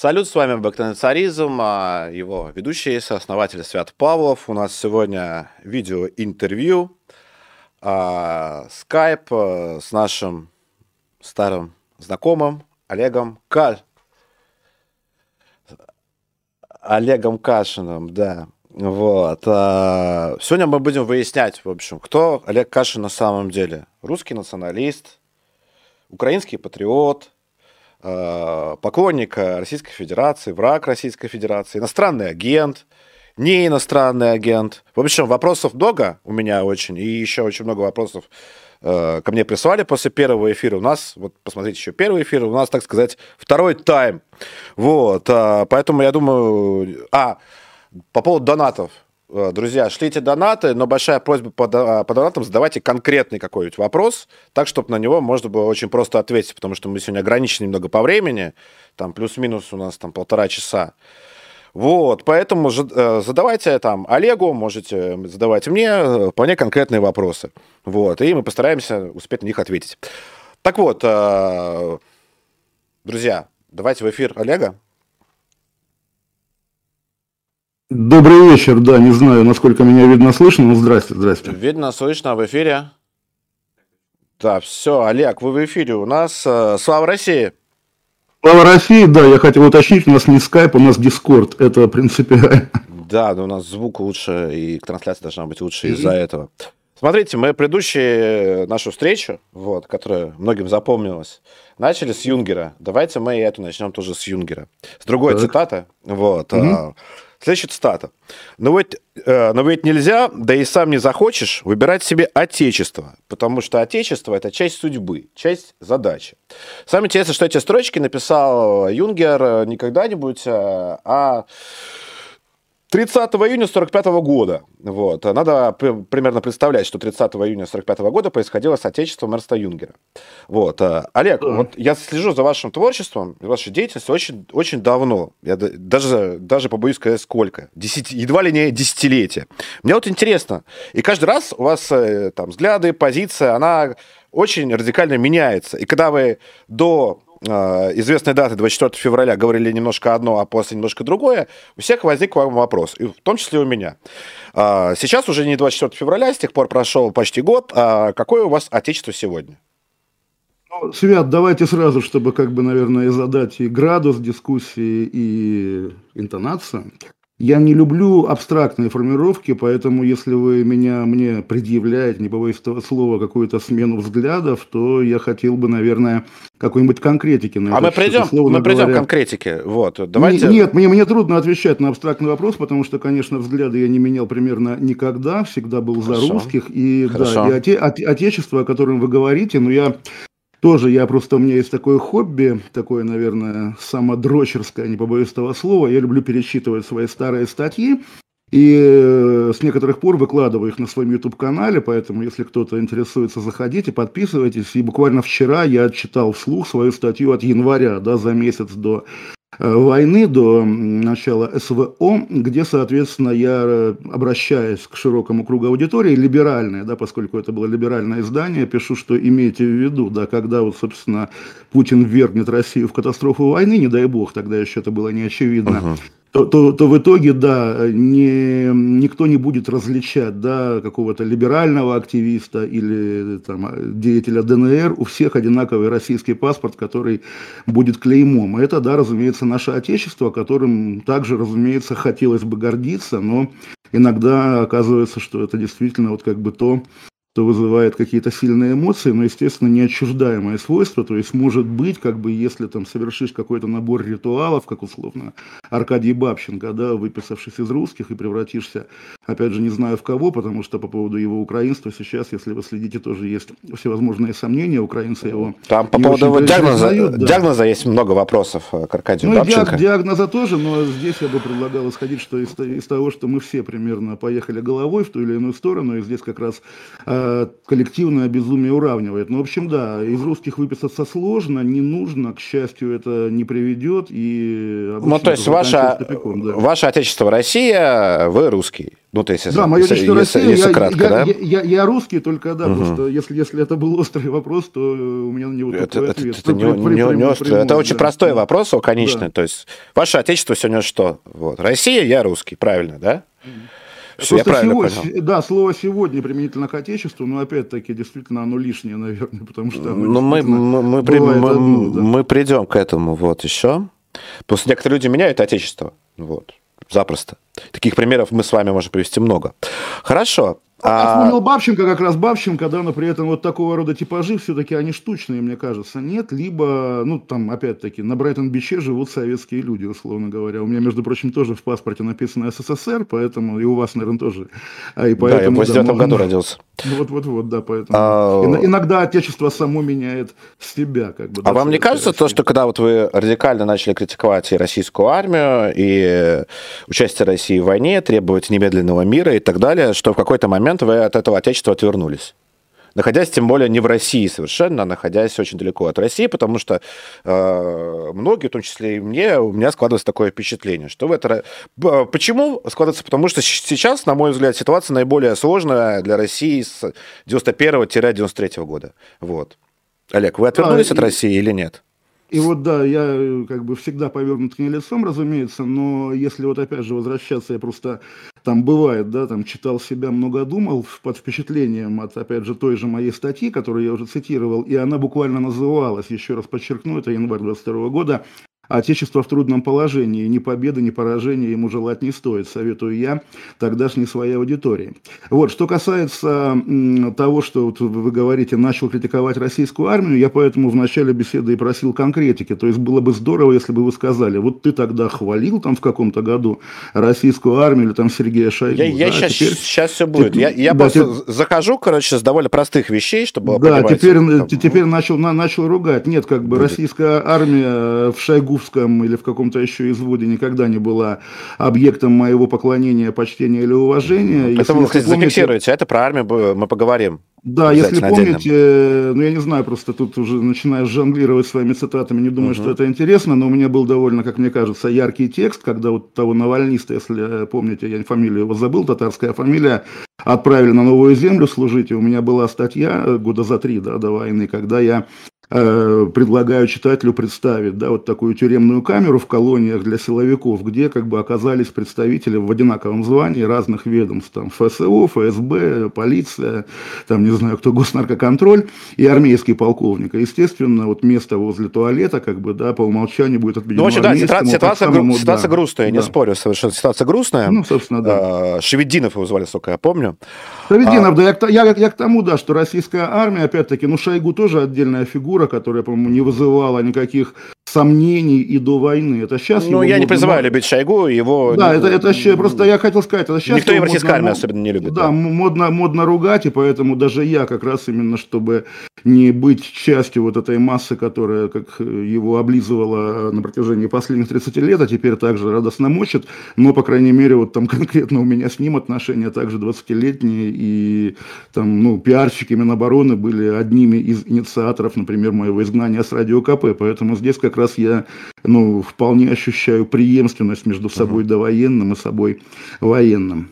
Салют, с вами Бактонацаризм, а его ведущий, основатель Свят Павлов. У нас сегодня видеоинтервью, а, скайп а, с нашим старым знакомым Олегом Каль. Олегом Кашиным, да. Вот. Сегодня мы будем выяснять, в общем, кто Олег Кашин на самом деле. Русский националист, украинский патриот, э, поклонник Российской Федерации, враг Российской Федерации, иностранный агент, не иностранный агент. В общем, вопросов много у меня очень, и еще очень много вопросов э, ко мне прислали после первого эфира. У нас, вот посмотрите, еще первый эфир, у нас, так сказать, второй тайм. Вот, э, поэтому я думаю... А, по поводу донатов. Э, друзья, шлите донаты, но большая просьба по, по донатам задавайте конкретный какой-нибудь вопрос, так, чтобы на него можно было очень просто ответить, потому что мы сегодня ограничены немного по времени, там плюс-минус у нас там полтора часа. Вот, поэтому э, задавайте там Олегу, можете задавать мне э, вполне конкретные вопросы. Вот, и мы постараемся успеть на них ответить. Так вот, друзья, давайте в эфир Олега. Добрый вечер, да, не знаю, насколько меня видно, слышно, но здрасте, здрасте. Видно, слышно, в эфире. Да, все, Олег, вы в эфире у нас. Э, слава России! Слава России, да, я хотел уточнить, у нас не скайп, у нас дискорд, это принципиально. Да, но у нас звук лучше, и трансляция должна быть лучше mm-hmm. из-за этого. Смотрите, мы предыдущие нашу встречу, вот, которая многим запомнилась, начали с Юнгера. Давайте мы эту начнем тоже с Юнгера. С другой так. цитаты. Вот. Mm-hmm. Следующая цитата. Но ведь, э, но ведь нельзя, да и сам не захочешь, выбирать себе отечество, потому что отечество – это часть судьбы, часть задачи. Самое интересное, что эти строчки написал Юнгер э, не когда-нибудь, э, а 30 июня 1945 года. Вот. Надо примерно представлять, что 30 июня 1945 года происходило с отечеством Эрста Юнгера. Вот. Э, Олег, mm. вот я слежу за вашим творчеством, вашей деятельностью очень, очень давно. Я даже, даже побоюсь сказать, сколько. Десяти, едва ли не десятилетия. Мне вот интересно, и каждый раз у вас э, там взгляды, позиция, она очень радикально меняется. И когда вы до известной даты 24 февраля говорили немножко одно, а после немножко другое, у всех возник вам вопрос, и в том числе у меня. А, сейчас уже не 24 февраля, с тех пор прошел почти год. А какое у вас отечество сегодня? Ну, Свят, давайте сразу, чтобы, как бы, наверное, задать и градус дискуссии, и интонацию. Я не люблю абстрактные формировки, поэтому если вы меня мне предъявляете, не побоюсь этого слова, какую-то смену взглядов, то я хотел бы, наверное, какой-нибудь конкретики. На а мы придем, мы придем говоря... к конкретике. Вот, давайте... Не, нет, мне, мне трудно отвечать на абстрактный вопрос, потому что, конечно, взгляды я не менял примерно никогда, всегда был Хорошо. за русских. И, Хорошо. да, и оте, от, отечество, о котором вы говорите, но я тоже я просто, у меня есть такое хобби, такое, наверное, самодрочерское, не побоюсь этого слова. Я люблю пересчитывать свои старые статьи. И э, с некоторых пор выкладываю их на своем YouTube-канале, поэтому, если кто-то интересуется, заходите, подписывайтесь. И буквально вчера я читал вслух свою статью от января, да, за месяц до войны, до начала СВО, где, соответственно, я, э, обращаясь к широкому кругу аудитории, либеральное, да, поскольку это было либеральное издание, пишу, что имейте в виду, да, когда вот, собственно, Путин ввергнет Россию в катастрофу войны, не дай бог, тогда еще это было не очевидно, uh-huh то, то, то в итоге, да, не, никто не будет различать, да, какого-то либерального активиста или там, деятеля ДНР, у всех одинаковый российский паспорт, который будет клеймом. Это, да, разумеется, наше отечество, которым также, разумеется, хотелось бы гордиться, но иногда оказывается, что это действительно вот как бы то, что вызывает какие-то сильные эмоции, но, естественно, неотчуждаемое свойство. То есть, может быть, как бы, если там совершишь какой-то набор ритуалов, как условно Аркадий Бабченко, да, выписавшись из русских и превратишься, опять же, не знаю в кого, потому что по поводу его украинства сейчас, если вы следите, тоже есть всевозможные сомнения, украинцы его... Там по поводу его диагноза, да. диагноза есть много вопросов э, к Аркадию ну, Бабченко. диагноза тоже, но здесь я бы предлагал исходить что из, из того, что мы все примерно поехали головой в ту или иную сторону, и здесь как раз э, коллективное безумие уравнивает. Ну, в общем, да, из русских выписаться сложно, не нужно, к счастью, это не приведет. И ну, то есть ваша, тупиком, да. ваше отечество Россия, вы русский. Ну, то есть, да, мое отечество Россия, если я, кратко, я, да? я, я, я русский только, да, угу. потому что если, если это был острый вопрос, то у меня на него это, такой это, ответ. Это, не, при, не, не острый, прямой, это очень да. простой вопрос, конечный. Да. То есть, ваше отечество сегодня что? Вот. Россия, я русский, правильно, да? Угу. Все, я правильно сегодня, Да, слово «сегодня» применительно к Отечеству, но опять-таки действительно оно лишнее, наверное, потому что... Ну, мы, мы, мы, при, мы, одно, да. мы придем к этому вот еще. Просто некоторые люди меняют Отечество. Вот. Запросто. Таких примеров мы с вами можем привести много. Хорошо. А... Вспомнил Бабченко, как раз Бабченко, да, но при этом вот такого рода типажи все-таки они штучные, мне кажется, нет, либо, ну, там, опять-таки, на Брайтон-Биче живут советские люди, условно говоря. У меня, между прочим, тоже в паспорте написано СССР, поэтому и у вас, наверное, тоже. А, и поэтому, да, я в 89 да, году родился. Вот-вот-вот, да, поэтому. А... Иногда отечество само меняет себя, как бы. А вам не кажется то, что когда вот вы радикально начали критиковать и российскую армию, и участие России в войне, требовать немедленного мира и так далее, что в какой-то момент момент вы от этого отечества отвернулись находясь тем более не в России совершенно, а находясь очень далеко от России, потому что э, многие, в том числе и мне, у меня складывается такое впечатление, что в это... Почему складывается? Потому что сейчас, на мой взгляд, ситуация наиболее сложная для России с 91-93 года. Вот. Олег, вы отвернулись а, от и... России или нет? И вот да, я э, как бы всегда повернут к ней лицом, разумеется, но если вот опять же возвращаться, я просто там бывает, да, там читал себя, много думал под впечатлением от, опять же, той же моей статьи, которую я уже цитировал, и она буквально называлась, еще раз подчеркну, это январь 22 года, Отечество в трудном положении, ни победы, ни поражения ему желать не стоит, советую я тогдашней своей аудитории. Вот, что касается того, что вот вы говорите, начал критиковать российскую армию, я поэтому в начале беседы и просил конкретики, то есть было бы здорово, если бы вы сказали, вот ты тогда хвалил там в каком-то году российскую армию или там Сергея Шойгу. Я, я сейчас, теперь, сейчас все будет. Теперь, я я да, просто теперь, захожу, короче, с довольно простых вещей, чтобы Да, теперь, там, теперь начал, на, начал ругать. Нет, как бы будет. российская армия в Шойгу Курском или в каком-то еще изводе никогда не была объектом моего поклонения, почтения или уважения. Это вы, кстати, помните... зафиксируете, это про армию мы поговорим. Да, если помните, э, ну я не знаю, просто тут уже начинаешь жонглировать своими цитатами, не думаю, угу. что это интересно, но у меня был довольно, как мне кажется, яркий текст, когда вот того навальниста, если помните, я фамилию его забыл, татарская фамилия, отправили на новую землю служить, и у меня была статья э, года за три да, до войны, когда я Э, предлагаю читателю представить, да, вот такую тюремную камеру в колониях для силовиков, где как бы оказались представители в одинаковом звании разных ведомств, там ФСО, ФСБ, полиция, там не знаю кто, госнаркоконтроль и армейский полковник. И, естественно, вот место возле туалета как бы, да, по умолчанию будет отведено Ну, в общем, да, ситуация, ситуация, самому, ситуация да, грустная, да. не спорю, совершенно ситуация грустная. Ну, собственно, да. А, Шевединов его звали, сколько я помню. Шевединов, а... да, я, я, я к тому, да, что российская армия, опять-таки, ну, Шойгу тоже отдельная фигура, фигура, которая, по-моему, не вызывала никаких сомнений и до войны. Это сейчас ну, я не призываю любить Шойгу, его... Да, это, это еще, просто я хотел сказать, это сейчас... Никто его российская армия особенно не любит. Да, да, модно, модно ругать, и поэтому даже я как раз именно, чтобы не быть частью вот этой массы, которая как его облизывала на протяжении последних 30 лет, а теперь также радостно мочит, но, по крайней мере, вот там конкретно у меня с ним отношения также 20-летние, и там, ну, пиарщики Минобороны были одними из инициаторов, например, моего изгнания с радио КП, поэтому здесь как раз я ну, вполне ощущаю преемственность между собой uh-huh. довоенным и собой военным.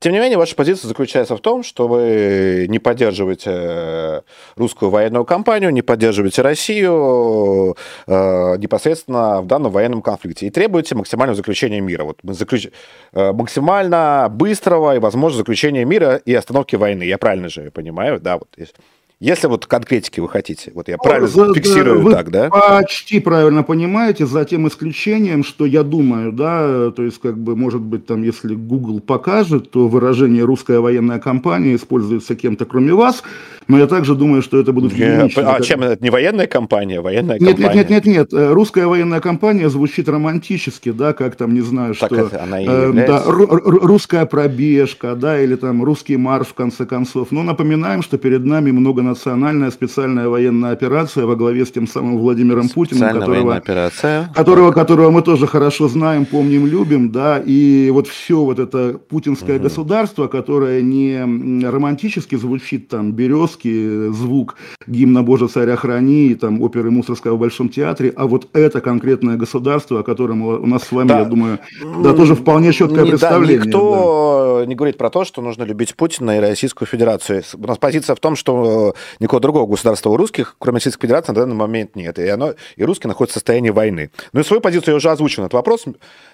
Тем не менее, ваша позиция заключается в том, что вы не поддерживаете э, русскую военную кампанию, не поддерживаете Россию э, непосредственно в данном военном конфликте и требуете максимального заключения мира. Вот заключ... э, максимально быстрого и, возможно, заключения мира и остановки войны. Я правильно же понимаю? Да, вот есть. Если вот конкретики вы хотите, вот я ну, правильно за, фиксирую вы так, да? Почти правильно понимаете, за тем исключением, что я думаю, да, то есть как бы, может быть, там, если Google покажет, то выражение «русская военная компания» используется кем-то кроме вас, но я также думаю, что это будут единичные. А чем это? Не военная компания, военная нет, компания? Нет, нет, нет, нет. Русская военная компания звучит романтически, да, как там, не знаю, так что... Это она и э, да, русская пробежка, да, или там русский марш, в конце концов. Но напоминаем, что перед нами много многонациональная специальная военная операция во главе с тем самым Владимиром Путиным, которого, операция. которого, которого мы тоже хорошо знаем, помним, любим, да, и вот все вот это путинское угу. государство, которое не романтически звучит, там, березки, звук гимна «Боже, царя храни», там, оперы Мусорского в Большом театре, а вот это конкретное государство, о котором у нас с вами, да. я думаю, да, тоже вполне четкое не, представление. Да, никто да. не говорит про то, что нужно любить Путина и Российскую Федерацию. У нас позиция в том, что никакого другого государства у русских, кроме Российской Федерации, на данный момент нет. И, оно, и русские находятся в состоянии войны. Ну и свою позицию я уже озвучил этот вопрос.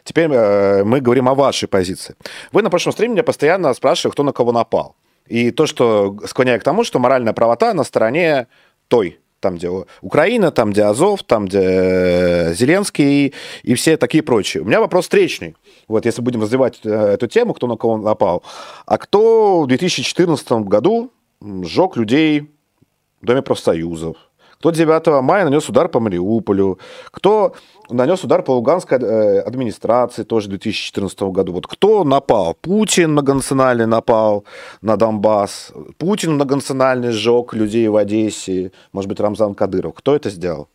Теперь э, мы говорим о вашей позиции. Вы на прошлом стриме меня постоянно спрашивали, кто на кого напал. И то, что склоняет к тому, что моральная правота на стороне той, там, где Украина, там, где Азов, там, где э, Зеленский и, и все такие прочие. У меня вопрос встречный. Вот, если будем развивать э, эту тему, кто на кого напал. А кто в 2014 году сжег людей Доме профсоюзов? Кто 9 мая нанес удар по Мариуполю? Кто нанес удар по Луганской э, администрации тоже в 2014 году? Вот кто напал? Путин многонациональный напал на Донбасс. Путин многонациональный сжег людей в Одессе. Может быть, Рамзан Кадыров. Кто это сделал?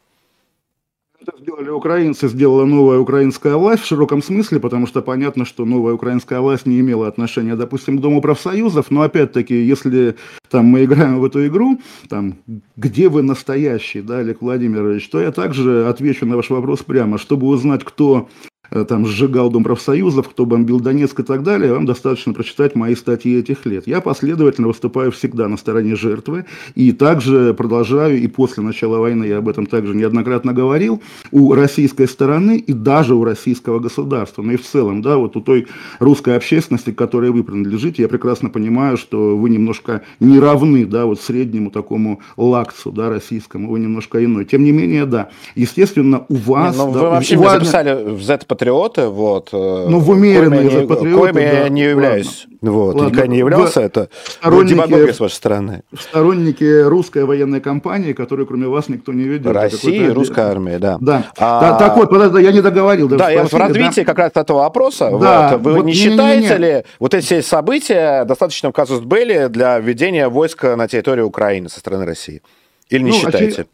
Это сделали украинцы, сделала новая украинская власть в широком смысле, потому что понятно, что новая украинская власть не имела отношения, допустим, к Дому профсоюзов, но опять-таки, если там мы играем в эту игру, там, где вы настоящий, да, Олег Владимирович, то я также отвечу на ваш вопрос прямо, чтобы узнать, кто там сжигал Дом профсоюзов, кто бомбил Донецк и так далее, вам достаточно прочитать мои статьи этих лет. Я последовательно выступаю всегда на стороне жертвы и также продолжаю, и после начала войны я об этом также неоднократно говорил, у российской стороны и даже у российского государства, но и в целом, да, вот у той русской общественности, к которой вы принадлежите, я прекрасно понимаю, что вы немножко не равны, да, вот среднему такому лакцу, да, российскому, вы немножко иной. Тем не менее, да, естественно, у вас... Не, ну, да, вы вообще у записали в Z патриоты, вот. Э, ну, в умеренные коими, патриоты, коими да. я не являюсь. Ладно. Вот, Ладно. никогда не являлся, в это сторонники, демагогия с вашей стороны. Сторонники русской военной компании, которую кроме вас никто не видел. Россия и русская армия, да. Да. А... да так вот, подожди, я не договорил. Да, я в развитии да? как раз этого вопроса. Да, вот, вы вот, не, не считаете не, не, не. ли вот эти события достаточно в казус Белли для введения войска на территорию Украины со стороны России? Или не ну, считаете? Очевид...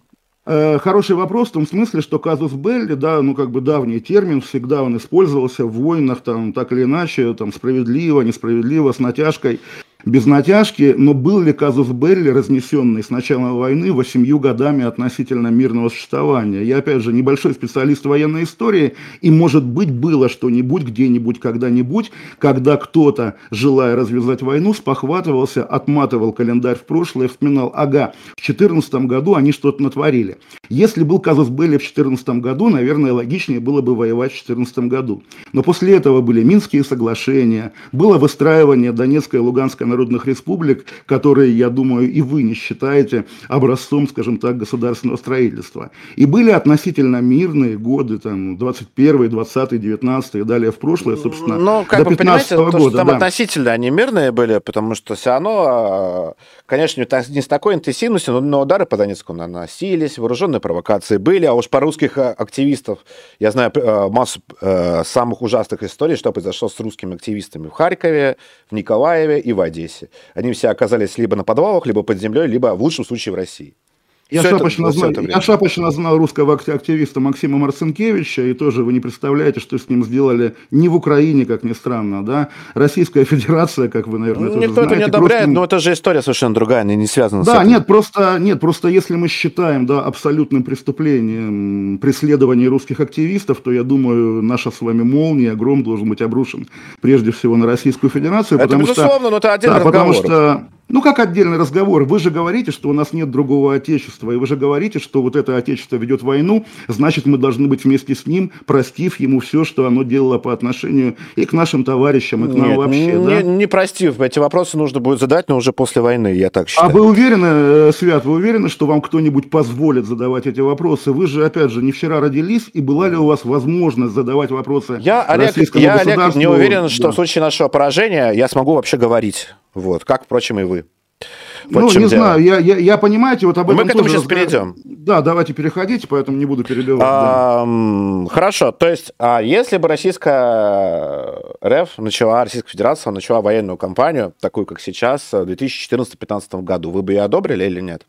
Э, хороший вопрос в том смысле, что казус Белли, да, ну как бы давний термин, всегда он использовался в войнах, там, так или иначе, там, справедливо, несправедливо, с натяжкой без натяжки, но был ли казус Белли, разнесенный с начала войны, восемью годами относительно мирного существования? Я, опять же, небольшой специалист военной истории, и, может быть, было что-нибудь где-нибудь, когда-нибудь, когда кто-то, желая развязать войну, спохватывался, отматывал календарь в прошлое, вспоминал, ага, в 2014 году они что-то натворили. Если был казус Белли в 2014 году, наверное, логичнее было бы воевать в 2014 году. Но после этого были Минские соглашения, было выстраивание Донецкой и Луганской народных республик, которые, я думаю, и вы не считаете образцом, скажем так, государственного строительства. И были относительно мирные годы, там, 21 20 19 и далее в прошлое, собственно, Но, как до 15 -го года. То, что там да. относительно они мирные были, потому что все равно, а, конечно, не с такой интенсивностью, но удары по Донецку наносились, вооруженные провокации были, а уж по русских а, активистов, я знаю а, массу самых ужасных историй, что произошло с русскими активистами в Харькове, в Николаеве и в Одессе. Одессе. Они все оказались либо на подвалах, либо под землей, либо в лучшем случае в России. Я шапочно, это, знал, я шапочно знал русского активиста Максима Марцинкевича, и тоже вы не представляете, что с ним сделали не в Украине, как ни странно, да, Российская Федерация, как вы, наверное, ну, Никто тоже это не одобряет, просто... но это же история совершенно другая, она не связана да, с этим. нет, просто, нет, просто если мы считаем, да, абсолютным преступлением преследование русских активистов, то, я думаю, наша с вами молния, гром должен быть обрушен прежде всего на Российскую Федерацию, это потому безусловно, что... но это отдельный да, разговор. потому что ну, как отдельный разговор. Вы же говорите, что у нас нет другого отечества, и вы же говорите, что вот это отечество ведет войну, значит, мы должны быть вместе с ним, простив ему все, что оно делало по отношению и к нашим товарищам, и к нам нет, вообще. Не, да? не простив. Эти вопросы нужно будет задать, но уже после войны, я так считаю. А вы уверены, э, Свят, вы уверены, что вам кто-нибудь позволит задавать эти вопросы? Вы же, опять же, не вчера родились, и была ли у вас возможность задавать вопросы я, Олег, я, Олег, не уверен, что да. в случае нашего поражения я смогу вообще говорить. Вот, как, впрочем, и вы. Вот ну, не дело. знаю, я, я, я понимаете, вот об этом Мы к этому сейчас перейдем. Да, давайте переходите, поэтому не буду перебивать. А, да. Хорошо, то есть, а если бы российская РФ начала, Российская Федерация начала военную кампанию, такую, как сейчас, в 2014-2015 году, вы бы ее одобрили или нет?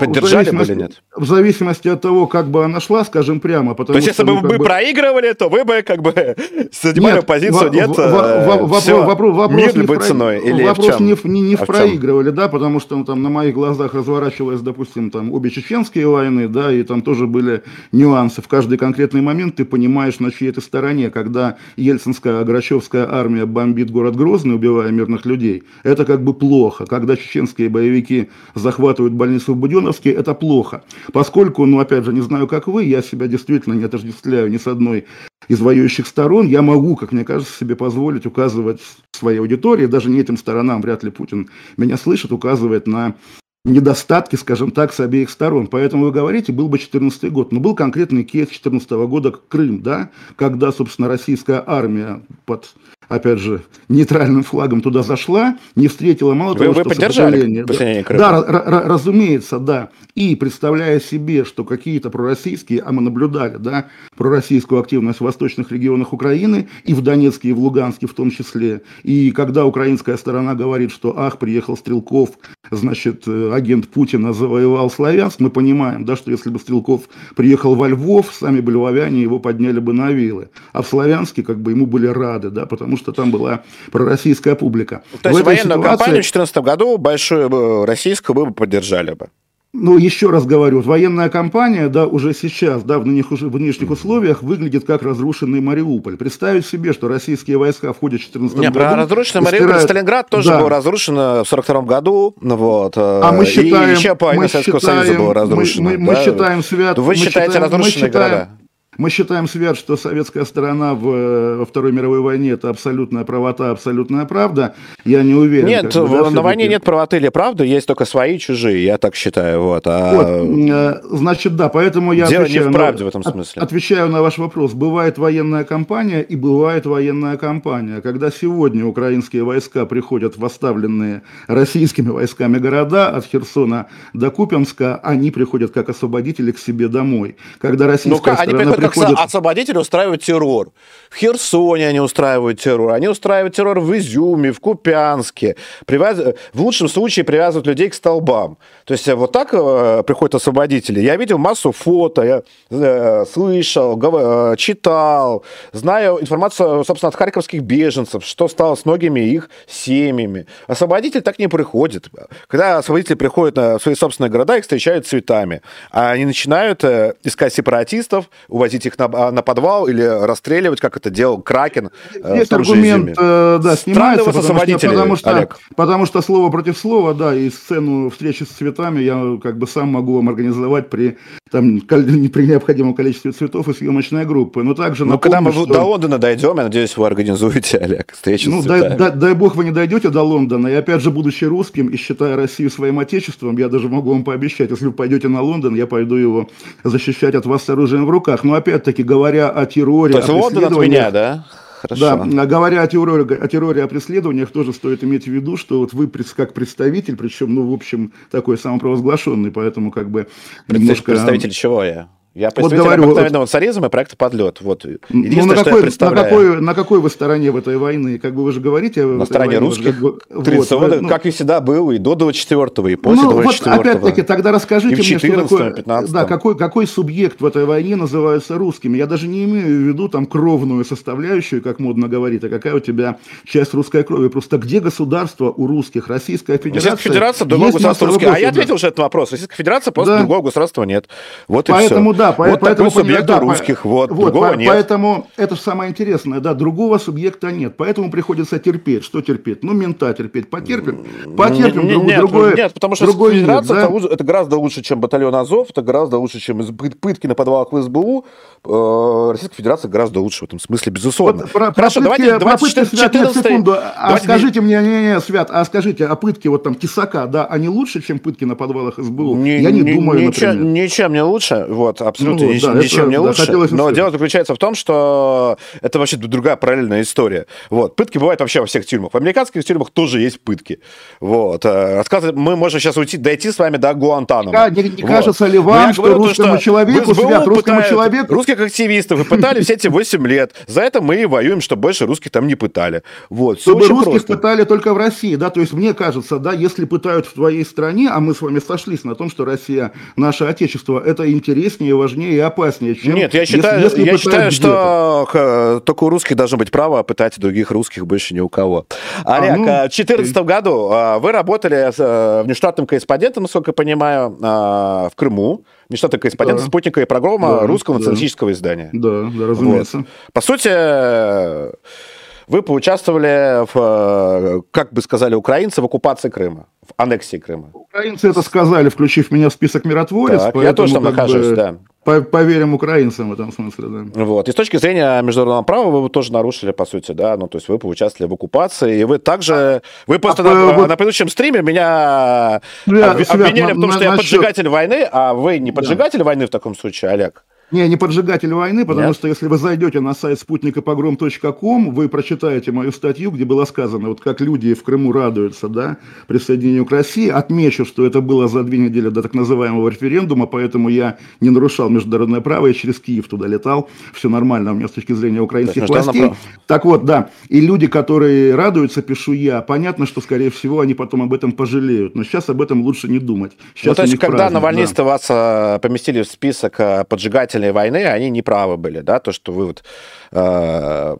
Поддержали бы или нет? В зависимости от того, как бы она шла, скажем прямо. Потому То есть, если бы вы бы... проигрывали, то вы бы как бы занимали нет, позицию, нет, вопрос, мир любой про... ценой? Или вопрос в не, не, не а в проигрывали, да, потому что там на моих глазах разворачивалась, допустим, там обе чеченские войны, да, и там тоже были нюансы. В каждый конкретный момент ты понимаешь, на чьей ты стороне, когда ельцинская, Грачевская армия бомбит город Грозный, убивая мирных людей, это как бы плохо. Когда чеченские боевики захватывают больницу в Буденновске, Романовский, это плохо. Поскольку, ну, опять же, не знаю, как вы, я себя действительно не отождествляю ни с одной из воюющих сторон, я могу, как мне кажется, себе позволить указывать своей аудитории, даже не этим сторонам, вряд ли Путин меня слышит, указывает на недостатки, скажем так, с обеих сторон. Поэтому вы говорите, был бы 2014 год. Но был конкретный кейс 2014 года Крым, да, когда, собственно, российская армия под опять же, нейтральным флагом туда зашла, не встретила мало вы, того, вы что поддержали да, да, разумеется, да. И представляя себе, что какие-то пророссийские, а мы наблюдали, да, пророссийскую активность в восточных регионах Украины, и в Донецке, и в Луганске в том числе, и когда украинская сторона говорит, что, ах, приехал Стрелков, значит, э, агент Путина завоевал Славянск, мы понимаем, да, что если бы Стрелков приехал во Львов, сами бы львовяне его подняли бы на вилы. А в Славянске как бы ему были рады, да, потому что там была пророссийская публика. То есть военную ситуации... кампанию в 2014 году большую э, российскую вы бы поддержали бы? Ну, еще раз говорю, военная кампания, да, уже сейчас, да, в нынешних, в нынешних условиях выглядит как разрушенный Мариуполь. Представить себе, что российские войска в 14 году... Не, про разрушенный Мариуполь, стирают... Сталинград тоже да. был разрушен в 42 году, ну вот. А мы считаем... И еще половина Советского считаем, Союза была разрушена. Мы, мы, да? мы считаем свят... Вы считаете разрушенные мы считаем, города? Мы считаем, Свят, что советская сторона в, э, во Второй мировой войне это абсолютная правота, абсолютная правда. Я не уверен. Нет, как бы, да, на войне нет правоты или правды, есть только свои чужие, я так считаю. Вот, а... вот э, значит, да, поэтому я Дело отвечаю, не в правде на, в этом смысле. отвечаю на ваш вопрос. Бывает военная кампания и бывает военная кампания. Когда сегодня украинские войска приходят в оставленные российскими войсками города от Херсона до Купянска, они приходят как освободители к себе домой. Когда российская ну, сторона приходят... как освободители устраивают террор. В Херсоне они устраивают террор, они устраивают террор в Изюме, в Купянске. Привяз... В лучшем случае привязывают людей к столбам. То есть э, вот так э, приходят освободители. Я видел массу фото, я э, слышал, гов... Э, читал, знаю информацию, собственно, от харьковских беженцев, что стало с многими их семьями. Освободитель так не приходит. Когда освободители приходят на свои собственные города, их встречают цветами. А они начинают искать сепаратистов, увозить увозить их на, а, на подвал или расстреливать, как это делал Кракен э, Есть аргумент, э, да, снимается, потому что, потому, что, Олег. потому что слово против слова, да, и сцену встречи с цветами я как бы сам могу вам организовать при, там, при необходимом количестве цветов и съемочной группы. Но также Ну, когда мы что... до Лондона дойдем, я надеюсь, вы организуете, Олег, встречу ну, с цветами. Дай, дай, дай бог вы не дойдете до Лондона, и опять же, будучи русским и считая Россию своим отечеством, я даже могу вам пообещать, если вы пойдете на Лондон, я пойду его защищать от вас с оружием в руках. Но опять-таки, говоря о терроре... То есть Лондон от меня, да? Хорошо. Да, говоря о терроре, о терроре, о преследованиях, тоже стоит иметь в виду, что вот вы как представитель, причем, ну, в общем, такой самопровозглашенный, поэтому как бы... Немножко... Представитель чего я? Я представитель вот говорю, обыкновенного вот, царизма и проекта «Подлет». Вот. ну, на, какой, на, какой, на какой вы стороне в этой войны? Как бы вы же говорите... На стороне войне, русских. Как, 30 вот, ну, как и всегда был, и до 24-го, и после ну, 24-го. Вот, опять-таки, тогда расскажите мне, 14 что такое... 15 да, какой, какой субъект в этой войне называется русским? Я даже не имею в виду там кровную составляющую, как модно говорить, а какая у тебя часть русской крови. Просто где государство у русских? Российская Федерация? Российская Федерация, другое государство русских. А я ответил уже этот вопрос. Российская Федерация, просто да. другого государства нет. Вот Поэтому, и все. Да, вот поэтому субъекта да, русских, вот, вот другого по, нет. Поэтому это самое интересное, да, другого субъекта нет, поэтому приходится терпеть. Что терпеть? Ну, мента терпеть. Потерпим, потерпим, нет, друг, нет, другое Нет, потому что другой федерация нет, да? это, гораздо лучше, чем батальон Азов, это гораздо лучше, чем пытки на подвалах в СБУ. Э, Российская Федерация гораздо лучше в этом смысле, безусловно. Вот, про, Хорошо, про давайте, давайте 14, 14, секунду. А скажите мне, не, не, Свят, а скажите, а пытки вот там Тесака, да, они лучше, чем пытки на подвалах СБУ? Не, Я не, не думаю, ничем, например. Ничем не лучше, вот. Абсолютно ну, да, ничем это, не лучше. Да, но дело заключается в том, что это вообще другая параллельная история. Вот. Пытки бывают вообще во всех тюрьмах. В американских тюрьмах тоже есть пытки. Вот. Э, рассказывать, мы можем сейчас уйти, дойти с вами до Гуантанамо. Не, не, не вот. кажется ли вам, что говорю, русскому что человеку, свят, русскому человеку... Русских активистов пытали все эти 8 лет. За это мы и воюем, чтобы больше русских там не пытали. Вот. Чтобы русских просто. пытали только в России, да, то есть мне кажется, да, если пытают в твоей стране, а мы с вами сошлись на том, что Россия, наше отечество, это интереснее, важнее и опаснее, чем Нет, я считаю, если, если я считаю что только у русских должно быть право пытать других русских, больше ни у кого. Олег, а, ну, в 2014 ты... году а, вы работали э, внештатным корреспондентом, насколько я понимаю, а, в Крыму внештатный корреспондент да. спутника и программа да, русского да. националистического издания. Да, да, разумеется. Вот. По сути, вы поучаствовали в, э, как бы сказали украинцы, в оккупации Крыма, в аннексии Крыма. Украинцы это сказали, включив меня в список миротворец. Так, я тоже там нахожусь, бы... да. Поверим украинцам в этом смысле, да. Вот. И с точки зрения международного права вы тоже нарушили, по сути, да, ну, то есть вы поучаствовали в оккупации, и вы также, вы просто а, на, вот... на предыдущем стриме меня ну, я, обвинили Свят, в том, на, что на, я поджигатель насчет... войны, а вы не поджигатель да. войны в таком случае, Олег? Не, не поджигатель войны, потому Нет? что если вы зайдете на сайт спутникопогром.ком, вы прочитаете мою статью, где было сказано, вот как люди в Крыму радуются, да, присоединению к России. Отмечу, что это было за две недели до так называемого референдума, поэтому я не нарушал международное право, я через Киев туда летал, все нормально у меня с точки зрения украинских так, властей. Так вот, да, и люди, которые радуются, пишу я, понятно, что, скорее всего, они потом об этом пожалеют, но сейчас об этом лучше не думать. Сейчас ну, то есть, когда праздник, навальнисты да. вас а, поместили в список а, поджигателей длительной войны они не правы были, да, то, что вы вот э,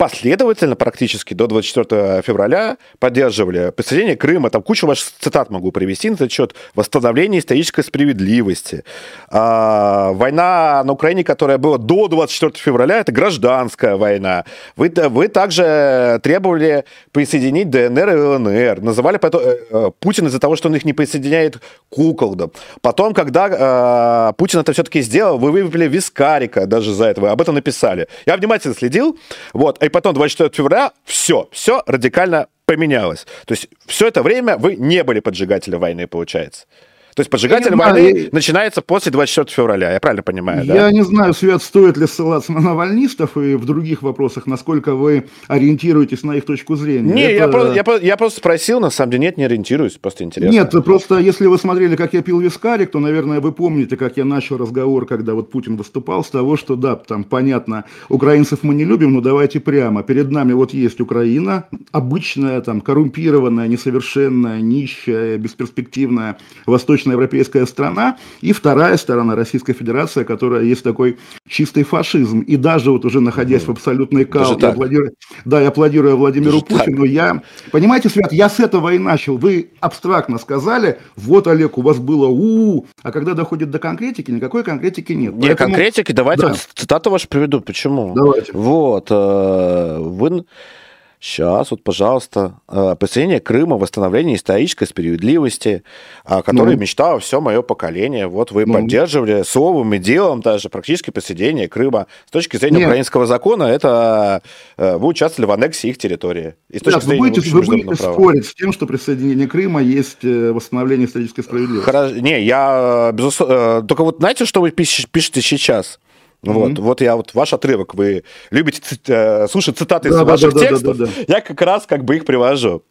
последовательно практически до 24 февраля поддерживали присоединение Крыма. Там кучу ваших цитат могу привести на этот счет. Восстановление исторической справедливости. А, война на Украине, которая была до 24 февраля, это гражданская война. Вы, вы также требовали присоединить ДНР и ЛНР. Называли потом, э, э, Путин из-за того, что он их не присоединяет куколдам. Потом, когда э, Путин это все-таки сделал, вы вывели Вискарика даже за это. Вы об этом написали. Я внимательно следил. Вот потом 24 февраля все, все радикально поменялось. То есть все это время вы не были поджигателем войны, получается. То есть поджигатель войны я... начинается после 24 февраля, я правильно понимаю, да? Я не знаю, Свет, стоит ли ссылаться на навальнистов и в других вопросах, насколько вы ориентируетесь на их точку зрения. Не, Это... я, просто, я, я просто спросил, на самом деле, нет, не ориентируюсь, просто интересно. Нет, просто если вы смотрели, как я пил вискарик, то, наверное, вы помните, как я начал разговор, когда вот Путин выступал, с того, что, да, там, понятно, украинцев мы не любим, но давайте прямо, перед нами вот есть Украина, обычная, там, коррумпированная, несовершенная, нищая, бесперспективная, восточная восточноевропейская страна, и вторая сторона Российская Федерация, которая есть такой чистый фашизм. И даже вот уже находясь в абсолютной кал, я аплодирую, да, я аплодирую Владимиру даже Путину, так. я, понимаете, Свят, я с этого и начал. Вы абстрактно сказали, вот, Олег, у вас было у, -у а когда доходит до конкретики, никакой конкретики нет. Не, Поэтому... конкретики, давайте да. вот цитату вашу приведу. Почему? Давайте. Вот, э, вы Сейчас, вот, пожалуйста, э, присоединение Крыма, восстановление исторической справедливости, о которой ну. мечтало все мое поколение. Вот вы ну. поддерживали словом и делом даже практически присоединение Крыма. С точки зрения Нет. украинского закона, это э, вы участвовали в аннексии их территории. И с точки Нет, зрения вы будете, вы будете спорить с тем, что присоединение Крыма есть э, восстановление исторической справедливости. Хорошо. Не, я, безусловно... Только вот знаете, что вы пишете сейчас? Mm-hmm. Вот, вот я вот ваш отрывок, вы любите э, слушать цитаты да, из да, ваших да, текстов, да, да, да. я как раз как бы их привожу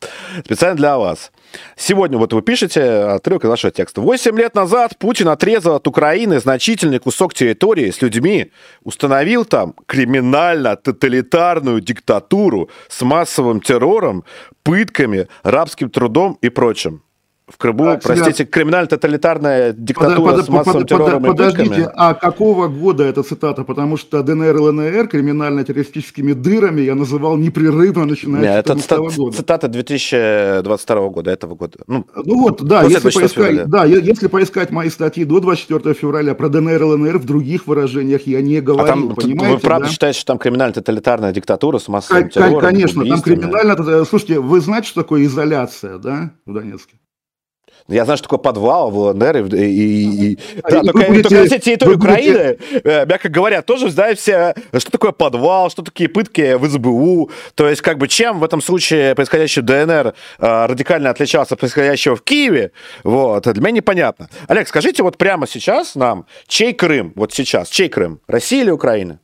специально для вас. Сегодня вот вы пишете отрывок из вашего текста. Восемь лет назад Путин отрезал от Украины значительный кусок территории с людьми, установил там криминально-тоталитарную диктатуру с массовым террором, пытками, рабским трудом и прочим в Крыму, так, простите, криминально-тоталитарная диктатура под, с массовым под, террором под, Подождите, пытками. а какого года эта цитата? Потому что ДНР и ЛНР криминально-террористическими дырами я называл непрерывно, начиная Нет, с 2014 это года. цитата 2022 года, этого года. Ну, ну вот, да, если поискать, да, если поискать мои статьи до 24 февраля про ДНР и ЛНР, в других выражениях я не говорил, а там, понимаете? Вы правда да? считаете, что там криминально-тоталитарная диктатура с массовым террором? Конечно, там криминально... Слушайте, вы знаете, что такое изоляция, да, в Донецке? Я знаю, что такое подвал в ЛНР. И, и, и... Да, только, будете, только на территории Украины, будете... мягко говоря, тоже знают все, что такое подвал, что такие пытки в СБУ. То есть, как бы, чем в этом случае происходящее в ДНР радикально отличался от происходящего в Киеве, вот, для меня непонятно. Олег, скажите вот прямо сейчас нам, чей Крым, вот сейчас, чей Крым, Россия или Украина?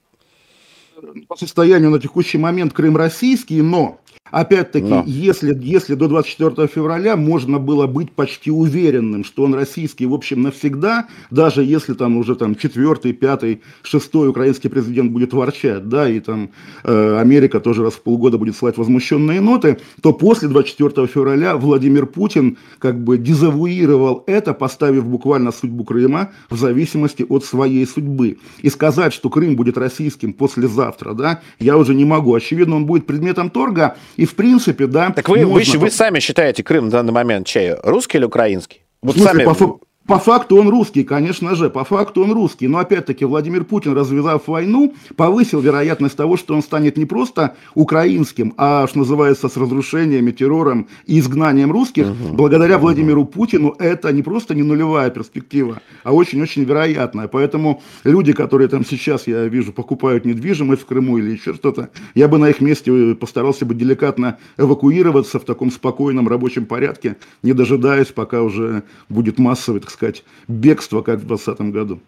По состоянию на текущий момент Крым российский, но Опять-таки, Но. если, если до 24 февраля можно было быть почти уверенным, что он российский, в общем, навсегда, даже если там уже там четвертый, пятый, шестой украинский президент будет ворчать, да, и там э, Америка тоже раз в полгода будет слать возмущенные ноты, то после 24 февраля Владимир Путин как бы дезавуировал это, поставив буквально судьбу Крыма в зависимости от своей судьбы. И сказать, что Крым будет российским послезавтра, да, я уже не могу. Очевидно, он будет предметом торга, и в принципе, да... Так вы, можно... вы, вы сами считаете Крым в данный момент чей? Русский или украинский? Вот смысле, сами... по, по факту он русский, конечно же, по факту он русский. Но опять-таки Владимир Путин, развязав войну, повысил вероятность того, что он станет не просто украинским, а, что называется, с разрушениями, террором и изгнанием русских. Угу. Благодаря Владимиру Путину это не просто не нулевая перспектива, а очень-очень вероятная. Поэтому люди, которые там сейчас, я вижу, покупают недвижимость в Крыму или еще что-то, я бы на их месте постарался бы деликатно эвакуироваться в таком спокойном рабочем порядке, не дожидаясь, пока уже будет массовый, так сказать, бегство, как в 2020 году.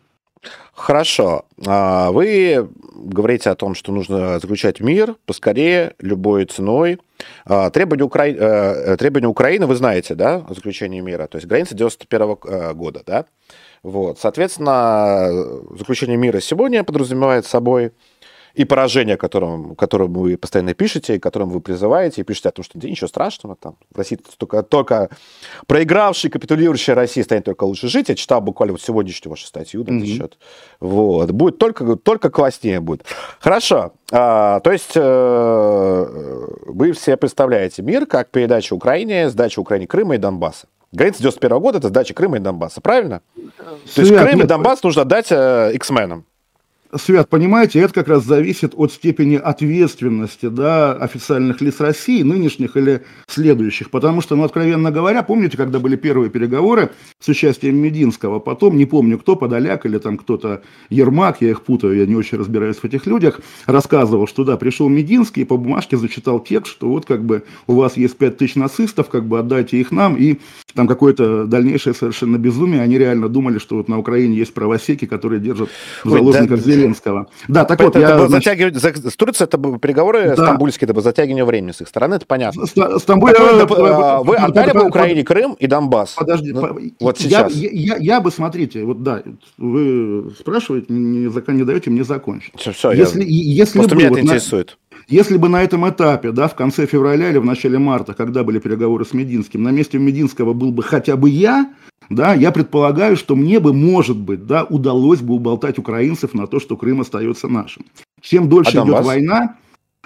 Хорошо. А, вы говорите о том, что нужно заключать мир поскорее, любой ценой. А, требования, Укра... Э, требования Украины, вы знаете, да, о заключении мира, то есть граница 91 э, года, да? Вот, соответственно, заключение мира сегодня подразумевает собой и поражение, которым, которым вы постоянно пишете, и которым вы призываете, и пишете о том, что да, ничего страшного, там, в России только, только проигравший, капитулирующая Россия станет только лучше жить. Я читал буквально вот сегодняшнюю вашу статью на этот mm-hmm. счет. Вот. Будет только, только класснее будет. Хорошо. А, то есть э, вы все представляете мир как передача Украине, сдача Украине Крыма и Донбасса. Граница 91 года – это сдача Крыма и Донбасса, правильно? Свет, То есть Крым нет, и Донбасс нужно дать э, X-менам. Свят, понимаете, это как раз зависит от степени ответственности да, официальных лиц России, нынешних или следующих. Потому что, ну, откровенно говоря, помните, когда были первые переговоры с участием Мединского, потом, не помню кто, Подоляк или там кто-то, Ермак, я их путаю, я не очень разбираюсь в этих людях, рассказывал, что да, пришел Мединский и по бумажке зачитал текст, что вот как бы у вас есть пять тысяч нацистов, как бы отдайте их нам, и там какое-то дальнейшее совершенно безумие, они реально думали, что вот на Украине есть правосеки, которые держат в заложниках Ой, да, Зеленского. Да, так вот, это я... Затягивать, с Турцией это переговоры да. стамбульские, это бы затягивание времени с их стороны, это понятно. Стамбуль... А, вы отдали бы Украине Крым и Донбасс? Подожди, ну, вот сейчас. Я, я, я бы, смотрите, вот да, вы спрашиваете, не, не даете мне закончить. Все, все, если, я... если Просто бы, меня это вот, интересует. Если бы на этом этапе, да, в конце февраля или в начале марта, когда были переговоры с Мединским, на месте Мединского был бы хотя бы я, да, я предполагаю, что мне бы, может быть, да, удалось бы уболтать украинцев на то, что Крым остается нашим. Чем дольше а идет война,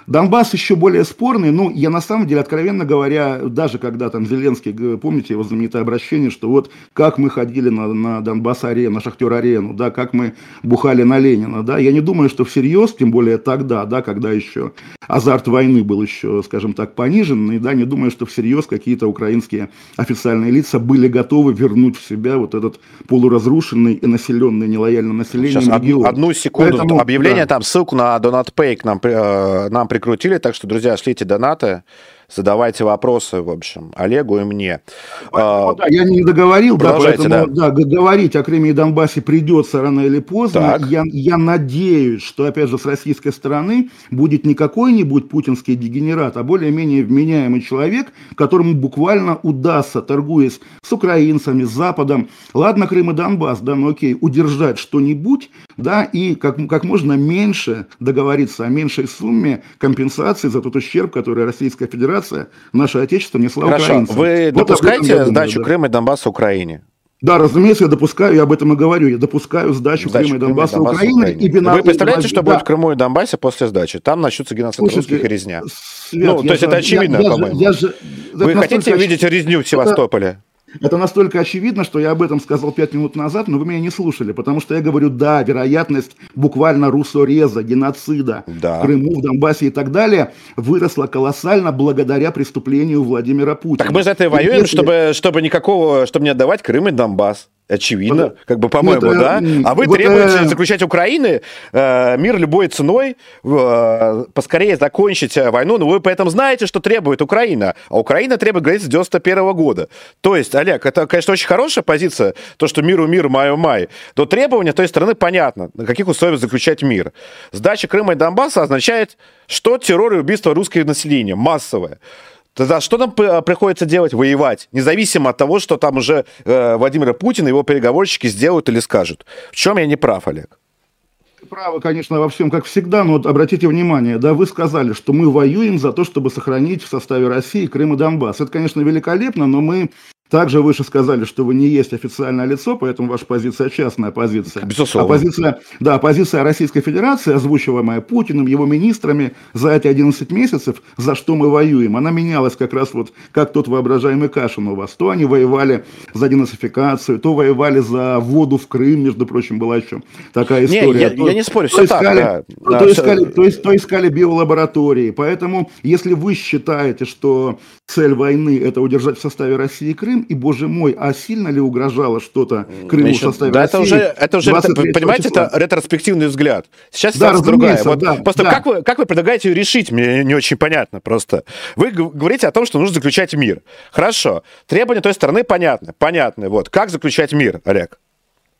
Донбасс еще более спорный, ну, я на самом деле, откровенно говоря, даже когда там Зеленский, помните его знаменитое обращение, что вот как мы ходили на, на Донбасс-арену, на Шахтер-арену, да, как мы бухали на Ленина, да, я не думаю, что всерьез, тем более тогда, да, когда еще азарт войны был еще, скажем так, пониженный, да, не думаю, что всерьез какие-то украинские официальные лица были готовы вернуть в себя вот этот полуразрушенный и населенный нелояльным населением Сейчас регион. одну секунду, Поэтому, объявление да. там, ссылку на DonatPay к нам, э, нам прикрутили, так что, друзья, шлите донаты задавайте вопросы, в общем, Олегу и мне. А, да, я не договорил, да, поэтому да. Да, говорить о Крыме и Донбассе придется рано или поздно. Я, я надеюсь, что, опять же, с российской стороны будет не какой-нибудь путинский дегенерат, а более-менее вменяемый человек, которому буквально удастся, торгуясь с украинцами, с Западом, ладно, Крым и Донбасс, да, ну окей, удержать что-нибудь, да, и как, как можно меньше договориться о меньшей сумме компенсации за тот ущерб, который Российская Федерация, наше Отечество несла Хорошо. украинцам. Вы вот допускаете сдачу да. Крыма и Донбасса Украине? Да, разумеется, я допускаю, я об этом и говорю, я допускаю сдачу, сдачу Крыма и Донбасса Крыма, Украины. И бина... Вы представляете, что да. будет в Крыму и Донбассе после сдачи? Там начнутся геноцид Слушайте, русских и резня. Свет, ну, то есть же, это очевидно, по-моему. Вы хотите видеть резню в Севастополе? это настолько очевидно, что я об этом сказал пять минут назад, но вы меня не слушали, потому что я говорю, да, вероятность буквально русореза, геноцида да. в Крыму, в Донбассе и так далее выросла колоссально благодаря преступлению Владимира Путина. Так мы за это и воюем, если... чтобы, чтобы никакого, чтобы не отдавать Крым и Донбасс. Очевидно, вот, как бы, по-моему, вот, да. А вы вот, требуете э... заключать Украины э, мир любой ценой, э, поскорее закончить э, войну, но вы поэтому знаете, что требует Украина. А Украина требует границы 91 -го года. То есть, Олег, это, конечно, очень хорошая позиция, то, что миру мир, маю май. Но требования той стороны понятно, на каких условиях заключать мир. Сдача Крыма и Донбасса означает, что террор и убийство русского населения массовое. Тогда что нам приходится делать? Воевать. Независимо от того, что там уже э, Владимир Путин и его переговорщики сделают или скажут. В чем я не прав, Олег? правы, конечно, во всем, как всегда, но вот обратите внимание, да, вы сказали, что мы воюем за то, чтобы сохранить в составе России Крым и Донбасс. Это, конечно, великолепно, но мы также выше сказали, что вы не есть официальное лицо, поэтому ваша позиция частная позиция. Безусловно. А позиция, да, позиция Российской Федерации, озвучиваемая Путиным, его министрами за эти 11 месяцев, за что мы воюем, она менялась как раз вот как тот воображаемый Кашин у вас. То они воевали за денацификацию, то воевали за воду в Крым, между прочим, была еще такая история. Не, я, то, я не спорю, все искали, так, да. То, да, искали, то, то искали биолаборатории. Поэтому, если вы считаете, что цель войны – это удержать в составе России Крым, и, боже мой, а сильно ли угрожало что-то Крыму Еще, в составе да, России? Это уже, это уже понимаете, числа. это ретроспективный взгляд. Сейчас да, другая. Вот да, просто да. Как, вы, как вы предлагаете ее решить, мне не очень понятно просто. Вы говорите о том, что нужно заключать мир. Хорошо. Требования той стороны понятны. Понятны. Вот. Как заключать мир, Олег?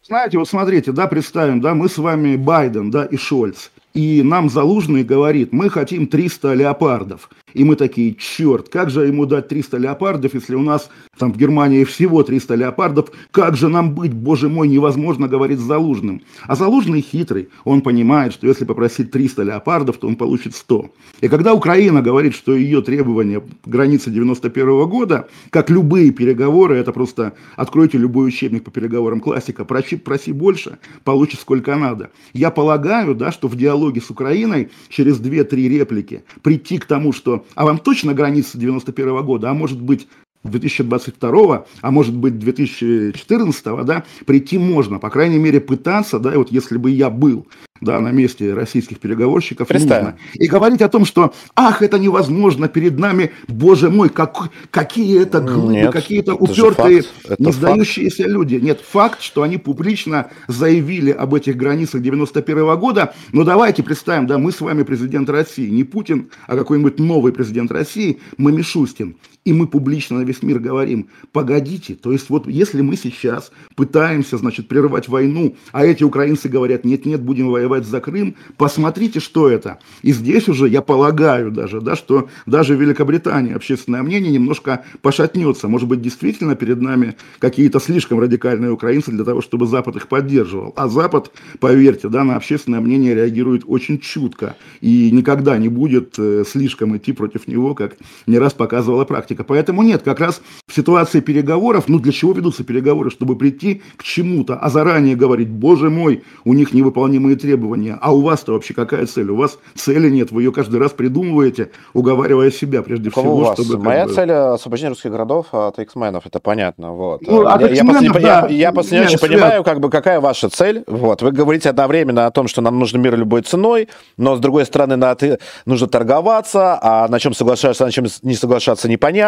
Знаете, вот смотрите, да, представим, да, мы с вами Байден, да, и Шольц. И нам Залужный говорит, мы хотим 300 леопардов. И мы такие, черт, как же ему дать 300 леопардов, если у нас там в Германии всего 300 леопардов, как же нам быть, боже мой, невозможно говорить с Залужным. А Залужный хитрый, он понимает, что если попросить 300 леопардов, то он получит 100. И когда Украина говорит, что ее требования границы 91 -го года, как любые переговоры, это просто откройте любой учебник по переговорам классика, проси, проси больше, получишь сколько надо. Я полагаю, да, что в диалоге с Украиной через 2-3 реплики прийти к тому, что а вам точно граница 91 года, а может быть 2022, а может быть 2014, да, прийти можно, по крайней мере пытаться, да, вот если бы я был да, на месте российских переговорщиков нужно. И говорить о том, что ах, это невозможно, перед нами, боже мой, как, какие это глупые, какие-то упертые, не сдающиеся люди. Нет, факт, что они публично заявили об этих границах 91 -го года, но давайте представим, да, мы с вами президент России, не Путин, а какой-нибудь новый президент России, мы Мишустин. И мы публично на весь мир говорим, погодите, то есть вот если мы сейчас пытаемся, значит, прервать войну, а эти украинцы говорят, нет-нет, будем воевать за Крым, посмотрите, что это. И здесь уже, я полагаю даже, да, что даже в Великобритании общественное мнение немножко пошатнется. Может быть, действительно перед нами какие-то слишком радикальные украинцы для того, чтобы Запад их поддерживал. А Запад, поверьте, да, на общественное мнение реагирует очень чутко и никогда не будет э, слишком идти против него, как не раз показывала практика. Поэтому нет, как раз в ситуации переговоров, ну для чего ведутся переговоры, чтобы прийти к чему-то, а заранее говорить, боже мой, у них невыполнимые требования. А у вас-то вообще какая цель? У вас цели нет, вы ее каждый раз придумываете, уговаривая себя прежде Кого всего. У вас? Чтобы, Моя бы... цель э, освобождение русских городов от X-менов, это понятно. Вот. Ну, я, я, просто, не, да, я, я просто не очень понимаю, как бы, какая ваша цель. Вот. Вы говорите одновременно о том, что нам нужен мир любой ценой, но с другой стороны надо, нужно торговаться, а на чем соглашаться, на чем не соглашаться непонятно.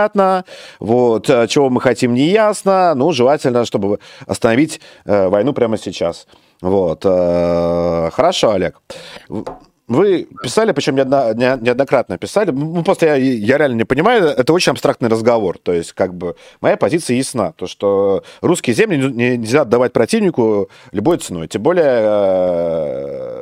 Вот. Э, чего мы хотим, не ясно. Ну, желательно, чтобы остановить э, войну прямо сейчас. Вот. Э, хорошо, Олег. Вы писали, причем неоднократно писали, ну, просто я, я реально не понимаю, это очень абстрактный разговор. То есть, как бы, моя позиция ясна, то, что русские земли нельзя отдавать противнику любой ценой. Тем более, э,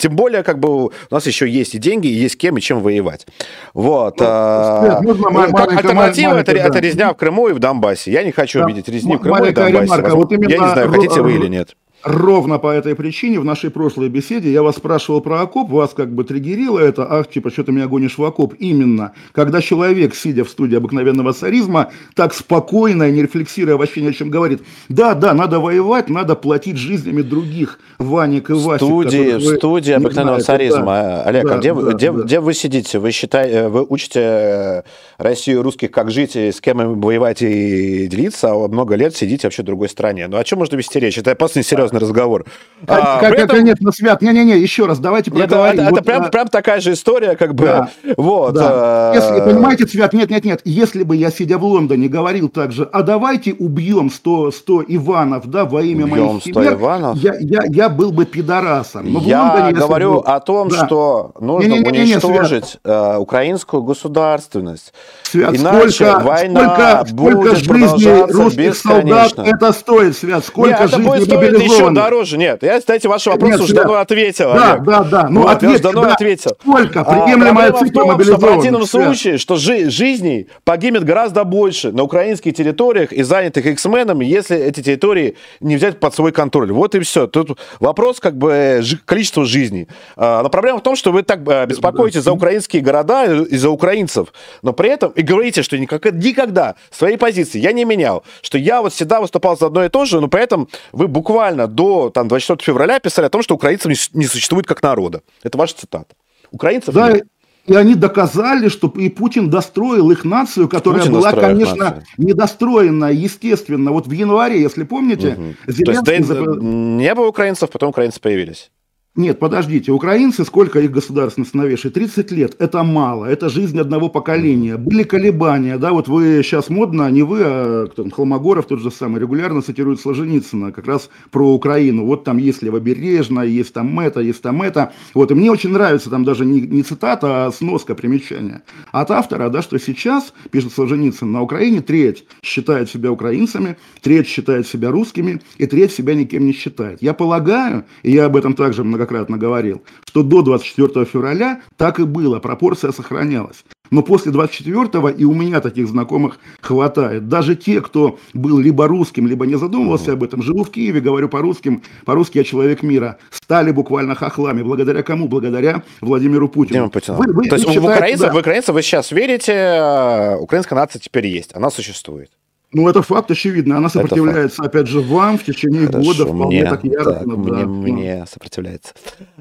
тем более, как бы у нас еще есть и деньги, и есть кем и чем воевать. Вот. Ну, а, ну, как альтернатива это, да. это резня в Крыму и в Донбассе. Я не хочу да, видеть резни в Крыму и Донбассе. Ремарка, вот именно, я не знаю, хотите вы или нет. Ровно по этой причине в нашей прошлой беседе я вас спрашивал про окоп, вас как бы триггерило это, ах, типа, что ты меня гонишь в окоп. Именно, когда человек, сидя в студии обыкновенного царизма, так спокойно, не рефлексируя вообще ни о чем говорит, да, да, надо воевать, надо платить жизнями других, Ваник и Васик. Студии, в студии обыкновенного царизма. Да, Олег, а да, а где, да, где, да. где вы сидите? Вы, считаете, вы учите э, Россию русских, как жить, и с кем воевать и делиться, а много лет сидите вообще в другой стране. Ну о чем можно вести речь? Это просто несерьезный разговор. А, как, этом... Конечно, Свят, не-не-не, еще раз, давайте проговорим. Это, вот, это прям, а... прям такая же история, как бы. Да. Вот. Да. А... Если, понимаете, Свят, нет-нет-нет, если бы я, сидя в Лондоне, говорил так же, а давайте убьем 100, 100 Иванов, да, во имя убьем моих 100 химер, Иванов? Я, я, я был бы пидорасом. Но я Лондоне, говорю был... о том, да. что нужно не, не, не, не, уничтожить не, э, украинскую государственность. Свят, Иначе сколько, война сколько, будет сколько жизней русских солдат это стоит, Свят? Сколько Нет, жизней это стоить еще дороже. Нет, я, кстати, ваш вопрос Нет, уже давно ответил. Да, Олег. да, да. Ну, вот, ответ, я уже давно да. ответил. Сколько? А, приемлемая а, цифра в том, что в противном случае, что жи- жизней погибнет гораздо больше на украинских территориях и занятых X-менами, если эти территории не взять под свой контроль. Вот и все. Тут вопрос как бы количества жизней. А, но проблема в том, что вы так э, беспокоитесь за украинские города и за украинцев, но при этом и говорите, что никогда, никогда своей позиции я не менял, что я вот всегда выступал за одно и то же, но при этом вы буквально до там, 24 февраля писали о том, что украинцев не существует как народа. Это ваша цитата. Украинцев да, нет. И они доказали, что и Путин достроил их нацию, которая Путин была, конечно, нацию. недостроенная, естественно. Вот в январе, если помните, угу. Зеленский... То есть, зап... не было украинцев, потом украинцы появились. Нет, подождите, украинцы, сколько их государственность новейшей? 30 лет, это мало, это жизнь одного поколения. Были колебания, да, вот вы сейчас модно, не вы, а кто Холмогоров тот же самый, регулярно цитирует Сложеницына как раз про Украину. Вот там есть Левобережная, есть там это, есть там это. Вот, и мне очень нравится там даже не, не цитата, а сноска, примечания. От автора, да, что сейчас, пишет Сложеницын, на Украине треть считает себя украинцами, треть считает себя русскими, и треть себя никем не считает. Я полагаю, и я об этом также много многократно говорил, что до 24 февраля так и было, пропорция сохранялась. Но после 24-го и у меня таких знакомых хватает. Даже те, кто был либо русским, либо не задумывался об этом, живу в Киеве, говорю по-русски, по-русски я человек мира, стали буквально хохлами. Благодаря кому? Благодаря Владимиру Путину. Путину. Вы, вы, То есть вы в, украинцев, да. в украинцев вы сейчас верите, э, украинская нация теперь есть, она существует? Ну, это факт очевидно. Она сопротивляется, опять же, вам в течение Хорошо, года вполне мне, так яростно. Так, да, мне, да. мне сопротивляется.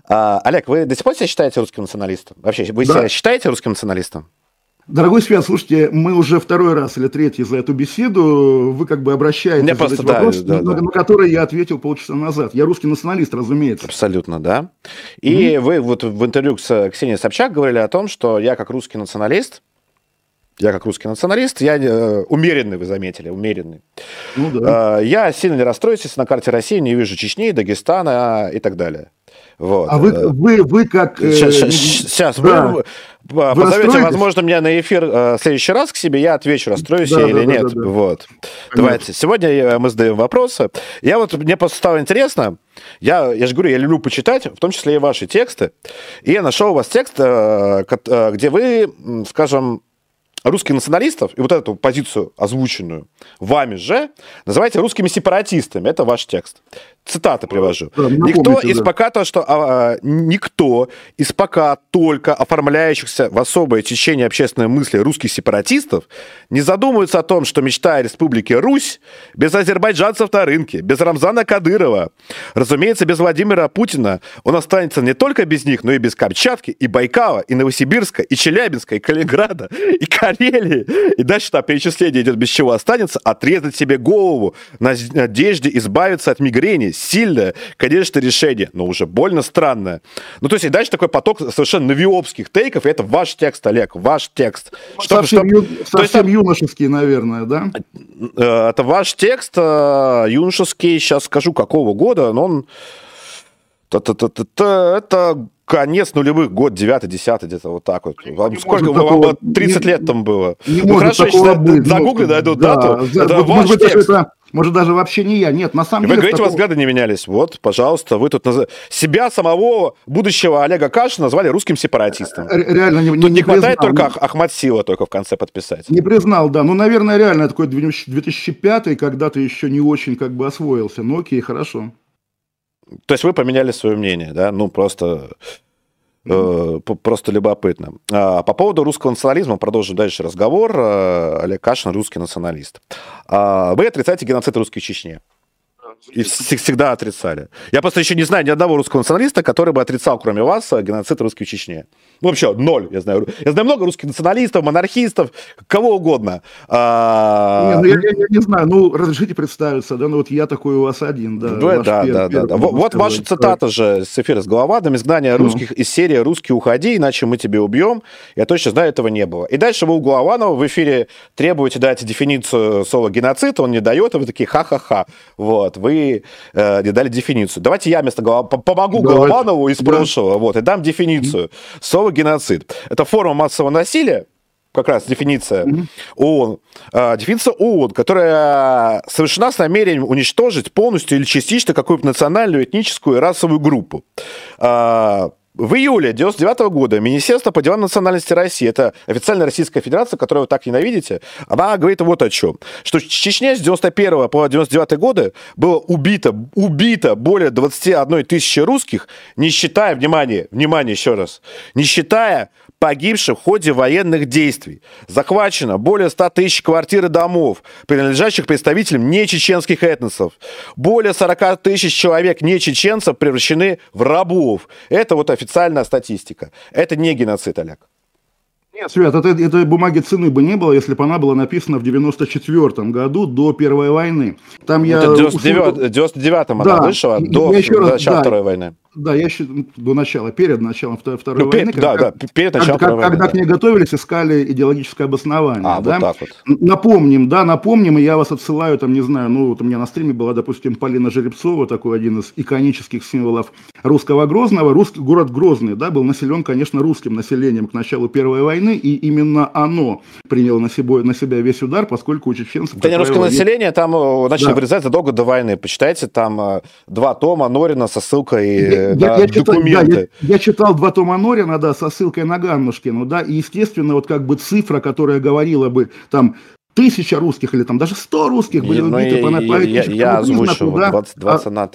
А, Олег, вы до сих пор себя считаете русским националистом? Вообще, вы да. себя считаете русским националистом? Дорогой Свят, слушайте, мы уже второй раз или третий за эту беседу, вы как бы обращаетесь Мне просто, да, вопрос, да, на, да. на который я ответил полчаса назад. Я русский националист, разумеется. Абсолютно, да. И mm-hmm. вы вот в интервью с Ксенией Собчак говорили о том, что я как русский националист, я как русский националист, я э, умеренный, вы заметили, умеренный. Ну, да. э, я сильно не расстроюсь, если на карте России не вижу Чечни, Дагестана и так далее. Вот. А вы, вы, вы как... Сейчас, э, сейчас да. вы, вы позовете, возможно, меня на эфир э, в следующий раз к себе, я отвечу, расстроюсь да, я да, или да, нет. Да, да. Вот. Давайте. Сегодня мы задаем вопросы. Я вот, мне просто стало интересно, я, я же говорю, я люблю почитать, в том числе и ваши тексты, и я нашел у вас текст, э, где вы, скажем, русских националистов и вот эту позицию, озвученную вами же, называете русскими сепаратистами. Это ваш текст. Цитаты привожу. Да, никто из пока то, что а, никто из пока только оформляющихся в особое течение общественной мысли русских сепаратистов не задумывается о том, что мечта о республике Русь без азербайджанцев на рынке, без Рамзана Кадырова, разумеется, без Владимира Путина, он останется не только без них, но и без Камчатки, и Байкала, и Новосибирска, и Челябинска, и Калининграда, и Карелии. И дальше там перечисление идет, без чего останется, отрезать себе голову, на надежде избавиться от мигрени, сильное, конечно, решение, но уже больно странное. Ну, то есть, и дальше такой поток совершенно навиопских тейков, и это ваш текст, Олег, ваш текст. Чтобы, совсем чтобы, ю, совсем есть, юношеский, наверное, да? Э, это ваш текст э, юношеский, сейчас скажу, какого года, но он... Это конец нулевых, год 9-10, где-то вот так вот. Вам сколько вам 30 лет там было? Не ну, может хорошо, такого быть. Загугли, найду да, дату. Да, это ваш быть, текст. Это, может, даже вообще не я. Нет, на самом Вы деле... Вы говорите, такого... у вас взгляды не менялись. Вот, пожалуйста, вы тут наз... себя самого будущего Олега Кашина назвали русским сепаратистом. Реально не Тут не, не хватает признал. только Ахмад Сила только в конце подписать. Не признал, да. Ну, наверное, реально такой 2005 когда ты еще не очень как бы освоился. Ну, окей, хорошо. То есть вы поменяли свое мнение, да? Ну, просто... Э, просто любопытно. А, по поводу русского национализма, продолжим дальше разговор. Э, Олег Кашин, русский националист. А, вы отрицаете геноцид русской Чечни? И всегда отрицали. Я просто еще не знаю ни одного русского националиста, который бы отрицал, кроме вас, геноцид русской в Чечне. Ну, вообще, ноль, я знаю. Я знаю много русских националистов, монархистов, кого угодно. А... Не, ну, я, я, я не знаю, ну, разрешите представиться, да, ну, вот я такой у вас один, да. Да, да, пер, да, пер, да. Вот, ваша цитата же с эфира с Головадом, изгнание ну. русских из серии «Русский, уходи, иначе мы тебе убьем». Я точно знаю, этого не было. И дальше вы у Голованова в эфире требуете дать дефиницию слова «геноцид», он не дает, и вы такие «ха-ха-ха». Вот, вы э, не дали дефиницию. Давайте я вместо Голов... помогу Давайте. Голованову из да. прошлого, вот, и дам дефиницию. Mm-hmm. Слово геноцид. Это форма массового насилия, как раз дефиниция mm-hmm. ООН, а, дефиниция ООН, которая совершена с намерением уничтожить полностью или частично какую-то национальную, этническую и расовую группу. А, в июле 99 года Министерство по делам национальности России, это официальная Российская Федерация, которую вы так ненавидите, она говорит вот о чем. Что в Чечне с 91 по 99 годы было убито, убито более 21 тысячи русских, не считая, внимание, внимание еще раз, не считая погибших в ходе военных действий. Захвачено более 100 тысяч квартир и домов, принадлежащих представителям нечеченских этносов. Более 40 тысяч человек нечеченцев превращены в рабов. Это вот официальная статистика. Это не геноцид, Олег. Нет, Свет, это, этой бумаги цены бы не было, если бы она была написана в 94 году, до Первой войны. Там я... Это в 99, 99 она да, вышла, до, еще раз, начала да, Второй войны. Да, я считаю, до начала, перед началом Второй ну, войны. Когда, да, да, перед началом когда, войны. Когда к ней готовились, искали идеологическое обоснование. А, да? вот так вот. Напомним, да, напомним, и я вас отсылаю, там, не знаю, ну, вот у меня на стриме была, допустим, Полина Жеребцова, такой один из иконических символов русского Грозного. Русский, город Грозный, да, был населен, конечно, русским населением к началу Первой войны, и именно оно приняло на себя, на себя весь удар, поскольку у чеченцев... Это не русское правило, население, там э, начали да. вырезать задолго до войны. Почитайте, там э, два тома Норина со ссылкой я, на я, я документы. Да, я, я читал два тома Норина, да, со ссылкой на Ганнушкину, да, и, естественно, вот как бы цифра, которая говорила бы, там, тысяча русских или там даже сто русских были ну, убиты по, по Я, я озвучил, да? 20, 21 а,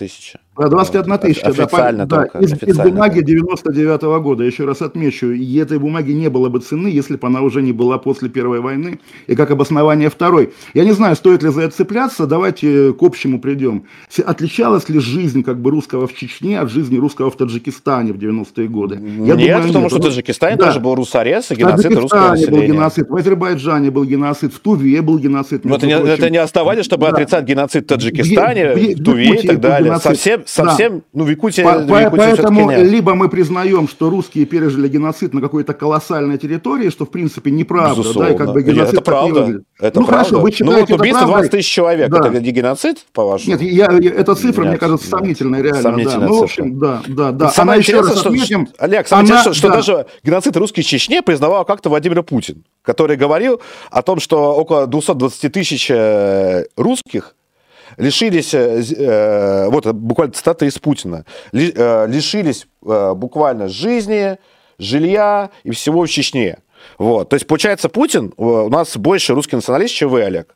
тысяча. 21 тысяча, официально да, только, да, из, официально. из бумаги 99 -го года, еще раз отмечу, и этой бумаги не было бы цены, если бы она уже не была после Первой войны, и как обоснование Второй. Я не знаю, стоит ли за это цепляться, давайте к общему придем. Отличалась ли жизнь как бы русского в Чечне от жизни русского в Таджикистане в 90-е годы? Я нет, думаю, потому нет. что в Таджикистане да. тоже был русарез и геноцид русского населения. был геноцид, в Азербайджане был геноцид, в Туве был геноцид. Но это не, это не основание, чтобы да. отрицать геноцид в Таджикистане, в, в, в Туве и так далее. Совсем, совсем, да. ну, в Якутии, По, в Якутии Поэтому либо мы признаем, что русские пережили геноцид на какой-то колоссальной территории, что в принципе неправда, Безусловно. да, и как бы геноцид это правда. Это ну правда. хорошо, вы считаете ну, вот убийство 20 тысяч человек, да. это не геноцид, по-вашему? Нет, я, эта цифра, нет, мне кажется, сомнительная реально. Сомнительная да. Ну, в общем, да, да, да. Самое она интересное, что, отметим, Олег, самое она, интересное, что да. даже геноцид русской Чечне признавал как-то Владимир Путин, который говорил о том, что около 220 тысяч э, русских лишились, э, э, вот буквально цитата из Путина, ли, э, лишились э, буквально жизни, жилья и всего в Чечне. Вот. То есть, получается, Путин у нас больше русский националист, чем вы, Олег.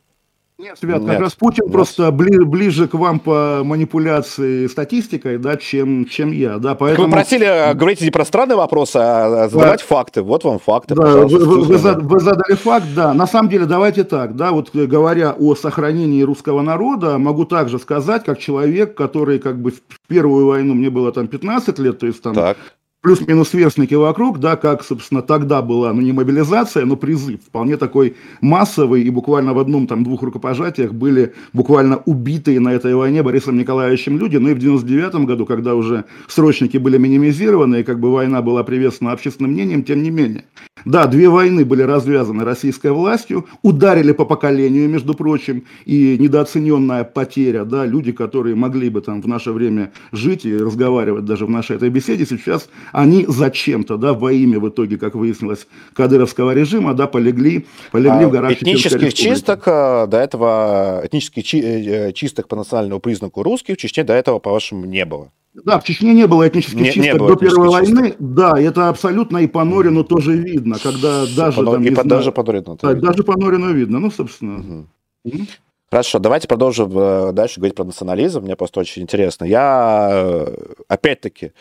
Нет, ребят, как раз Путин Нет. просто бли, ближе к вам по манипуляции статистикой, да, чем, чем я, да, поэтому... Вы просили э, говорить не про странные вопросы, а задавать да. факты. Вот вам факты, да, вы, вы, вы, вы задали факт, да. На самом деле, давайте так, да, вот э, говоря о сохранении русского народа, могу также сказать, как человек, который как бы в первую войну, мне было там 15 лет, то есть там так плюс-минус сверстники вокруг, да, как, собственно, тогда была, ну, не мобилизация, но призыв, вполне такой массовый, и буквально в одном, там, двух рукопожатиях были буквально убитые на этой войне Борисом Николаевичем люди, ну, и в 99 году, когда уже срочники были минимизированы, и как бы война была приветствована общественным мнением, тем не менее. Да, две войны были развязаны российской властью, ударили по поколению, между прочим, и недооцененная потеря, да, люди, которые могли бы там в наше время жить и разговаривать даже в нашей этой беседе, сейчас они зачем-то, да, во имя в итоге, как выяснилось, кадыровского режима, да, полегли, полегли а в горах Этнических чисток э, до этого, этнических э, чисток по национальному признаку русских в Чечне до этого, по-вашему, не было? Да, в Чечне не было этнических не, чисток не было до Первой войны. Чисток. Да, это абсолютно и по Норину тоже видно, когда даже... По, там, и по, даже по Норину. Да, даже по Норину видно, ну, собственно. Угу. Хорошо, давайте продолжим э, дальше говорить про национализм. Мне просто очень интересно. Я, э, опять-таки, э,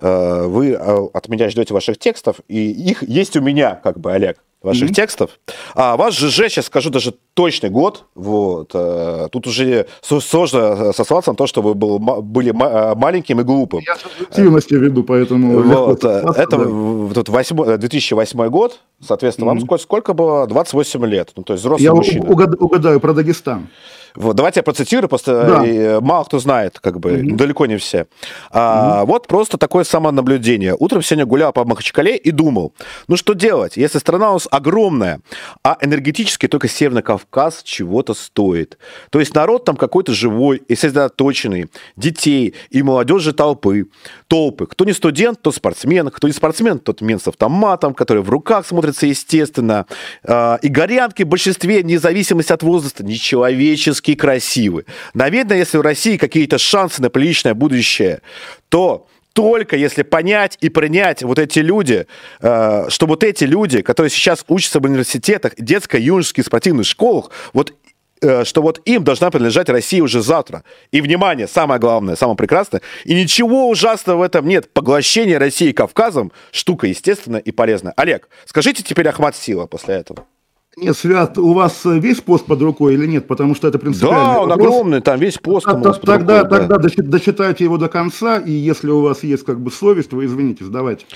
вы от меня ждете ваших текстов, и их есть у меня, как бы, Олег ваших mm-hmm. текстов. А ваш ЖЖ, сейчас скажу даже точный год, вот, э, тут уже сложно сослаться на то, что вы был, были э, маленьким и глупым. Я субъективности веду, поэтому... Вот, э, это да. тут 8, 2008 год, соответственно, mm-hmm. вам сколько, сколько было? 28 лет, ну, то есть взрослый Я мужчина. Я угадаю про Дагестан. Вот, давайте я процитирую, просто да. Э, мало кто знает, как бы, угу. далеко не все. А, угу. Вот просто такое самонаблюдение. Утром сегодня гулял по Махачкале и думал, ну что делать, если страна у нас огромная, а энергетически только Северный Кавказ чего-то стоит. То есть народ там какой-то живой и сосредоточенный, детей и молодежи толпы, толпы. Кто не студент, то спортсмен, кто не спортсмен, тот мент с автоматом, который в руках смотрится естественно. А, и горянки в большинстве, вне зависимости от возраста, нечеловеческие физически красивы. Наверное, если у России какие-то шансы на приличное будущее, то только если понять и принять вот эти люди, э, что вот эти люди, которые сейчас учатся в университетах, детско-юношеских спортивных школах, вот э, что вот им должна принадлежать Россия уже завтра. И, внимание, самое главное, самое прекрасное, и ничего ужасного в этом нет. Поглощение России Кавказом – штука естественная и полезная. Олег, скажите теперь Ахмат Сила после этого. Нет, Свят, у вас весь пост под рукой или нет? Потому что это принципиально. Да, он вопрос. огромный, там весь пост. А, под тогда рукой, тогда да. дочитайте его до конца, и если у вас есть как бы совесть, вы извинитесь, давайте.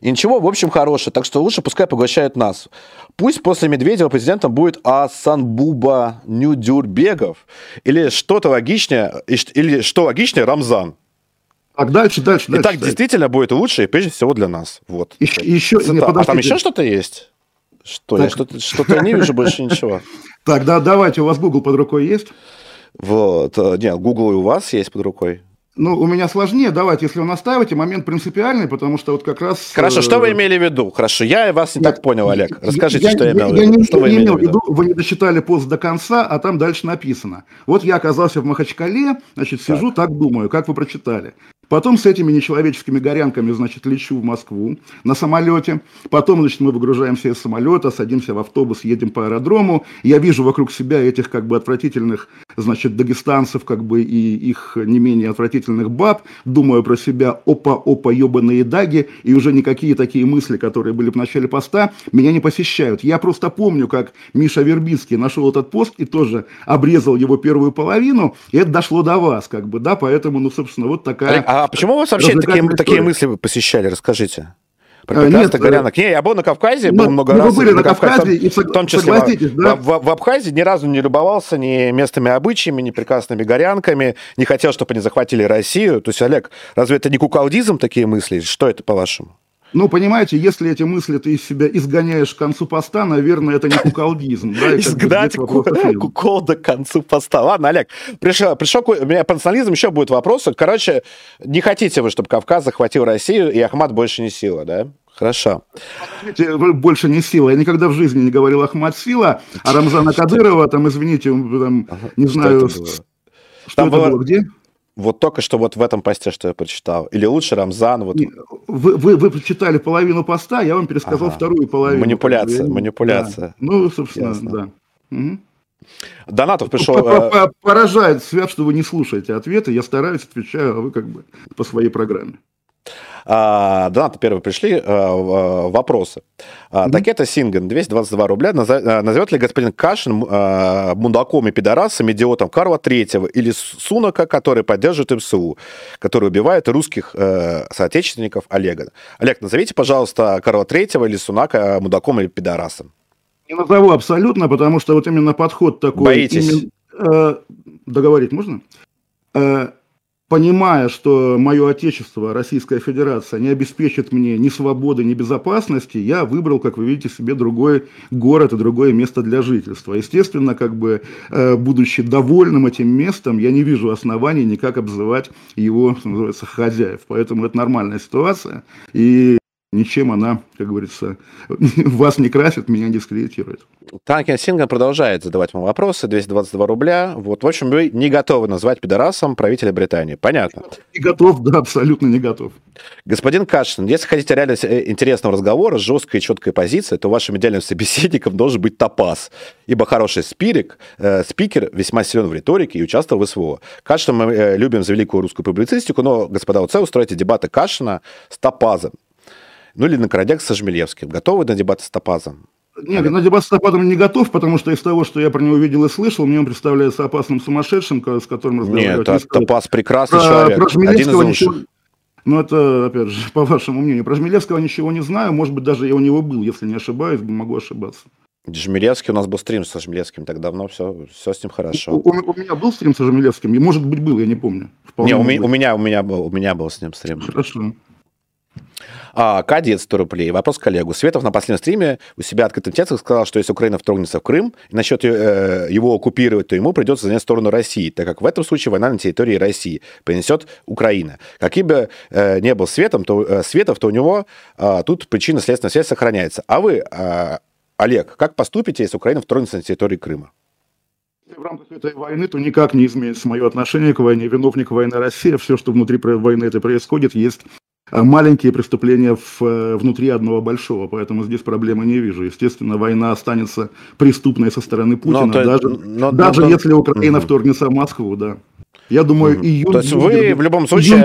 И ничего, в общем, хорошее. Так что лучше пускай поглощают нас. Пусть после Медведева президентом будет Асанбуба Нюдюрбегов. Или что-то логичнее, или что логичнее, Рамзан. Так, дальше, дальше, дальше. И так действительно будет лучше, и прежде всего для нас. Вот. Еще, еще, нет, а там еще что-то есть? Что? Так. Я что-то, что-то не вижу больше ничего. Так, да, давайте, у вас Google под рукой есть? Вот, э, нет, Google и у вас есть под рукой. Ну, у меня сложнее. Давайте, если вы настаиваете, момент принципиальный, потому что вот как раз... Хорошо, что вы э, имели в виду? Хорошо, я вас не я, так понял, Олег. Расскажите, я, что я, я имел в виду. Я, что я вы не имел в виду, вы не дочитали пост до конца, а там дальше написано. Вот я оказался в Махачкале, значит, сижу, так, так думаю, как вы прочитали. Потом с этими нечеловеческими горянками, значит, лечу в Москву на самолете. Потом, значит, мы выгружаемся из самолета, садимся в автобус, едем по аэродрому. Я вижу вокруг себя этих, как бы, отвратительных, значит, дагестанцев, как бы, и их не менее отвратительных баб. Думаю про себя, опа-опа, ебаные даги. И уже никакие такие мысли, которые были в начале поста, меня не посещают. Я просто помню, как Миша Вербицкий нашел этот пост и тоже обрезал его первую половину. И это дошло до вас, как бы, да, поэтому, ну, собственно, вот такая... А почему вас вообще такие, такие мысли посещали? Расскажите. Нет, горянок. Не, я был на Кавказе, ну, был много ну, раз. Вы были на Кавказе, и в том числе в, Абхазии ни разу не любовался ни местными обычаями, ни прекрасными горянками, не хотел, чтобы они захватили Россию. То есть, Олег, разве это не куколдизм такие мысли? Что это, по-вашему? Ну, понимаете, если эти мысли ты из себя изгоняешь к концу поста, наверное, это не куколдизм. Да, Изгнать кукол до концу поста. Ладно, Олег, пришел, пришел, у меня по национализму еще будет вопрос. Короче, не хотите вы, чтобы Кавказ захватил Россию, и Ахмат больше не сила, да? Хорошо. Извините, больше не сила. Я никогда в жизни не говорил Ахмат сила, а Рамзана Кадырова, там, извините, там, не знаю, что это было, где? Вот только что вот в этом посте, что я прочитал. Или лучше Рамзан. Вот... Вы, вы, вы прочитали половину поста, я вам пересказал ага. вторую половину. Манипуляция, я... манипуляция. Да. Ну, собственно, Ясно. да. Угу. Донатов пришел... Э, поражает, Свят, что вы не слушаете ответы. Я стараюсь, отвечаю, а вы как бы по своей программе. А, донаты первые пришли, а, вопросы. А, mm-hmm. Такета Синген, 222 рубля. Назовет ли господин Кашин а, мудаком и пидорасом, идиотом Карла Третьего или Сунака, который поддерживает МСУ, который убивает русских э, соотечественников Олега? Олег, назовите, пожалуйста, Карла Третьего или Сунака мудаком или пидорасом. Не назову абсолютно, потому что вот именно подход такой... Боитесь? Именно, э, договорить можно? Э, понимая, что мое отечество, Российская Федерация, не обеспечит мне ни свободы, ни безопасности, я выбрал, как вы видите, себе другой город и другое место для жительства. Естественно, как бы, э, будучи довольным этим местом, я не вижу оснований никак обзывать его, называется, хозяев. Поэтому это нормальная ситуация. И ничем она, как говорится, вас не красит, меня дискредитирует. Танкин Синган продолжает задавать вам вопросы, 222 рубля. Вот, в общем, вы не готовы назвать пидорасом правителя Британии. Понятно. Не готов, да, абсолютно не готов. Господин Кашин, если хотите реально э, интересного разговора, жесткой и четкой позиции, то вашим идеальным собеседником должен быть Топас, ибо хороший спирик, э, спикер весьма силен в риторике и участвовал в СВО. Кашина мы э, любим за великую русскую публицистику, но, господа УЦ, устроите дебаты Кашина с Топазом. Ну или на Карадяк со Жмельевским. Готовы на дебаты с Топазом? Нет, на дебат с Топазом не готов, потому что из того, что я про него видел и слышал, мне он представляется опасным сумасшедшим, с которым разговаривать. Нет, Топаз прекрасный про, человек, про один из лучших. Ничего... Ну, это, опять же, по вашему мнению. Про Жмелевского ничего не знаю. Может быть, даже я у него был, если не ошибаюсь, могу ошибаться. Жмелевский, у нас был стрим со Жмелевским так давно, все, все с ним хорошо. У, у, у меня был стрим со Жмелевским? Может быть, был, я не помню. Вполне не, у, у, меня, у, меня был, у меня был с ним стрим. Хорошо. А, Кадет 100 рублей. Вопрос коллегу. Светов на последнем стриме у себя открытым текстом сказал, что если Украина вторгнется в Крым и начнет э, его оккупировать, то ему придется занять сторону России, так как в этом случае война на территории России принесет Украина. Каким бы э, не был Светом, то, э, Светов, то у него э, тут причинно-следственная связь сохраняется. А вы, э, Олег, как поступите, если Украина вторгнется на территории Крыма? в рамках этой войны, то никак не изменится мое отношение к войне. Виновник войны Россия. Все, что внутри войны это происходит, есть маленькие преступления в, э, внутри одного большого, поэтому здесь проблемы не вижу. Естественно, война останется преступной со стороны Путина, но, даже, но, даже но, если Украина угу. вторгнется в Москву, да. Я думаю, угу. июнь... То есть вы в любом случае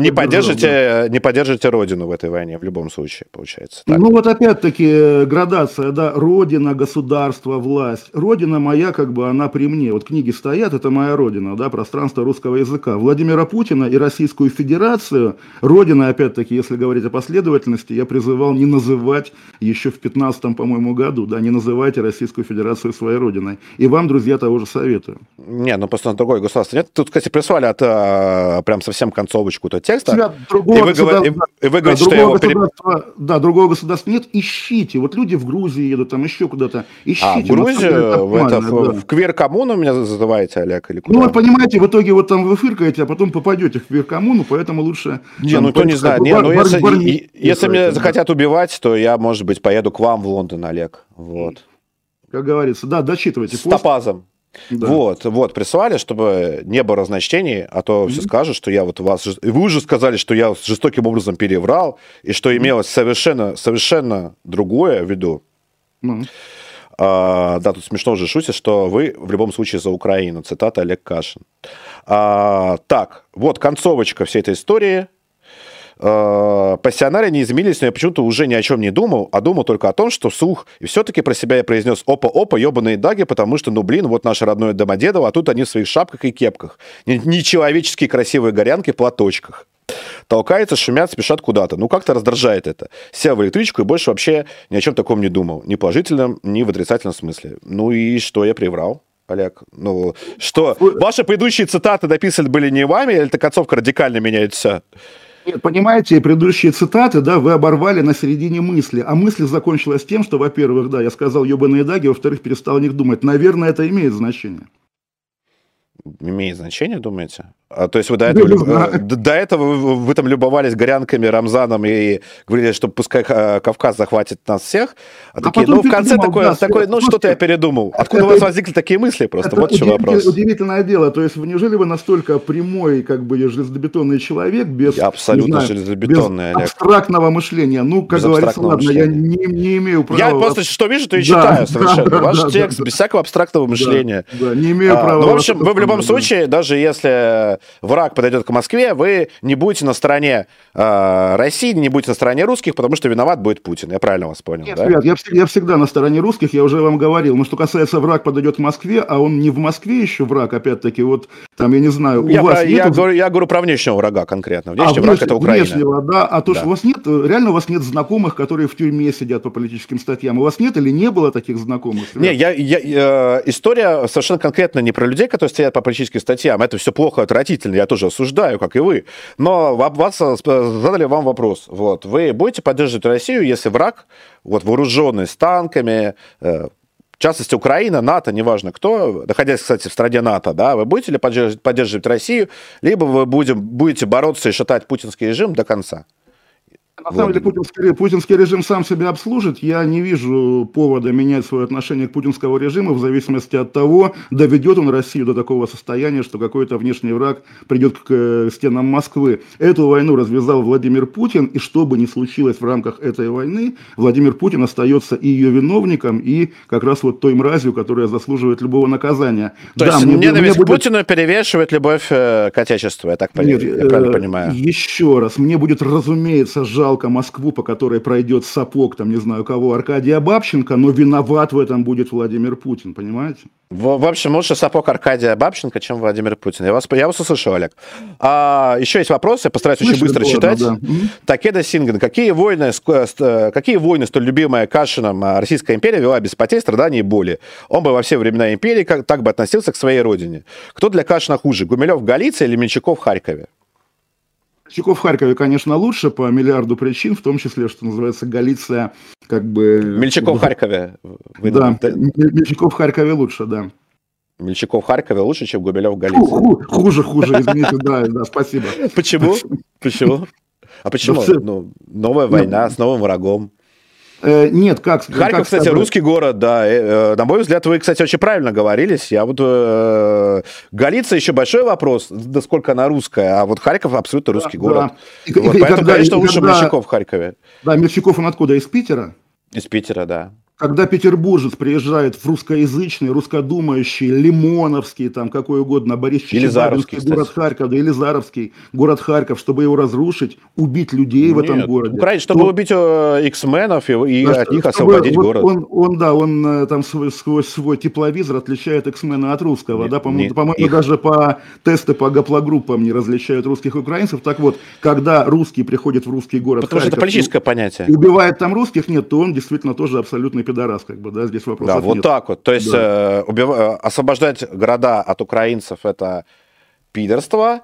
не поддержите, да. не поддержите Родину в этой войне, в любом случае, получается. Так. Ну вот опять-таки градация, да, Родина, государство, власть. Родина моя, как бы, она при мне. Вот книги стоят, это моя Родина, да, пространство русского языка. Владимира Путина и Российскую Федерацию, Родина, опять-таки, если говорить о последовательности, я призывал не называть еще в 15 по-моему, году, да, не называйте Российскую Федерацию своей Родиной. И вам, друзья, того же советую. Не, ну просто другое государство нет. Тут, кстати, кстати, прислали от, а, прям совсем концовочку-то текста. другого и вы, говор... и, и вы говорите, да, что его... Государства, да, другого государства нет, ищите. Вот люди в Грузии едут, там еще куда-то. Ищите. А, в Грузию, в, это, да. в, квер-коммуну меня называете, Олег, или куда? Ну, вот понимаете, в итоге вот там вы фыркаете, а потом попадете в квер-коммуну, поэтому лучше... Не, там, ну, кто не знает. Не, ну, если, бар, и, если меня захотят убивать, то я, может быть, поеду к вам в Лондон, Олег. Вот. Как говорится, да, дочитывайте. С топазом. Да. Вот, вот, прислали, чтобы не было разночтений, а то mm-hmm. все скажут, что я вот вас... Вы уже сказали, что я жестоким образом переврал, и что имелось совершенно, совершенно другое в виду. Mm-hmm. А, да, тут смешно же шутит, что вы в любом случае за Украину. Цитата Олег Кашин. А, так, вот концовочка всей этой истории. Э, пассионарии не изменились, но я почему-то уже ни о чем не думал, а думал только о том, что вслух. И все-таки про себя я произнес опа-опа, ебаные даги, потому что, ну блин, вот наше родное Домодедово, а тут они в своих шапках и кепках. Нечеловеческие красивые горянки в платочках. Толкаются, шумят, спешат куда-то. Ну, как-то раздражает это. Сел в электричку и больше вообще ни о чем таком не думал. Ни в положительном, ни в отрицательном смысле. Ну и что я приврал? Олег, ну что, ваши предыдущие цитаты написаны были не вами, или эта концовка радикально меняет все? Нет, понимаете, предыдущие цитаты, да, вы оборвали на середине мысли, а мысль закончилась тем, что, во-первых, да, я сказал ебаные даги, во-вторых, перестал о них думать. Наверное, это имеет значение имеет значение, думаете? А, то есть вы до этого, люб... Э, до этого вы, вы там любовались горянками, Рамзаном и говорили, что пускай э, Кавказ захватит нас всех. А, а такие, ну, в конце такой, да, такой ну, что-то я передумал. Откуда это, у вас возникли такие мысли просто? Это вот еще вопрос. Удивительное дело. То есть, неужели вы настолько прямой, как бы, железобетонный человек, без, я абсолютно знаю, железобетонный, без абстрактного мышления? Ну, как без говорится, ладно, мышления. я не, не имею права... Я просто что вижу, то и читаю да, совершенно. Да, Ваш да, текст да, без всякого абстрактного мышления. Да, да, не имею а, права... Ну, в общем, вы в любом случае, даже если враг подойдет к Москве, вы не будете на стороне э, России, не будете на стороне русских, потому что виноват будет Путин. Я правильно вас понял, Нет, да? Ребят, я, я всегда на стороне русских, я уже вам говорил. Но что касается враг подойдет к Москве, а он не в Москве еще враг, опять-таки, вот там, я не знаю, у я вас про, нет... Я, говорю, я говорю про внешнего врага конкретно. Внешний а, враг это Украина. Внешнего, да. А то, да. что у вас нет, реально у вас нет знакомых, которые в тюрьме сидят по политическим статьям. У вас нет или не было таких знакомых? Ребят? Не, я, я, я, история совершенно конкретно не про людей, которые стоят по политическим статьям. Это все плохо, отвратительно. Я тоже осуждаю, как и вы. Но вас э, задали вам вопрос. Вот. Вы будете поддерживать Россию, если враг, вот, вооруженный с танками, э, в частности, Украина, НАТО, неважно кто, находясь, кстати, в стране НАТО, да, вы будете ли поддерживать, поддерживать Россию, либо вы будем, будете бороться и шатать путинский режим до конца? На самом деле путинский, путинский режим сам себя обслужит. Я не вижу повода менять свое отношение к путинскому режиму в зависимости от того, доведет он Россию до такого состояния, что какой-то внешний враг придет к э, стенам Москвы. Эту войну развязал Владимир Путин, и что бы ни случилось в рамках этой войны, Владимир Путин остается и ее виновником, и как раз вот той мразью, которая заслуживает любого наказания. То да, есть мне, ненависть мне будет... к Путину перевешивает любовь э, к Отечеству, я так Нет, я правильно э, понимаю? Еще раз, мне будет, разумеется, жаль жалко Москву, по которой пройдет сапог, там, не знаю кого, Аркадия Бабченко, но виноват в этом будет Владимир Путин, понимаете? В, в общем, лучше сапог Аркадия Бабченко, чем Владимир Путин. Я вас, я вас услышал, Олег. А, еще есть вопросы, постараюсь Слышно очень быстро было, читать. Да. Такеда Синген. Какие войны, какие войны, столь любимая Кашином а, Российская империя вела без потерь, страданий и боли? Он бы во все времена империи как, так бы относился к своей родине. Кто для Кашина хуже, Гумилев в Галиции или Менчаков в Харькове? Чеков в Харькове, конечно, лучше по миллиарду причин, в том числе, что называется, Галиция как бы... Мельчаков в Харькове. Вы да, Мельчаков в Харькове лучше, да. Мельчаков в Харькове лучше, чем Гумилев в Галиции. Хуже, хуже, извините, да, да, спасибо. Почему? Почему? А почему? Ну, новая война с новым врагом. Э, нет, как Харьков, как кстати, сказать? русский город, да. Э, на мой взгляд, вы, кстати, очень правильно говорились. Я вот э, Галиция еще большой вопрос, насколько она русская, а вот Харьков абсолютно русский да, город. Да. И, вот, и, поэтому, когда, конечно, лучше когда... Мельчаков в Харькове. Да, Мельчаков он откуда? Из Питера? Из Питера, да когда петербуржец приезжает в русскоязычный, русскодумающий, лимоновский, там какой угодно, Борис Чичабинский, город Харьков, да, Елизаровский, город Харьков, чтобы его разрушить, убить людей Нет, в этом городе. Украине, чтобы то... убить э, X-менов и, и да, от них освободить вот город. Он, он, да, он э, там свой, сквозь свой тепловизор отличает X-мена от русского, Нет, да, по-моему, по их... даже по тесты по гаплогруппам не различают русских и украинцев. Так вот, когда русский приходит в русский город Потому Харьков, что это политическое понятие. Убивает там русских, нет, то он действительно тоже абсолютный пидорас, как бы, да, здесь вопрос. Да, вот нет. так вот. То есть да. э, убив... Э, освобождать города от украинцев это пидорство,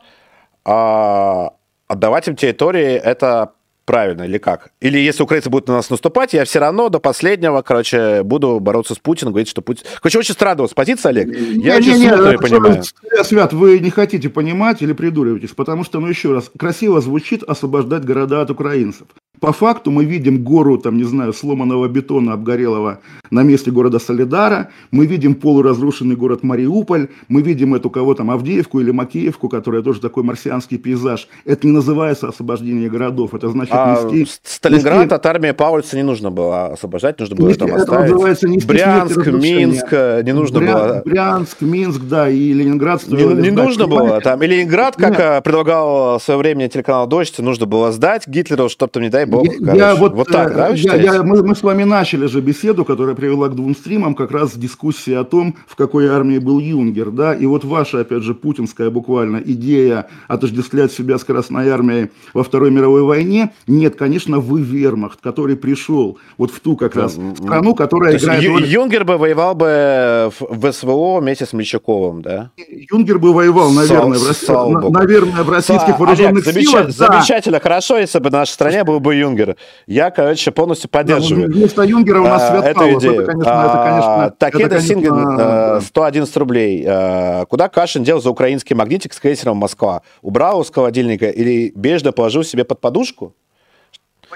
а отдавать им территории это правильно или как? Или если украинцы будут на нас наступать, я все равно до последнего, короче, буду бороться с Путиным, говорить, что Путин... Короче, очень странно с позиции, Олег. Я не, очень не, смутно не, понимаю. Свят, вы не хотите понимать или придуриваетесь, потому что, ну еще раз, красиво звучит освобождать города от украинцев. По факту мы видим гору, там, не знаю, сломанного бетона обгорелого на месте города Солидара, мы видим полуразрушенный город Мариуполь, мы видим эту кого там, Авдеевку или Макеевку, которая тоже такой марсианский пейзаж. Это не называется освобождение городов, это значит а нести... Сталинград нести... от армии Паульца не нужно было освобождать, нужно было нести, там оставить. Нести Брянск, Минск, э, не нужно Бря... было... Брянск, Минск, да, и Ленинград. Не, не нужно было там. И Ленинград, как Нет. Э, предлагал в свое время телеканал «Дождь», нужно было сдать Гитлеру, чтобы там, не дай бог, я, я вот, вот так, да, я, я, мы, мы с вами начали же беседу, которая привела к двум стримам, как раз дискуссия о том, в какой армии был Юнгер, да, и вот ваша, опять же, путинская буквально идея отождествлять себя с Красной армией во Второй мировой войне, нет, конечно, вы вермахт, который пришел вот в ту как раз страну, которая То играет... Роль... Юнгер бы воевал бы в СВО вместе с Мельчаковым, да? Юнгер бы воевал, наверное, Сал, в, России, наверное, в российских вооруженных Олег, силах. Замеч... Да. Замечательно, хорошо, если бы в нашей стране был бы Юнгер. Я, короче, полностью поддерживаю. Да, вместо Юнгера у нас а, эту идею. Это, конечно, это, конечно, Такеда Синген, 111 рублей. А, куда Кашин дел за украинский магнитик с крейсером «Москва»? Убрал из холодильника или бережно положил себе под подушку?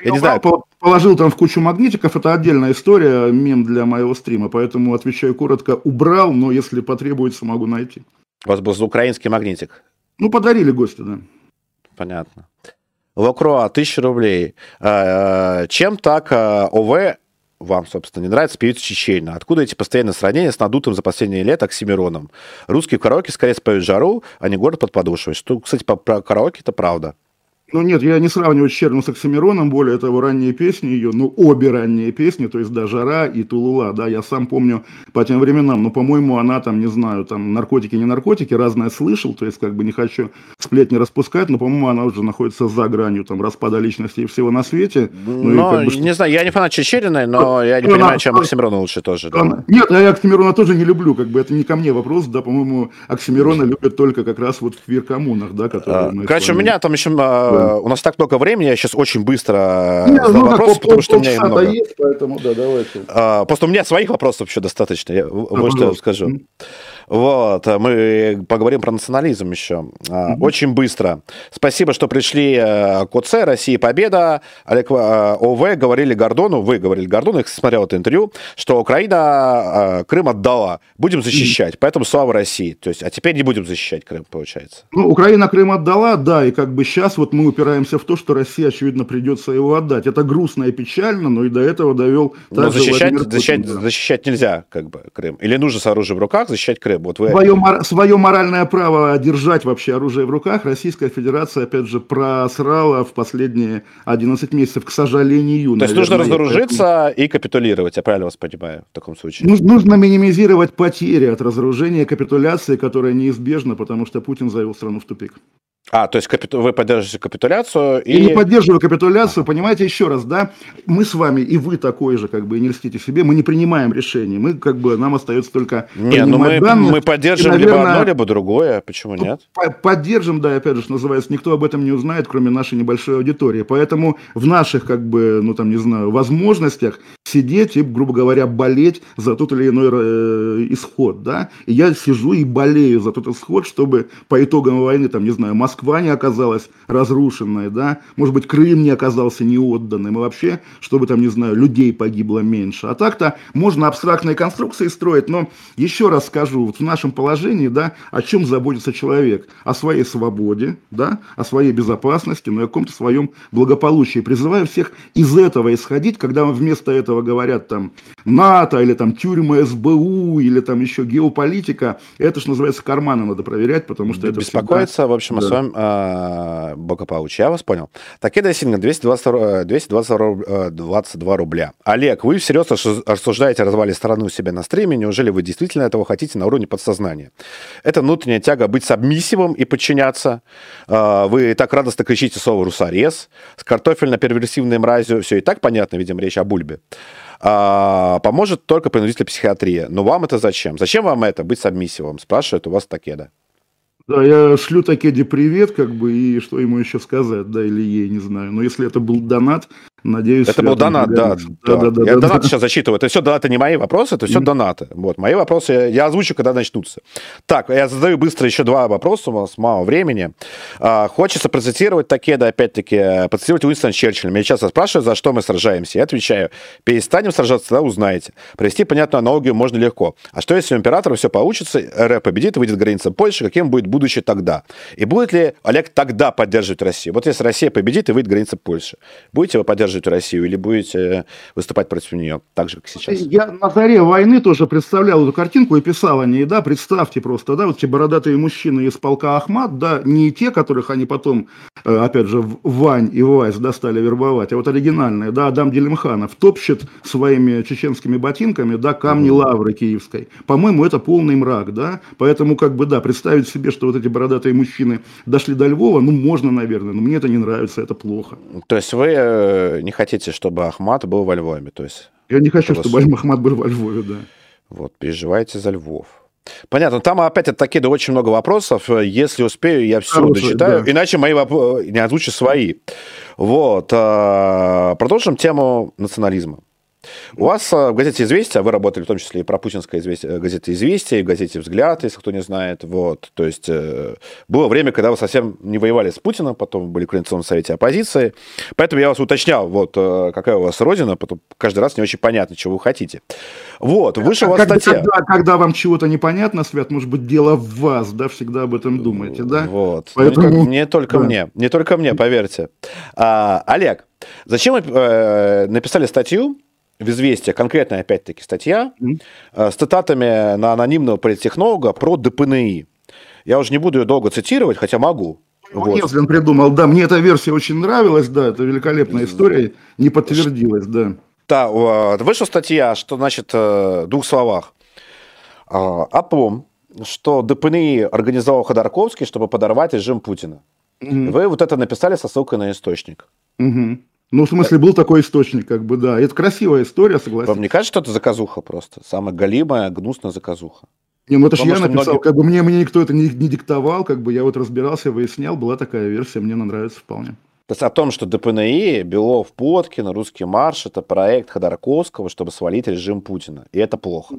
Я, не знаю. Положил там в кучу магнитиков, это отдельная история, мем для моего стрима, поэтому отвечаю коротко, убрал, но если потребуется, могу найти. У вас был за украинский магнитик? Ну, подарили гости, да. Понятно. Лакроа, 1000 рублей. А, а, чем так а, ОВ вам, собственно, не нравится певица Чечена? Откуда эти постоянные сравнения с надутым за последние лет Оксимироном? Русские в караоке скорее споют жару, а не город под подошвой. Что, кстати, про караоке это правда. Ну нет, я не сравниваю Черну с Оксимироном, более того, ранние песни ее, ну обе ранние песни, то есть да, «Жара» и «Тулула», да, я сам помню по тем временам, но, по-моему, она там, не знаю, там наркотики, не наркотики, разное слышал, то есть как бы не хочу сплетни распускать, но, по-моему, она уже находится за гранью там распада личности и всего на свете. Ну, но, как бы, не знаю, я не фанат Чечериной, но я не она, понимаю, чем Оксимирона лучше тоже. Да. Она, нет, я Оксимирона тоже не люблю, как бы это не ко мне вопрос, да, по-моему, Оксимирона любят только как раз вот в квир-коммунах, да, которые... А, короче, у меня там еще, да. у нас так много времени, я сейчас очень быстро не, задам ну, вопросы, потому что у меня много. Есть, поэтому, да, давайте. А, просто у меня своих вопросов еще достаточно, я а, вот что скажу. Вот, мы поговорим про национализм еще. Mm-hmm. Очень быстро. Спасибо, что пришли к ОЦ «Россия победа». Олег ОВ говорили Гордону, вы говорили Гордону, я смотрел это интервью, что Украина Крым отдала. Будем защищать, mm-hmm. поэтому слава России. То есть, а теперь не будем защищать Крым, получается. Ну, Украина Крым отдала, да, и как бы сейчас вот мы упираемся в то, что России, очевидно, придется его отдать. Это грустно и печально, но и до этого довел... Но защищать, защищать, защищать нельзя, как бы, Крым. Или нужно с оружием в руках защищать Крым. Вот вы... свое, свое моральное право держать вообще оружие в руках Российская Федерация, опять же, просрала в последние 11 месяцев, к сожалению. То есть нужно разоружиться и капитулировать, я правильно вас понимаю, в таком случае? Нужно минимизировать потери от разоружения и капитуляции, которая неизбежна, потому что Путин завел страну в тупик. А, то есть капиту... вы поддерживаете капитуляцию и... Я не поддерживаю капитуляцию, понимаете, еще раз, да, мы с вами, и вы такой же, как бы, не льстите себе, мы не принимаем решений, мы, как бы, нам остается только Не, ну мы, данные, мы поддержим и, наверное, либо одно, либо другое, почему нет? Поддержим, да, опять же, что называется, никто об этом не узнает, кроме нашей небольшой аудитории, поэтому в наших, как бы, ну, там, не знаю, возможностях сидеть и, грубо говоря, болеть за тот или иной э, исход, да, и я сижу и болею за тот исход, чтобы по итогам войны, там, не знаю, Москва Москва не оказалась разрушенной, да, может быть, Крым не оказался неотданным, и вообще, чтобы там, не знаю, людей погибло меньше. А так-то можно абстрактные конструкции строить, но еще раз скажу, вот в нашем положении, да, о чем заботится человек? О своей свободе, да, о своей безопасности, но и о каком-то своем благополучии. Призываю всех из этого исходить, когда вместо этого говорят там НАТО, или там тюрьмы СБУ, или там еще геополитика, это, что называется, карманы надо проверять, потому что это Беспокоиться, всегда... в общем, да. о своем своем э, благополучии. Я вас понял. Такеда Синга 222, 222 22 рубля. Олег, вы всерьез рассуждаете о развале страны у себя на стриме. Неужели вы действительно этого хотите на уровне подсознания? Это внутренняя тяга быть сабмиссивом и подчиняться. Э, вы так радостно кричите слово «русорез». С картофельно-перверсивной мразью. Все и так понятно, видим, речь о бульбе. А, поможет только принудительная психиатрия. Но вам это зачем? Зачем вам это, быть сабмиссивом? Спрашивает у вас Такеда. Да, я шлю Такеде привет, как бы, и что ему еще сказать, да, или ей, не знаю. Но если это был донат, Надеюсь, это был донат, да, да, да, да. Я да, донаты да. сейчас зачитываю. Это все донаты не мои вопросы, это все mm-hmm. донаты. Вот, мои вопросы я, я озвучу, когда начнутся. Так, я задаю быстро еще два вопроса, у нас мало времени. А, хочется процитировать такие, да, опять-таки, процитировать Уинстон Черчилля. Меня часто спрашивают, за что мы сражаемся. Я отвечаю, перестанем сражаться, тогда узнаете. Провести понятную аналогию можно легко. А что, если у императора все получится, РФ победит, выйдет граница Польши, каким будет будущее тогда? И будет ли Олег тогда поддерживать Россию? Вот если Россия победит и выйдет граница Польши, будете вы поддерживать Россию или будете выступать против нее, так же, как сейчас? Я на заре войны тоже представлял эту картинку и писал о ней, да, представьте просто, да, вот эти бородатые мужчины из полка Ахмат, да, не те, которых они потом, э, опять же, Вань и Вайс, да, стали вербовать, а вот оригинальные, да, Адам Делимханов топчет своими чеченскими ботинками, да, камни угу. лавры киевской. По-моему, это полный мрак, да, поэтому, как бы, да, представить себе, что вот эти бородатые мужчины дошли до Львова, ну, можно, наверное, но мне это не нравится, это плохо. То есть вы не хотите, чтобы Ахмат был во Львове. То есть, Я не хочу, чтобы вас... Ахмат был во Львове, да. Вот, переживайте за Львов. Понятно. Там опять от такие очень много вопросов. Если успею, я все Хороший, дочитаю. Да. Иначе мои вопросы не озвучу свои. Вот. А, продолжим тему национализма. У вас э, в газете «Известия», вы работали в том числе и про путинское известие, э, газете «Известия», и в газете «Взгляд», если кто не знает. Вот. То есть э, было время, когда вы совсем не воевали с Путиным, потом были в Координационном совете оппозиции. Поэтому я вас уточнял, вот какая у вас родина, потом каждый раз не очень понятно, чего вы хотите. Вот, вышла у вас когда, статья. Когда, когда вам чего-то непонятно, Свят, может быть, дело в вас, да, всегда об этом думаете, да? Вот. Ну, Поэтому... Не, не только да. мне, не только мне, поверьте. А, Олег, зачем вы э, написали статью в «Известия» конкретная, опять-таки, статья mm-hmm. с цитатами на анонимного политтехнолога про ДПНИ. Я уже не буду ее долго цитировать, хотя могу. Вот. Неслин придумал, да, мне эта версия очень нравилась, да, это великолепная история, не подтвердилась, да. Да, вышла статья, что, значит, э, в двух словах. А, Оплом, что ДПНИ организовал Ходорковский, чтобы подорвать режим Путина. Угу. Вы вот это написали со ссылкой на источник. Угу. Ну, в смысле, был такой источник, как бы, да. Это красивая история, согласен. Вам не кажется, что это заказуха просто? Самая галимая, гнусная заказуха. Не, ну это же я написал, многие... как бы мне, мне никто это не, не диктовал, как бы я вот разбирался, выяснял, была такая версия, мне она нравится вполне. То есть о том, что ДПНИ, Белов, Поткин, Русский марш – это проект Ходорковского, чтобы свалить режим Путина. И это плохо.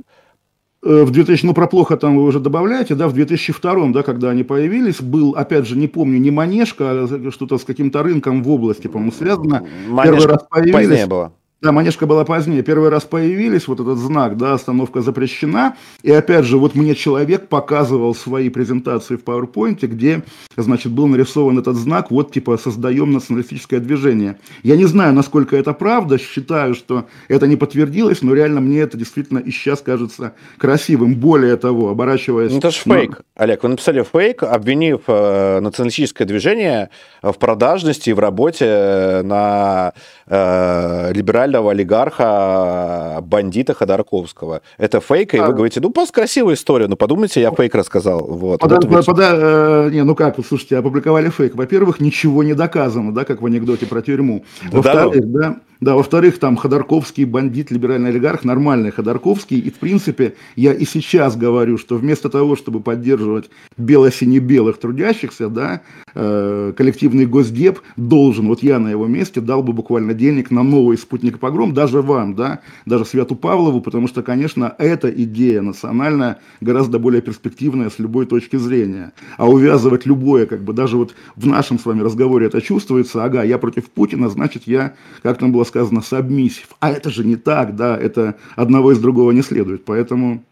Э, в 2000, ну про плохо там вы уже добавляете, да, в 2002, да, когда они появились, был, опять же, не помню, не Манежка, а что-то с каким-то рынком в области, по-моему, связано. Манежка Первый раз появились. было. Да, манежка была позднее. Первый раз появились, вот этот знак, да, остановка запрещена. И опять же, вот мне человек показывал свои презентации в PowerPoint, где, значит, был нарисован этот знак, вот типа создаем националистическое движение. Я не знаю, насколько это правда, считаю, что это не подтвердилось, но реально мне это действительно и сейчас кажется красивым. Более того, оборачиваясь... Ну, это же фейк, но... Олег. Вы написали фейк, обвинив э, националистическое движение в продажности и в работе на э, либерального олигарха, бандита Ходорковского. Это фейк, и вы говорите, ну, просто красивая история, ну, подумайте, я фейк рассказал. Вот. Пода, вот пода, э, не, ну как, слушайте, опубликовали фейк. Во-первых, ничего не доказано, да, как в анекдоте про тюрьму. Во-вторых, да, да да, во-вторых, там Ходорковский бандит, либеральный олигарх, нормальный Ходорковский. И, в принципе, я и сейчас говорю, что вместо того, чтобы поддерживать бело-сине-белых трудящихся, да, э, коллективный госдеп должен, вот я на его месте дал бы буквально денег на новый спутник погром, даже вам, да, даже Свету Павлову, потому что, конечно, эта идея национальная гораздо более перспективная с любой точки зрения. А увязывать любое, как бы даже вот в нашем с вами разговоре это чувствуется, ага, я против Путина, значит, я, как там было сказано submissive. А это же не так, да, это одного из другого не следует, поэтому...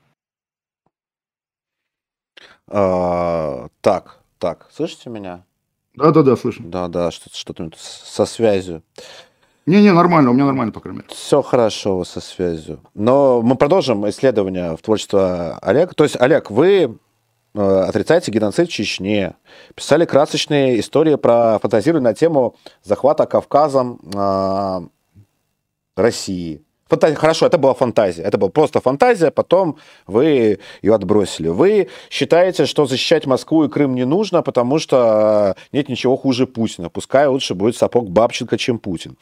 А, так, так, слышите меня? Да-да-да, слышу. Да-да, что-то что со связью. Не-не, нормально, у меня нормально, по крайней мере. Все хорошо со связью. Но мы продолжим исследование в творчество Олега. То есть, Олег, вы э, отрицаете геноцид в Чечне, писали красочные истории про фантазировали на тему захвата Кавказом э, России. Фантазия, хорошо, это была фантазия. Это была просто фантазия, потом вы ее отбросили. Вы считаете, что защищать Москву и Крым не нужно, потому что нет ничего хуже Путина. Пускай лучше будет сапог Бабченко, чем Путин.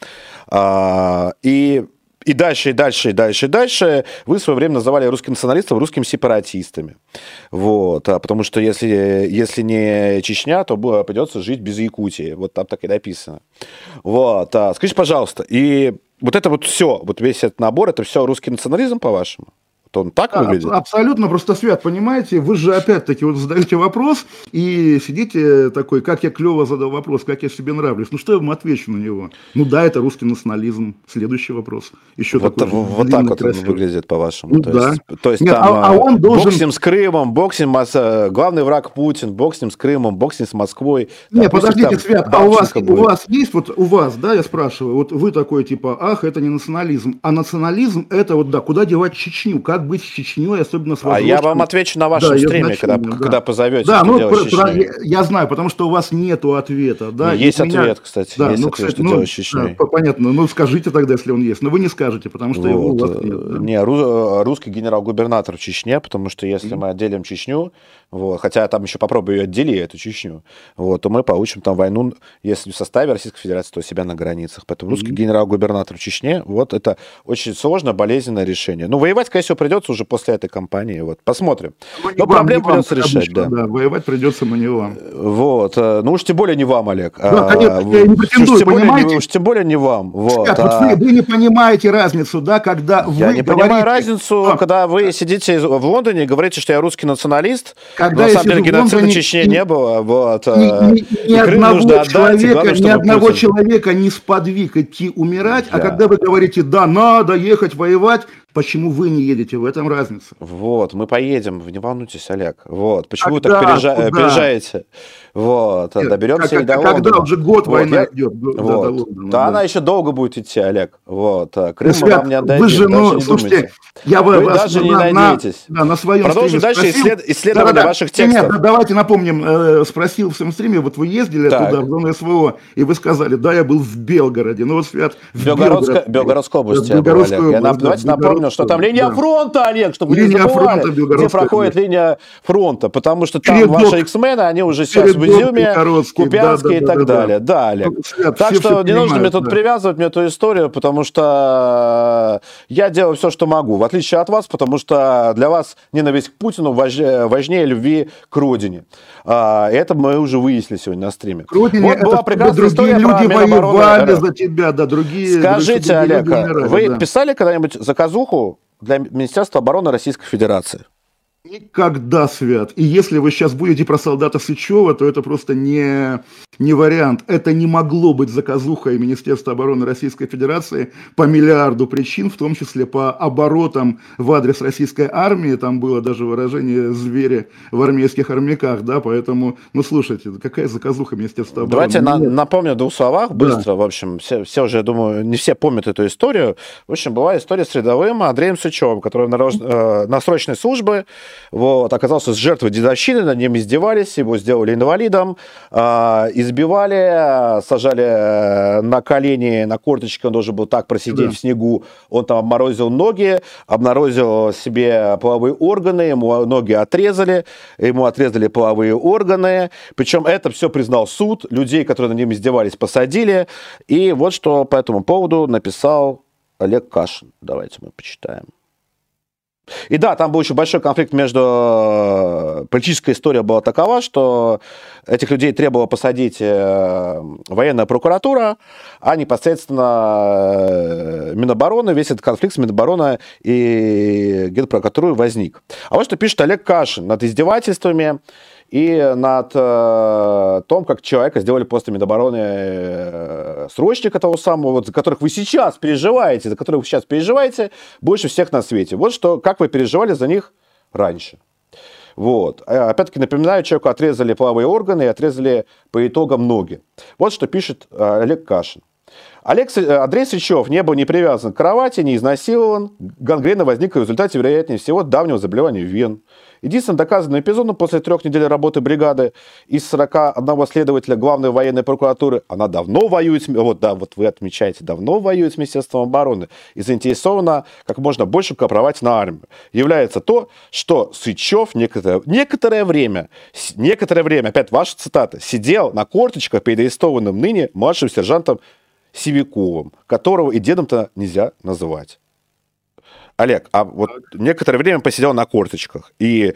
А, и и дальше, и дальше, и дальше, и дальше вы в свое время называли русских националистов русскими сепаратистами. Вот. А потому что если, если не Чечня, то придется жить без Якутии. Вот там так и написано. Вот. А, скажите, пожалуйста, и вот это вот все, вот весь этот набор, это все русский национализм, по-вашему? То он так да, выглядит? Абсолютно, просто Свят, понимаете, вы же опять-таки вот задаете вопрос и сидите такой, как я клево задал вопрос, как я себе нравлюсь. Ну что я вам отвечу на него? Ну да, это русский национализм. Следующий вопрос. Еще вот, такой вот так вот он выглядит, по-вашему. Ну, то да. Есть, то есть Нет, там а, а он должен... бог с ним с Крымом, бог с ним, главный враг Путин, бог с ним с Крымом, бог с ним с Москвой. Нет, подождите, там, Свят, а у вас, у вас есть, вот у вас, да, я спрашиваю, вот вы такой типа, ах, это не национализм, а национализм это вот, да, куда девать Чечню, как быть с Чечней, особенно с А я вам отвечу на вашем да, стриме, когда, да. когда позовете. Да, ну, про, про, я, я знаю, потому что у вас нету ответа. Да, есть ответ, меня... кстати. Да, есть ну, ответ, кстати, что ну, делать с Чечней. Да, понятно, ну скажите тогда, если он есть. Но вы не скажете, потому что вот. его у вас нет. Да? Не, русский генерал-губернатор в Чечне, потому что если mm-hmm. мы отделим Чечню, вот, хотя там еще попробую ее отдели, эту Чечню, вот, то мы получим там войну, если в составе Российской Федерации, то себя на границах. Поэтому mm-hmm. русский генерал-губернатор в Чечне, вот это очень сложно, болезненное решение. Ну, воевать, скорее всего, придется уже после этой кампании. Вот, посмотрим. Ну, Но вам, проблем придется вам, решать, да. да. Воевать придется, но не вам. Вот. Э, ну, уж тем более не вам, Олег. Да, конечно, а, я не претендую, уж, тем более, не, уж тем более не вам. Вот. Ребят, а... вот вы, вы не понимаете разницу, да, когда вы Я не говорите... понимаю разницу, а... когда вы сидите в Лондоне и говорите, что я русский националист, когда на самом деле геноцида в Чечне не было. Вот. Ни, ни, ни одного, человека, главное, ни одного человека не сподвиг идти умирать, да. а когда вы говорите, да, надо ехать воевать, Почему вы не едете? В этом разница. Вот, мы поедем, не волнуйтесь, Олег. Вот, почему когда, вы так пережа... переезжаете? Вот, Нет, доберемся как, до Лондона. Когда уже год вот, война я... идет до, вот. до Лондона. Да, да, она еще долго будет идти, Олег. Вот, а Крым Свят, вам не отдадим, вы же, ну, слушайте, думайте. я вы вас даже на, не надеетесь. На, да, на своем Продолжим дальше исслед... исследование да, да, ваших текстов. Нет, давайте напомним, э, спросил в своем стриме, вот вы ездили так. туда, в зону СВО, и вы сказали, да, я был в Белгороде. Ну вот, Свят, в Белгородской, Белгородской области я был, Олег. Я, давайте напомню, что там линия фронта, Олег, чтобы линия не забывали, где проходит линия фронта, потому что там ваши X-мены, они уже сейчас Изюме, Купянске да, да, и так да, далее. Да, да Олег. Нет, так все, что все не нужно мне тут да. привязывать мне эту историю, потому что я делаю все, что могу, в отличие от вас, потому что для вас ненависть к Путину важнее любви к родине. А, это мы уже выяснили сегодня на стриме. К родине вот была прекрасная история люди воевали за тебя, да, другие... Скажите, Олег, вы да. писали когда-нибудь заказуху для Министерства обороны Российской Федерации. Никогда, Свят. И если вы сейчас будете про солдата Сычева, то это просто не, не вариант. Это не могло быть заказухой Министерства обороны Российской Федерации по миллиарду причин, в том числе по оборотам в адрес российской армии. Там было даже выражение «звери в армейских армяках», да, поэтому, ну, слушайте, какая заказуха Министерства обороны? Давайте на, напомню в двух словах, быстро, да. в общем, все, все уже, я думаю, не все помнят эту историю. В общем, была история с рядовым Андреем Сычевым, который на, э, на срочной службе вот, оказался жертвой дедовщины, над ним издевались, его сделали инвалидом, э, избивали, сажали э, на колени, на корточки, он должен был так просидеть да. в снегу, он там обморозил ноги, обморозил себе половые органы, ему ноги отрезали, ему отрезали половые органы, причем это все признал суд, людей, которые над ним издевались, посадили, и вот что по этому поводу написал Олег Кашин. Давайте мы почитаем. И да, там был еще большой конфликт между... Э, политическая история была такова, что этих людей требовала посадить э, военная прокуратура, а непосредственно э, Минобороны, весь этот конфликт с Минобороны и Генпрокуратурой возник. А вот что пишет Олег Кашин над издевательствами и над э, том, как человека сделали после Минобороны э, срочника того самого, вот, за которых вы сейчас переживаете, за которых вы сейчас переживаете больше всех на свете. Вот что, как вы переживали за них раньше. Вот. А, опять-таки напоминаю, человеку отрезали половые органы и отрезали по итогам ноги. Вот что пишет э, Олег Кашин. Олег, э, Андрей Сычев не был не привязан к кровати, не изнасилован. Гангрена возникла в результате, вероятнее всего, давнего заболевания вен. Единственным доказанным эпизодом после трех недель работы бригады из 41 следователя главной военной прокуратуры, она давно воюет, вот, да, вот вы отмечаете, давно воюет с Министерством обороны и заинтересована как можно больше копровать на армию, является то, что Сычев некоторое, некоторое время, некоторое время, опять ваша цитата, сидел на корточках перед арестованным ныне младшим сержантом Сивиковым, которого и дедом-то нельзя называть. Олег, а вот некоторое время посидел на корточках. И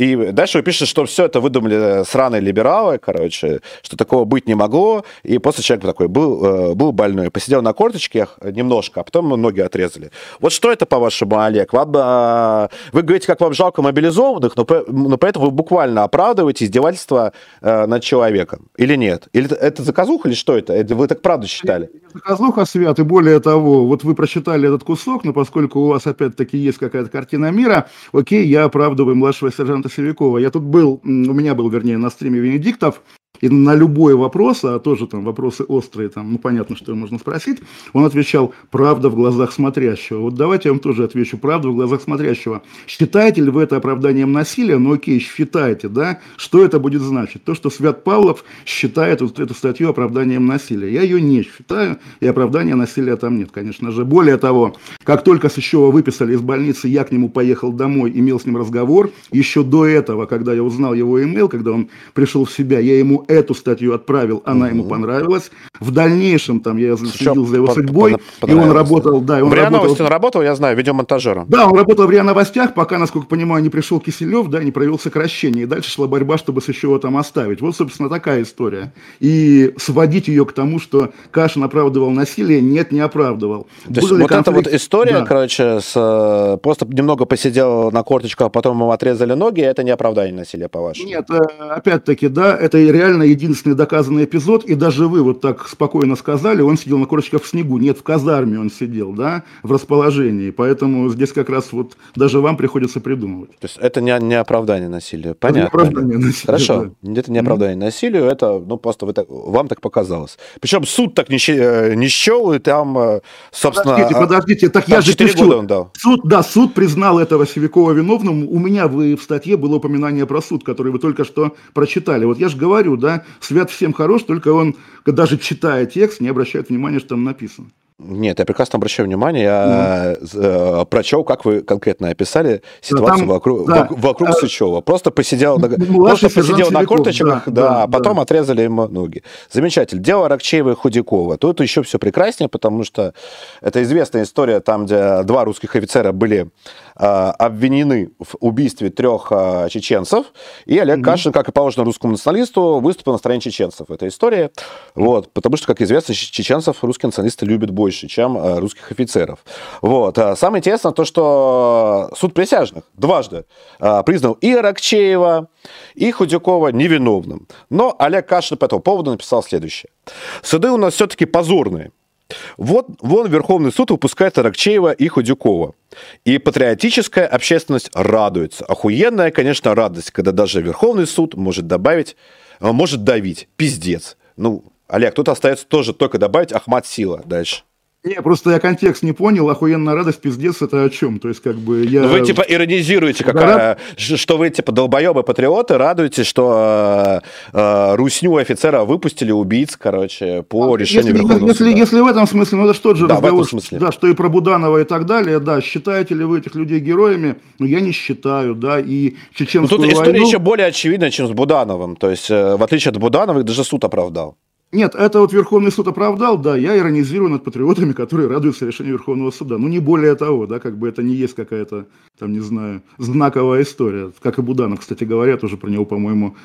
и дальше вы пишете, что все это выдумали сраные либералы, короче, что такого быть не могло. И после человек такой был, э, был больной, посидел на корточках немножко, а потом ноги отрезали. Вот что это, по-вашему, Олег? Вам, э, вы говорите, как вам жалко мобилизованных, но, но при этом вы буквально оправдываете издевательство э, над человеком. Или нет? Или это заказуха, или что это? Вы так правду считали? Заказуха, Свят, и более того, вот вы прочитали этот кусок, но поскольку у вас опять-таки есть какая-то картина мира, окей, я оправдываю младшего сержанта Севякова. Я тут был, у меня был, вернее, на стриме Венедиктов, и на любой вопрос, а тоже там вопросы острые, там, ну понятно, что можно спросить, он отвечал «правда в глазах смотрящего». Вот давайте я вам тоже отвечу «правда в глазах смотрящего». Считаете ли вы это оправданием насилия? Ну окей, считаете, да? Что это будет значить? То, что Свят Павлов считает вот эту статью оправданием насилия. Я ее не считаю, и оправдания насилия там нет, конечно же. Более того, как только Сычева выписали из больницы, я к нему поехал домой, имел с ним разговор. Еще до этого, когда я узнал его имейл, когда он пришел в себя, я ему эту статью отправил, она ему понравилась. В дальнейшем там я следил за его судьбой, и он работал, да, и он в РИА Новости он работал, я знаю, видеомонтажером. Да, он работал в РИА Новостях, пока, насколько понимаю, не пришел Киселев, да, не провел сокращение, и дальше шла борьба, чтобы Сычева там оставить. Вот, собственно, такая история. И сводить ее к тому, что Кашин оправдывал насилие, нет, не оправдывал. То есть вот конфликт... эта вот история, да. короче, с, э, просто немного посидел на корточках, а потом ему отрезали ноги, это не оправдание насилия, по-вашему? Нет, э, опять-таки, да, это реально реально единственный доказанный эпизод, и даже вы вот так спокойно сказали, он сидел на корточках в снегу. Нет, в казарме он сидел, да, в расположении. Поэтому здесь как раз вот даже вам приходится придумывать. То есть это не, не оправдание насилию, понятно. Это не оправдание насилию, Хорошо, да. это не оправдание mm-hmm. насилию, это, ну, просто вы так, вам так показалось. Причем суд так не, э, не счел, и там, э, собственно... Подождите, а, подождите, так я же пишу. Он дал. Суд, да, суд признал этого Севикова виновным. У меня в, в статье было упоминание про суд, который вы только что прочитали. Вот я же говорю, да, Свят всем хорош, только он, даже читая текст, не обращает внимания, что там написано. Нет, я прекрасно обращаю внимание. Я mm. прочел, как вы конкретно описали ситуацию там, вокруг, да, вокруг а, Сычева. Просто посидел, просто посидел на корточках, да, да, да, а потом да. отрезали ему ноги. Замечательно. Дело Рокчеева и Худякова. Тут еще все прекраснее, потому что это известная история, там, где два русских офицера были обвинены в убийстве трех э, чеченцев, и Олег mm-hmm. Кашин, как и положено русскому националисту, выступил на стороне чеченцев в этой истории. Вот, потому что, как известно, чеченцев русские националисты любят больше чем э, русских офицеров. Вот. Самое интересное то, что суд присяжных дважды э, признал и Аракчеева, и Худякова невиновным. Но Олег Кашин по этому поводу написал следующее. Суды у нас все-таки позорные. Вот вон Верховный суд выпускает Аракчеева и Худюкова. И патриотическая общественность радуется. Охуенная, конечно, радость, когда даже Верховный суд может добавить, э, может давить. Пиздец. Ну, Олег, тут остается тоже только добавить Ахмат Сила дальше. Не, просто я контекст не понял, охуенная радость, пиздец, это о чем? То есть, как бы я... Вы, типа, иронизируете, какая, да? что вы, типа, долбоебы-патриоты, радуетесь, что э, э, русню офицера выпустили убийц, короче, по а, решению если, Верховного если, суда. Если в этом смысле, ну это что же да, разговор, в этом смысле. да, что и про Буданова и так далее, да, считаете ли вы этих людей героями? Ну, я не считаю, да, и чеченскую ну, тут войну... история еще более очевидна, чем с Будановым, то есть, э, в отличие от Будановых, даже суд оправдал. Нет, это вот Верховный суд оправдал, да, я иронизирую над патриотами, которые радуются решению Верховного суда. Ну, не более того, да, как бы это не есть какая-то, там, не знаю, знаковая история. Как и Буданов, кстати говоря, тоже про него, по-моему,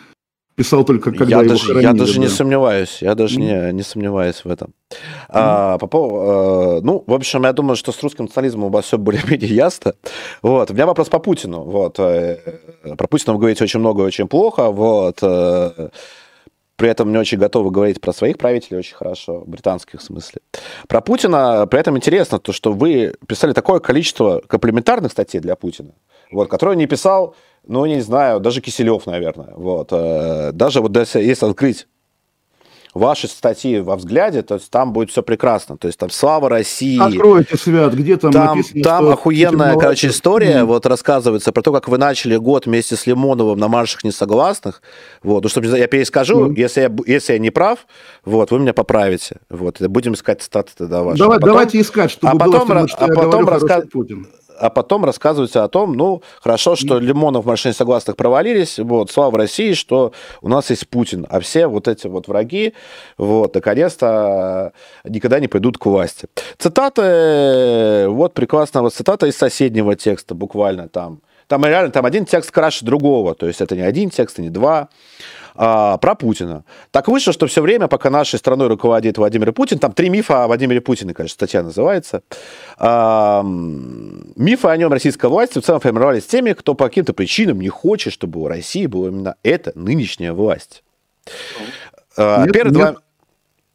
писал только когда я его даже, хоронили, Я даже да. не сомневаюсь, я даже mm. не, не сомневаюсь в этом. Mm. А, по поводу, а, ну, в общем, я думаю, что с русским национализмом у вас все более-менее ясно. Вот. У меня вопрос по Путину. Вот. Э, про Путина вы говорите очень много и очень плохо. Вот. Э, при этом не очень готовы говорить про своих правителей очень хорошо, британских в смысле. Про Путина при этом интересно то, что вы писали такое количество комплементарных статей для Путина, вот, которые не писал, ну, не знаю, даже Киселев, наверное. Вот. Э, даже вот если открыть ваши статьи во взгляде, то есть там будет все прекрасно. То есть там слава России. Откройте, Свят, где там Там, написано, там охуенная, короче, история, mm. вот рассказывается про то, как вы начали год вместе с Лимоновым на маршах несогласных. Вот, ну, чтобы я перескажу, mm. если, я, если я не прав, вот, вы меня поправите. Вот, будем искать статы тогда ваши. Давай, а потом, давайте искать, чтобы а потом, было, что а потом говорю рассказ... Путин а потом рассказывается о том, ну, хорошо, что Лимонов в машине согласных провалились, вот, слава России, что у нас есть Путин, а все вот эти вот враги, вот, наконец-то никогда не придут к власти. Цитаты, вот прекрасная вот цитата из соседнего текста, буквально там. Там реально, там один текст краше другого, то есть это не один текст, не два а, про Путина. Так вышло, что все время, пока нашей страной руководит Владимир Путин, там три мифа о Владимире Путине, конечно, статья называется. А, мифы о нем российской власти в целом формировались теми, кто по каким-то причинам не хочет, чтобы у России была именно эта нынешняя власть. А, нет, Первые нет. два...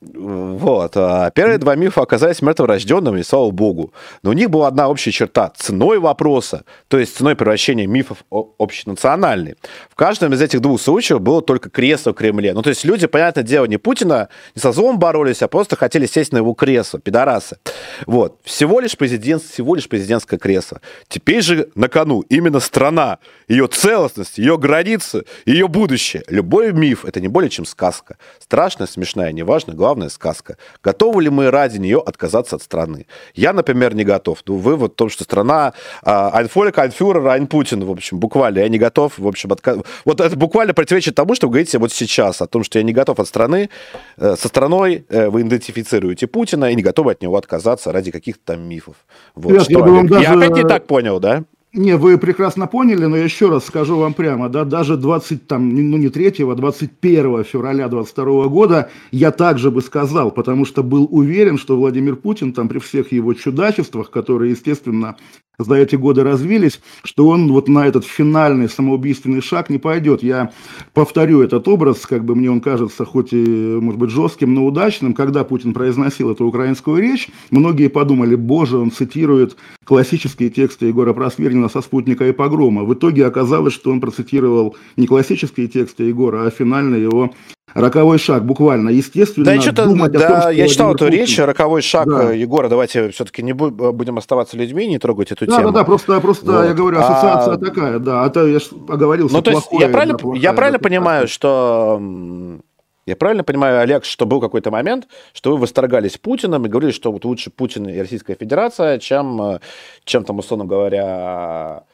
Вот. А первые два мифа оказались мертворожденными, слава богу. Но у них была одна общая черта – ценой вопроса, то есть ценой превращения мифов в общенациональные. В каждом из этих двух случаев было только кресло в Кремле. Ну, то есть люди, понятное дело, не Путина, не со злом боролись, а просто хотели сесть на его кресло, пидорасы. Вот. Всего лишь президент, всего лишь президентское кресло. Теперь же на кону именно страна, ее целостность, ее границы, ее будущее. Любой миф – это не более чем сказка. Страшная, смешная, неважно, главное главная сказка. Готовы ли мы ради нее отказаться от страны? Я, например, не готов. Ну, вывод в том, что страна Айнфолик, Айнфюрер, Айн Путин, в общем, буквально, я не готов, в общем, отказ... Вот это буквально противоречит тому, что вы говорите вот сейчас, о том, что я не готов от страны, э, со страной э, вы идентифицируете Путина и не готовы от него отказаться ради каких-то там мифов. Вот, Нет, что, я, даже... я опять не так понял, да? Не, вы прекрасно поняли, но я еще раз скажу вам прямо, да, даже 20, там, ну не 3, а 21 февраля 22 года я также бы сказал, потому что был уверен, что Владимир Путин там при всех его чудачествах, которые, естественно, за эти годы развились, что он вот на этот финальный самоубийственный шаг не пойдет. Я повторю этот образ, как бы мне он кажется, хоть и, может быть, жестким, но удачным. Когда Путин произносил эту украинскую речь, многие подумали, боже, он цитирует классические тексты Егора Просвирнина со «Спутника и погрома». В итоге оказалось, что он процитировал не классические тексты Егора, а финальный его Роковой шаг, буквально, естественно. Да, что-то, да, том, я читал эту речь, роковой шаг да. Егора, давайте все-таки не будем оставаться людьми, не трогать эту да, тему. Да, да, просто, просто вот. я говорю, ассоциация а... такая, да, а то я оговорился. Ну, то есть я правильно, плохая, я правильно да, понимаю, что я правильно понимаю, Олег, что был какой-то момент, что вы восторгались Путиным и говорили, что вот лучше Путин и Российская Федерация, чем, чем там, условно говоря,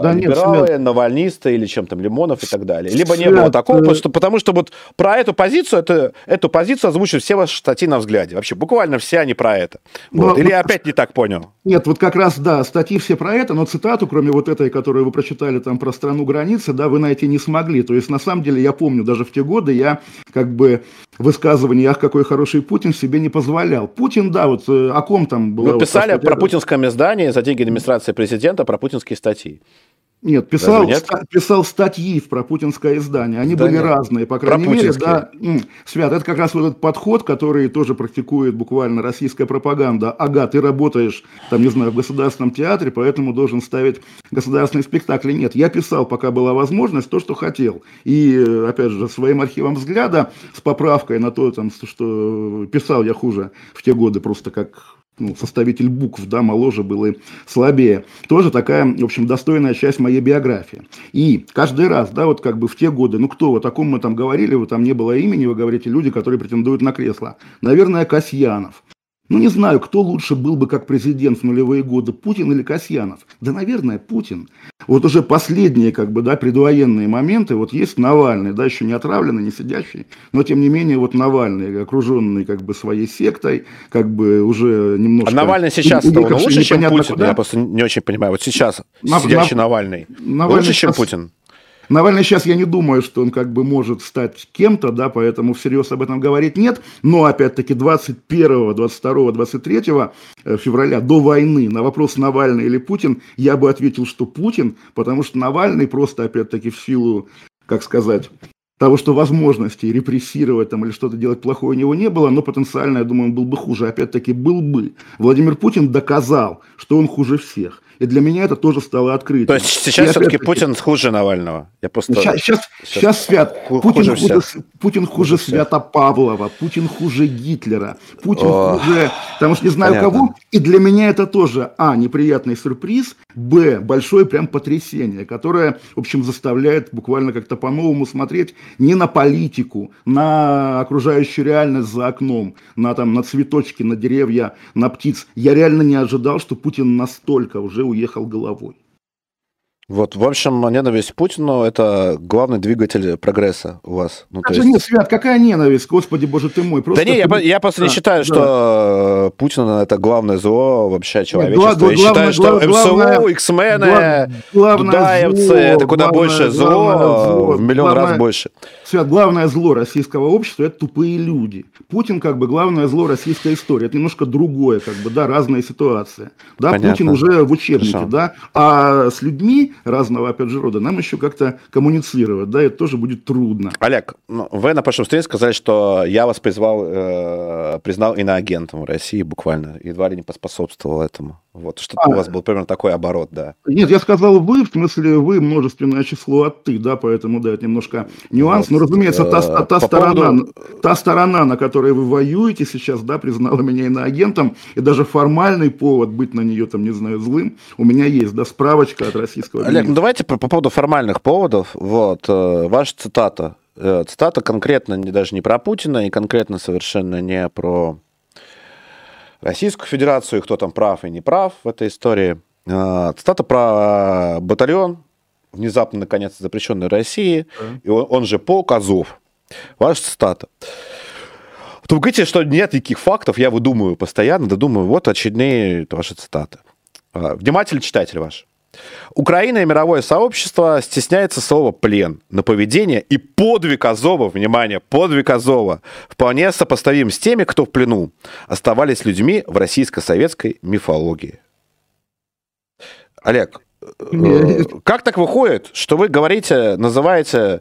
да либералы, нет, навальнисты или чем там, Лимонов и так далее. Либо Свет, не было такого, потому что, потому что вот про эту позицию, это, эту позицию озвучивают все ваши статьи на взгляде. Вообще, буквально все они про это. Вот. Но, или я опять не так понял? Нет, вот как раз, да, статьи все про это, но цитату, кроме вот этой, которую вы прочитали там про страну границы, да, вы найти не смогли. То есть, на самом деле, я помню, даже в те годы я как бы высказывание, ах, какой хороший Путин, себе не позволял. Путин, да, вот э, о ком там было... Вы писали вот, про путинское издание за деньги администрации президента про путинские статьи. Нет, писал, нет? Ста- писал статьи про путинское издание. Они да были нет. разные, по крайней мере. Да, Свят, это как раз вот этот подход, который тоже практикует буквально российская пропаганда. Ага, ты работаешь, там, не знаю, в государственном театре, поэтому должен ставить государственные спектакли. Нет, я писал, пока была возможность, то, что хотел. И, опять же, своим архивом взгляда, с поправкой на то, там, что писал я хуже в те годы, просто как ну, составитель букв, да, моложе был и слабее. Тоже такая, в общем, достойная часть моей биографии. И каждый раз, да, вот как бы в те годы, ну кто, вот о ком мы там говорили, вот там не было имени, вы говорите, люди, которые претендуют на кресло. Наверное, Касьянов. Ну, не знаю, кто лучше был бы как президент в нулевые годы, Путин или Касьянов. Да, наверное, Путин. Вот уже последние, как бы, да, предвоенные моменты, вот есть Навальный, да, еще не отравленный, не сидящий, но, тем не менее, вот Навальный, окруженный, как бы, своей сектой, как бы, уже немножко... А Навальный сейчас он лучше, чем Путин? Куда? Я просто не очень понимаю. Вот сейчас Нав... сидящий Нав... Навальный, Навальный лучше, сейчас... чем Путин? Навальный сейчас, я не думаю, что он как бы может стать кем-то, да, поэтому всерьез об этом говорить нет. Но, опять-таки, 21, 22, 23 февраля до войны на вопрос Навальный или Путин я бы ответил, что Путин, потому что Навальный просто, опять-таки, в силу, как сказать, того, что возможностей репрессировать там, или что-то делать плохое у него не было, но потенциально, я думаю, он был бы хуже. Опять-таки, был бы. Владимир Путин доказал, что он хуже всех. И для меня это тоже стало открытием. То есть сейчас все-таки Путин хуже Навального? Я просто... сейчас, сейчас, сейчас свят. Путин хуже, хуже, Путин хуже, хуже Свята Павлова, Путин хуже Гитлера, Путин О, хуже, потому что не знаю понятно. кого. И для меня это тоже, а, неприятный сюрприз, б, большое прям потрясение, которое, в общем, заставляет буквально как-то по-новому смотреть не на политику, на окружающую реальность за окном, на, там, на цветочки, на деревья, на птиц. Я реально не ожидал, что Путин настолько уже уехал головой. Вот, в общем, ненависть Путину – это главный двигатель прогресса у вас. Ну, то есть... нет, Свят, какая ненависть, господи, боже ты мой. Просто да не, я, я просто да, не считаю, да. что Путин – это главное зло вообще человечества. Нет, я главное, считаю, что главное, МСУ, X-мены, Дудаевцы – это куда главное, больше зло, зло, в миллион главное, раз больше. Свят, главное зло российского общества – это тупые люди. Путин, как бы, главное зло российской истории. Это немножко другое, как бы, да, разная ситуация. Да, Понятно. Путин уже в учебнике, Хорошо. да, а с людьми разного, опять же, рода, нам еще как-то коммуницировать, да, это тоже будет трудно. Олег, ну, вы на прошлом встрече сказали, что я вас призвал, э, признал иноагентом в России буквально, едва ли не поспособствовал этому. Вот, что а, у вас был примерно такой оборот, да. Нет, я сказал вы, в смысле вы множественное число от ты, да, поэтому, да, это немножко нюанс. Вот, Но, разумеется, та, та, та, сторона, поводу... та сторона, на которой вы воюете сейчас, да, признала меня иноагентом, и даже формальный повод быть на нее, там, не знаю, злым, у меня есть, да, справочка от российского Олег, ну давайте по, по поводу формальных поводов, вот, э, ваша цитата, э, цитата конкретно не, даже не про Путина, и конкретно совершенно не про Российскую Федерацию, кто там прав и не прав в этой истории. А, цитата про батальон, внезапно, наконец, запрещенный России, mm-hmm. и он, он же полк Азов. Ваша цитата. Вот вы говорите, что нет никаких фактов, я выдумываю постоянно, да думаю, вот очередные ваши цитаты. А, внимательный читатель ваш. Украина и мировое сообщество стесняется слова «плен» на поведение и подвиг Азова, внимание, подвиг Азова, вполне сопоставим с теми, кто в плену. Оставались людьми в российско-советской мифологии. Олег, э, как так выходит, что вы говорите, называете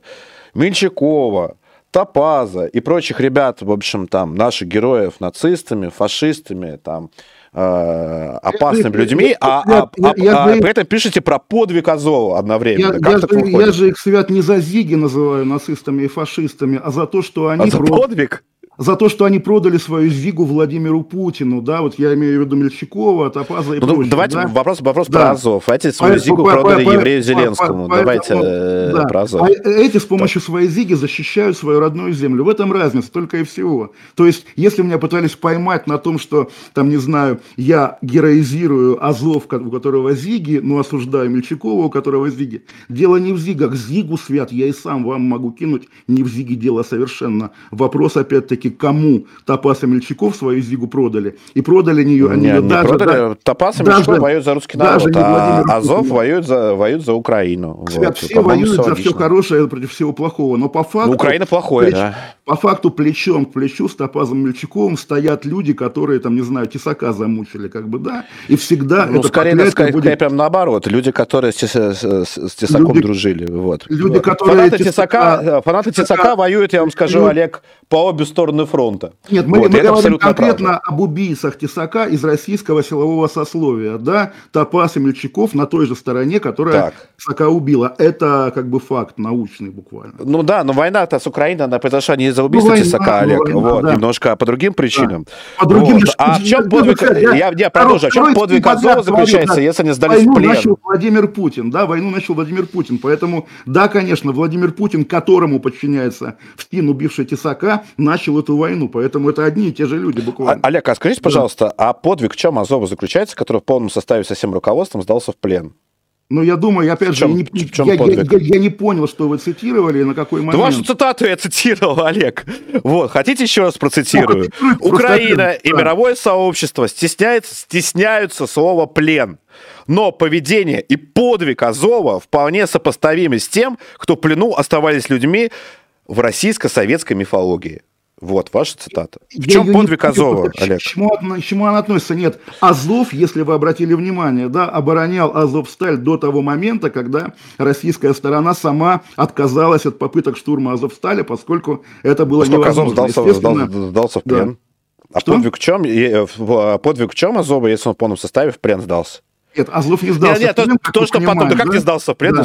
Меньшикова, Топаза и прочих ребят, в общем, там, наших героев нацистами, фашистами, там, опасными людьми, а, а, а, а при этом пишете про подвиг Азова одновременно. Я, как я, же, я же их, Свят, не за Зиги называю нацистами и фашистами, а за то, что они... А за подвиг? За то, что они продали свою Зигу Владимиру Путину, да, вот я имею в виду Мельчакова, Топаза и ну, прочее. Давайте да? вопрос, вопрос да. про Азов. Эти свою Зигу по, продали по, еврею Зеленскому. По, давайте э, да. про Азов. А эти с помощью своей Зиги защищают свою родную землю. В этом разница только и всего. То есть, если меня пытались поймать на том, что, там, не знаю, я героизирую Азов, у которого Зиги, но осуждаю Мельчакова, у которого Зиги, дело не в Зигах. Зигу свят, я и сам вам могу кинуть, не в Зиге дело совершенно. Вопрос, опять-таки, кому Топас и Мельчаков свою Зигу продали. И продали ее, они не, ее не даже... Продали. Да, Топас и Мельчаков воюют за русский народ, а Азов воюет за, воюет за Украину. Свят, вот. все воюют за все хорошее против всего плохого, но по факту... Ну, Украина плохое, да. По факту плечом к плечу с Топазом Мельчаковым стоят люди, которые, там, не знаю, Тесака замучили, как бы, да, и всегда ну, это скорее, скорее, будет... прям наоборот, люди, которые с, с, с Тесаком люди, дружили, вот. Люди, которые... Фанаты Тесака, Тесака, фанаты Тесака воюют, я вам скажу, люди... Олег, по обе стороны фронта. Нет, мы, вот, мы говорим конкретно правда. об убийцах Тесака из российского силового сословия, да, Топас и Мельчаков на той же стороне, которая так. Тесака убила. Это как бы факт научный буквально. Ну да, но война-то с Украиной, она произошла не из-за убийства ну, Тесака, Олег, война, вот, да. немножко по другим причинам. Да. По другим вот. А в чем подвиг, я, я, я продолжу, в чем подвиг Азова заключается, да, если они сдались войну в плен? начал Владимир Путин, да, войну начал Владимир Путин, поэтому, да, конечно, Владимир Путин, которому подчиняется в СТИН убивший Тесака, начал эту войну, поэтому это одни и те же люди буквально. А, Олег, а скажите, пожалуйста, да. а подвиг в чем Азова заключается, который в полном составе со всем руководством сдался в плен? Ну, я думаю, опять чем, же, я не, я, я, я, я не понял, что вы цитировали, на какой момент. Да вашу цитату я цитировал, Олег. Вот, хотите еще раз процитирую? Ну, Украина и мировое сообщество стесняются, стесняются слова «плен». Но поведение и подвиг Азова вполне сопоставимы с тем, кто в плену оставались людьми в российско-советской мифологии. Вот, ваша цитата. В чем я подвиг Азова, Олег? К чему, к чему она относится? Нет, Азов, если вы обратили внимание, да, оборонял Азовсталь до того момента, когда российская сторона сама отказалась от попыток штурма Азовсталя, поскольку это было поскольку невозможно. Азов сдался, сдался, сдался в плен. Да. А Что? подвиг в чем? Подвиг в чем Азова, если он в полном составе в плен сдался? Нет, Азлов не сдался. Нет, нет, плен, то, то что потом, да как не сдался в плен, да.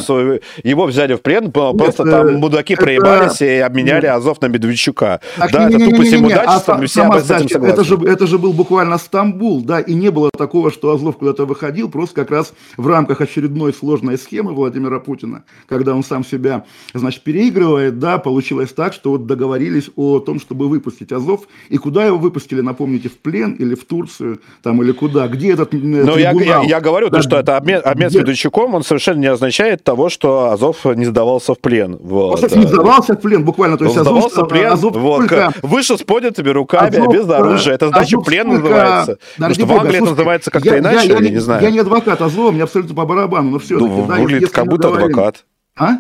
его взяли в плен, просто нет, там мудаки это... проебались и обменяли нет. Азов на Медведчука. Так, да, не, это не, тупость не, не, а, мы все этим согласны. Это же, это же был буквально Стамбул, да, и не было такого, что Азлов куда-то выходил, просто как раз в рамках очередной сложной схемы Владимира Путина, когда он сам себя, значит, переигрывает, да, получилось так, что вот договорились о том, чтобы выпустить Азов, и куда его выпустили, напомните, в плен или в Турцию, там, или куда, где этот э, Ну, я, я, я говорю, говорю, да, то, что это обмен, обмен с Медведчуком, он совершенно не означает того, что Азов не сдавался в плен. Вот. Азов не сдавался в плен, буквально. То есть он Азов, сдавался в плен, Азов вот, только... вышел с поднятыми руками, Азов, без оружия. Это сдача плен только... называется. Потому что в Англии это называется как-то я, иначе, я, я, я не знаю. Я не адвокат Азова, мне абсолютно по барабану, но все-таки. Ну, да, выглядит как будто адвокат. А?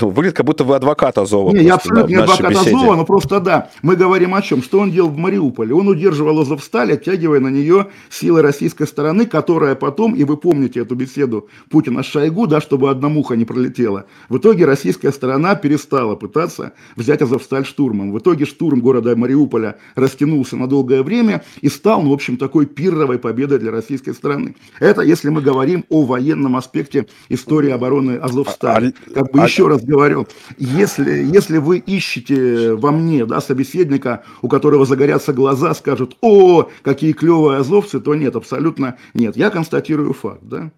Ну, выглядит, как будто вы адвокат Азова. Не, я абсолютно не адвокат беседе. Азова, но просто да. Мы говорим о чем? Что он делал в Мариуполе? Он удерживал Азовсталь, оттягивая на нее силы российской стороны, которая потом, и вы помните эту беседу Путина с Шойгу, да, чтобы одна муха не пролетела. В итоге российская сторона перестала пытаться взять Азовсталь штурмом. В итоге штурм города Мариуполя растянулся на долгое время и стал, ну, в общем, такой пирровой победой для российской стороны. Это если мы говорим о военном аспекте истории обороны Азовстали. А, как бы а, еще раз говорю, если, если вы ищете во мне да, собеседника, у которого загорятся глаза, скажут, о, какие клевые азовцы, то нет, абсолютно нет. Я констатирую факт, да.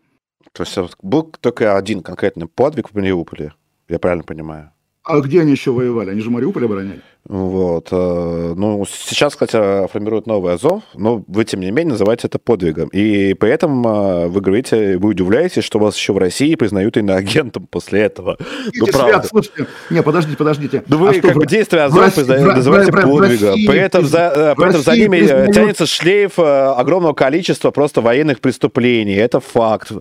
То есть был только один конкретный подвиг в Мариуполе, я правильно понимаю? А где они еще воевали? Они же Мариуполь обороняли. Вот. Э, ну, сейчас, кстати, формируют новый Азов, но вы, тем не менее, называете это подвигом. И при этом э, вы говорите, вы удивляетесь, что вас еще в России признают иноагентом после этого. Ну, правда. слушайте, не, подождите, подождите. Ну, вы а как бы действия Азов называете подвигом. При этом, за, э, при этом за ними признают... тянется шлейф огромного количества просто военных преступлений. Это факт.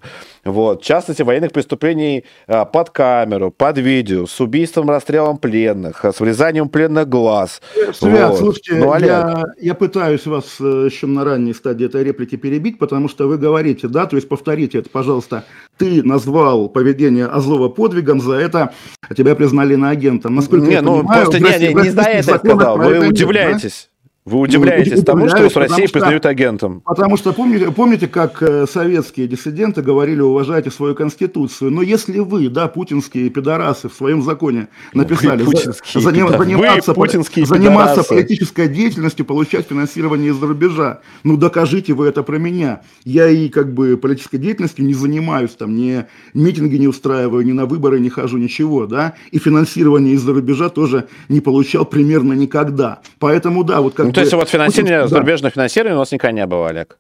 Вот. В частности, военных преступлений под камеру, под видео, с убийством, расстрелом пленных, с врезанием пленных глаз. Свят, вот. слушайте, ну, я, я пытаюсь вас э, еще на ранней стадии этой реплики перебить, потому что вы говорите, да, то есть повторите это, пожалуйста, ты назвал поведение Азова подвигом, за это тебя признали на агентом. Насколько не, я ну, понимаю, просто не, не, не за это сказал, вы удивляетесь. Вы удивляетесь тому, что в России признают агентом. Потому что помните, помните, как э, советские диссиденты говорили, уважайте свою конституцию. Но если вы, да, путинские пидорасы в своем законе написали вы за, заним, заниматься, вы заниматься политической деятельностью, получать финансирование из-за рубежа, ну докажите вы это про меня. Я и как бы политической деятельностью не занимаюсь, там, не митинги не устраиваю, ни на выборы не хожу, ничего, да, и финансирование из-за рубежа тоже не получал примерно никогда. Поэтому, да, вот как ну, то есть вот финансирование, Путин, зарубежное да. финансирование у нас никогда не было, Олег?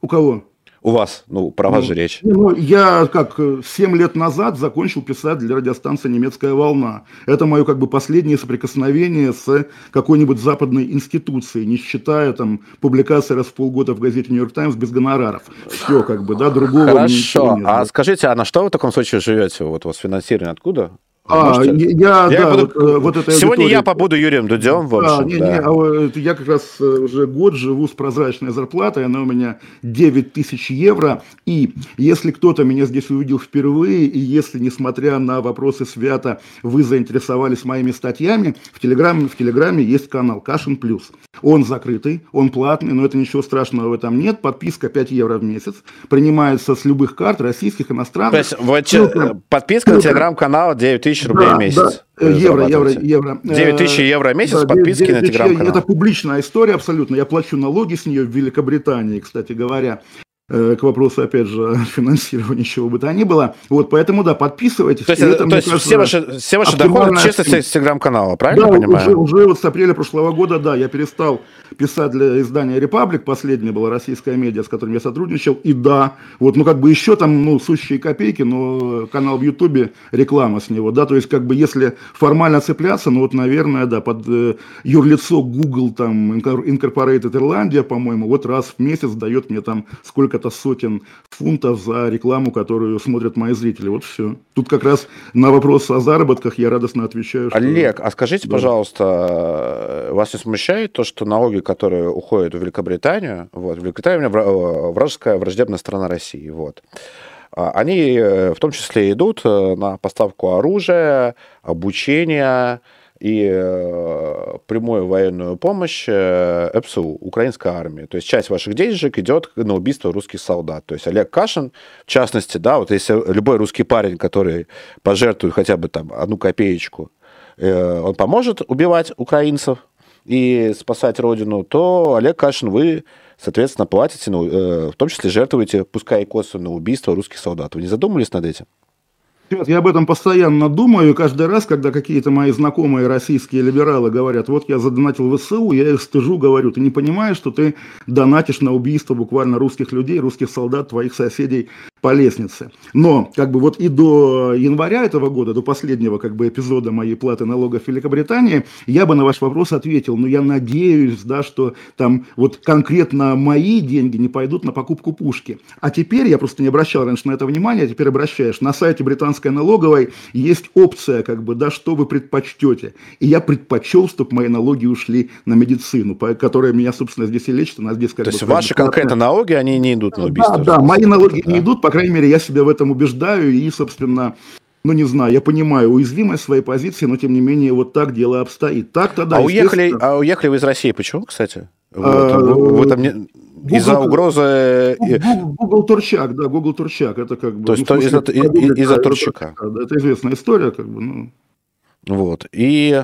У кого? У вас, ну, про вас ну, же речь. Ну, я как 7 лет назад закончил писать для радиостанции «Немецкая волна». Это мое как бы последнее соприкосновение с какой-нибудь западной институцией, не считая там публикации раз в полгода в газете «Нью-Йорк Таймс» без гонораров. Все как бы, да, другого Хорошо, нет. а скажите, а на что вы в таком случае живете? Вот у вас финансирование откуда? А, Можете? я, я да, буду... вот, э, вот это Сегодня я побуду Юрием Дудем, в общем. Да, не, да. Не, а я как раз э, уже год живу с прозрачной зарплатой, она у меня 9 тысяч евро, и если кто-то меня здесь увидел впервые, и если, несмотря на вопросы свята, вы заинтересовались моими статьями, в Телеграме, в Телеграме есть канал Кашин Плюс. Он закрытый, он платный, но это ничего страшного в этом нет. Подписка 5 евро в месяц, принимается с любых карт, российских, иностранных. То есть вот, подписка на Телеграм-канал 9 тысяч тысяч рублей да, в месяц. Да. Евро, евро, евро. 9 тысяч евро в месяц да, подписки 9, на телеграм-канал. Это публичная история абсолютно. Я плачу налоги с нее в Великобритании, кстати говоря. Э, к вопросу, опять же, о финансировании чего бы то ни было. Вот, поэтому, да, подписывайтесь. То есть, это, то есть кажется, все ваши, все ваши доходы чисто с телеграм-канала, правильно да, понимаю? Уже, уже вот с апреля прошлого года, да, я перестал писать для издания «Репаблик», последняя была российская медиа, с которым я сотрудничал, и да, вот, ну, как бы еще там, ну, сущие копейки, но канал в Ютубе, реклама с него, да, то есть, как бы, если формально цепляться, ну, вот, наверное, да, под э, юрлицо Google, там, Incorporated Ирландия, по-моему, вот раз в месяц дает мне там сколько сколько-то сотен фунтов за рекламу, которую смотрят мои зрители. Вот все. Тут как раз на вопрос о заработках я радостно отвечаю. Что... Олег, а скажите, да. пожалуйста, вас не смущает то, что налоги, которые уходят в Великобританию, вот, Великобритания вражеская, враждебная страна России, вот, а, они э, в том числе идут э, на поставку оружия, обучения, и э, прямую военную помощь э, ЭПСУ, украинской армии. То есть часть ваших денежек идет на убийство русских солдат. То есть Олег Кашин, в частности, да, вот если любой русский парень, который пожертвует хотя бы там одну копеечку, э, он поможет убивать украинцев и спасать родину, то Олег Кашин, вы, соответственно, платите, ну, в том числе жертвуете, пускай и косвенно, убийство русских солдат. Вы не задумывались над этим? Я об этом постоянно думаю, каждый раз, когда какие-то мои знакомые российские либералы говорят, вот я задонатил в СУ, я их стыжу, говорю, ты не понимаешь, что ты донатишь на убийство буквально русских людей, русских солдат, твоих соседей по лестнице. Но, как бы вот и до января этого года, до последнего как бы эпизода моей платы налогов в Великобритании, я бы на ваш вопрос ответил, но я надеюсь, да, что там вот конкретно мои деньги не пойдут на покупку пушки. А теперь, я просто не обращал раньше на это внимания, а теперь обращаешь, на сайте британской налоговой есть опция, как бы, да, что вы предпочтете. И я предпочел, чтобы мои налоги ушли на медицину, которая меня, собственно, здесь и лечит, она здесь как То бы... То есть ваши конкретно налоги, они не идут на убийство? Да, да, мои налоги да. не идут, по крайней мере, я себя в этом убеждаю и, собственно, ну, не знаю, я понимаю уязвимость своей позиции, но, тем не менее, вот так дело обстоит. Так тогда, а, уехали, а уехали вы из России почему, кстати? А, вот, вы, не... Из-за угрозы... Google, Google Турчак, да, Google Турчак, это как бы... То есть ну, из-за, из-за Турчака. Это, это известная история, как бы, ну... Вот, и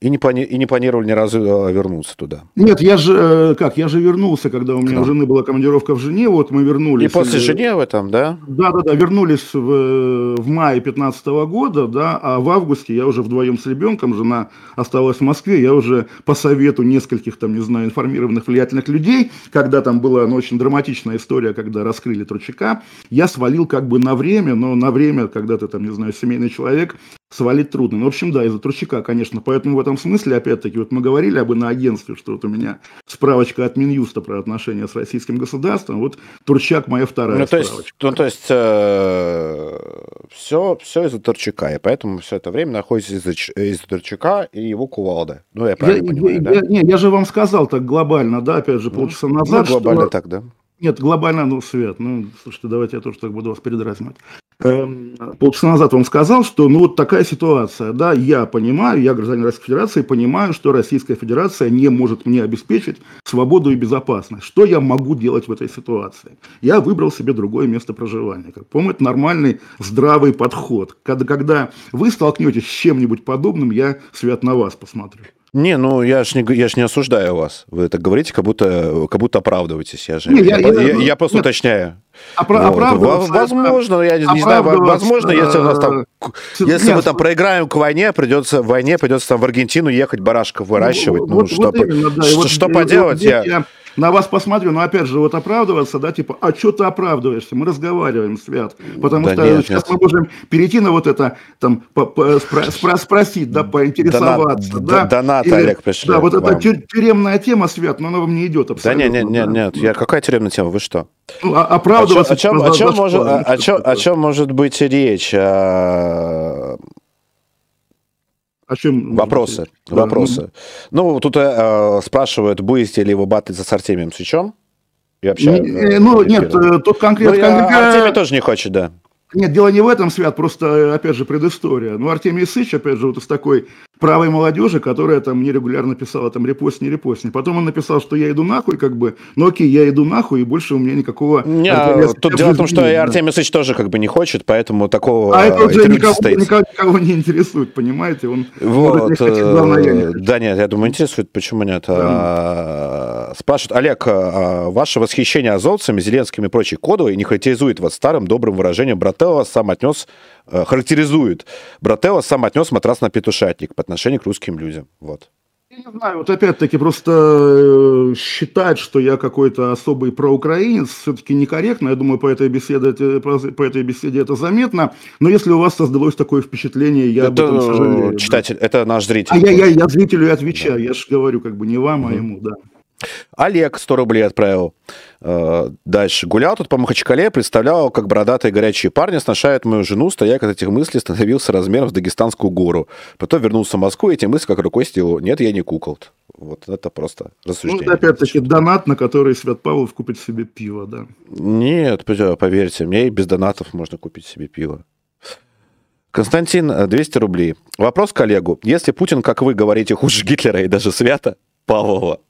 и не, плани... и не планировали ни разу э, вернуться туда. Нет, я же э, как, я же вернулся, когда у меня у жены была командировка в Женеву, вот мы вернулись. И после Женевы там, да? Да, да, да, вернулись в, в мае 2015 года, да, а в августе я уже вдвоем с ребенком, жена осталась в Москве, я уже по совету нескольких там, не знаю, информированных, влиятельных людей, когда там была ну, очень драматичная история, когда раскрыли Тручака, я свалил как бы на время, но на время, когда ты там, не знаю, семейный человек, свалить трудно. Ну, в общем, да, из-за Турчака, конечно. Поэтому в этом смысле, опять-таки, вот мы говорили об иноагентстве, что вот у меня справочка от Минюста про отношения с российским государством. Вот Турчак моя вторая ну, то есть, справочка. Ну, то есть, э, все, все из-за Турчака, и поэтому все это время находится из-за, из Турчака и его кувалды. Ну, я правильно я, понимаю, я, да? Я, не, я же вам сказал так глобально, да, опять же, ну, полчаса ну, назад, ну, глобально что... так, да. Нет, глобально, ну, Свет, ну, слушайте, давайте я тоже так буду вас передразнивать. Эм, полчаса назад вам сказал, что ну вот такая ситуация, да, я понимаю, я гражданин Российской Федерации, понимаю, что Российская Федерация не может мне обеспечить свободу и безопасность. Что я могу делать в этой ситуации? Я выбрал себе другое место проживания. Как по-моему, это нормальный, здравый подход. Когда, когда вы столкнетесь с чем-нибудь подобным, я свят на вас посмотрю. Не, ну я ж не, я ж не осуждаю вас. Вы так говорите, как будто, как будто оправдываетесь. Я, же, не, я, я, я, я просто нет, уточняю. Опра- вот. Возможно, я не знаю, возможно, если у нас там, э, если нет, мы там проиграем к войне, придется в войне придется там в Аргентину ехать барашков выращивать. Ну, вот, что, вот именно, да. что, вот, что поделать? Вот, я... я на вас посмотрю, но опять же, вот оправдываться, да, типа, а что ты оправдываешься? Мы разговариваем, Свят. Потому да что нет, сейчас нет. мы можем перейти на вот это, там, по, по, спро, спро, спросить, да, поинтересоваться. Донат, да, донат Или, Олег пришли. Да, вот эта тюремная тема, Свят, но она вам не идет абсолютно. Да нет, нет, нет, нет. Я, какая тюремная тема? Вы что? Ну, а, оправдываться. О чем, о чем, о чем, может, о, о, чем, о чем может быть речь? О чем? Вопросы. Да, вопросы. Ну, ну тут э, спрашивают, будете ли вы батлиться с Артемием Свечом? И вообще, э, ну, нет, э, тут конкретно... Ну, конкретно... Артемий тоже не хочет, да. Нет, дело не в этом, Свят, просто, опять же, предыстория. Ну, Артемий Сыч, опять же, вот из такой правой молодежи, которая там нерегулярно писала там репост, не репост. Потом он написал, что я иду нахуй, как бы, ну окей, я иду нахуй, и больше у меня никакого... Не, а, тут дело в том, что и Артемий Сыч тоже как бы не хочет, поэтому такого А это уже никого, никого, никого не интересует, понимаете? Он вот, э, да нет, я думаю, интересует, почему нет. Да. А, спрашивают, Олег, а, ваше восхищение азовцами, Зеленскими и прочей кодовой не характеризует вас старым добрым выражением Брателло сам отнес характеризует. Брателло сам отнес матрас на петушатник по отношению к русским людям. Вот. Я не знаю, вот опять-таки просто э, считать, что я какой-то особый проукраинец, все-таки некорректно. Я думаю, по этой, беседе, по этой беседе это заметно. Но если у вас создалось такое впечатление, я это об этом сожалею. Читатель, да. это наш зритель. А я, я, я зрителю и отвечаю. Да. Я же говорю, как бы не вам, а ему, да. Олег 100 рублей отправил. Э, дальше. Гулял тут по Махачкале, представлял, как бородатые горячие парни сношают мою жену, стоя от этих мыслей, становился размером в Дагестанскую гору. Потом вернулся в Москву, и эти мысли как рукой стилу. Нет, я не кукол. Вот это просто рассуждение. Ну, опять-таки, донат, на который Свят Павлов купит себе пиво, да? Нет, поверьте, мне и без донатов можно купить себе пиво. Константин, 200 рублей. Вопрос коллегу. Если Путин, как вы говорите, хуже Гитлера и даже Свята Павлова,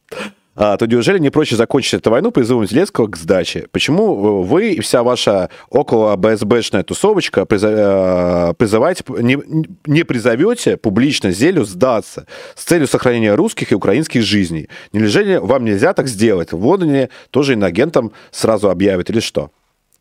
то неужели не проще закончить эту войну призывом Зеленского к сдаче? Почему э, вы и вся ваша около БСБшная тусовочка э, призываете, не, не призовете публично Зелю сдаться с целью сохранения русских и украинских жизней? Неужели вам нельзя так сделать? В Лондоне тоже инагентам сразу объявят или что?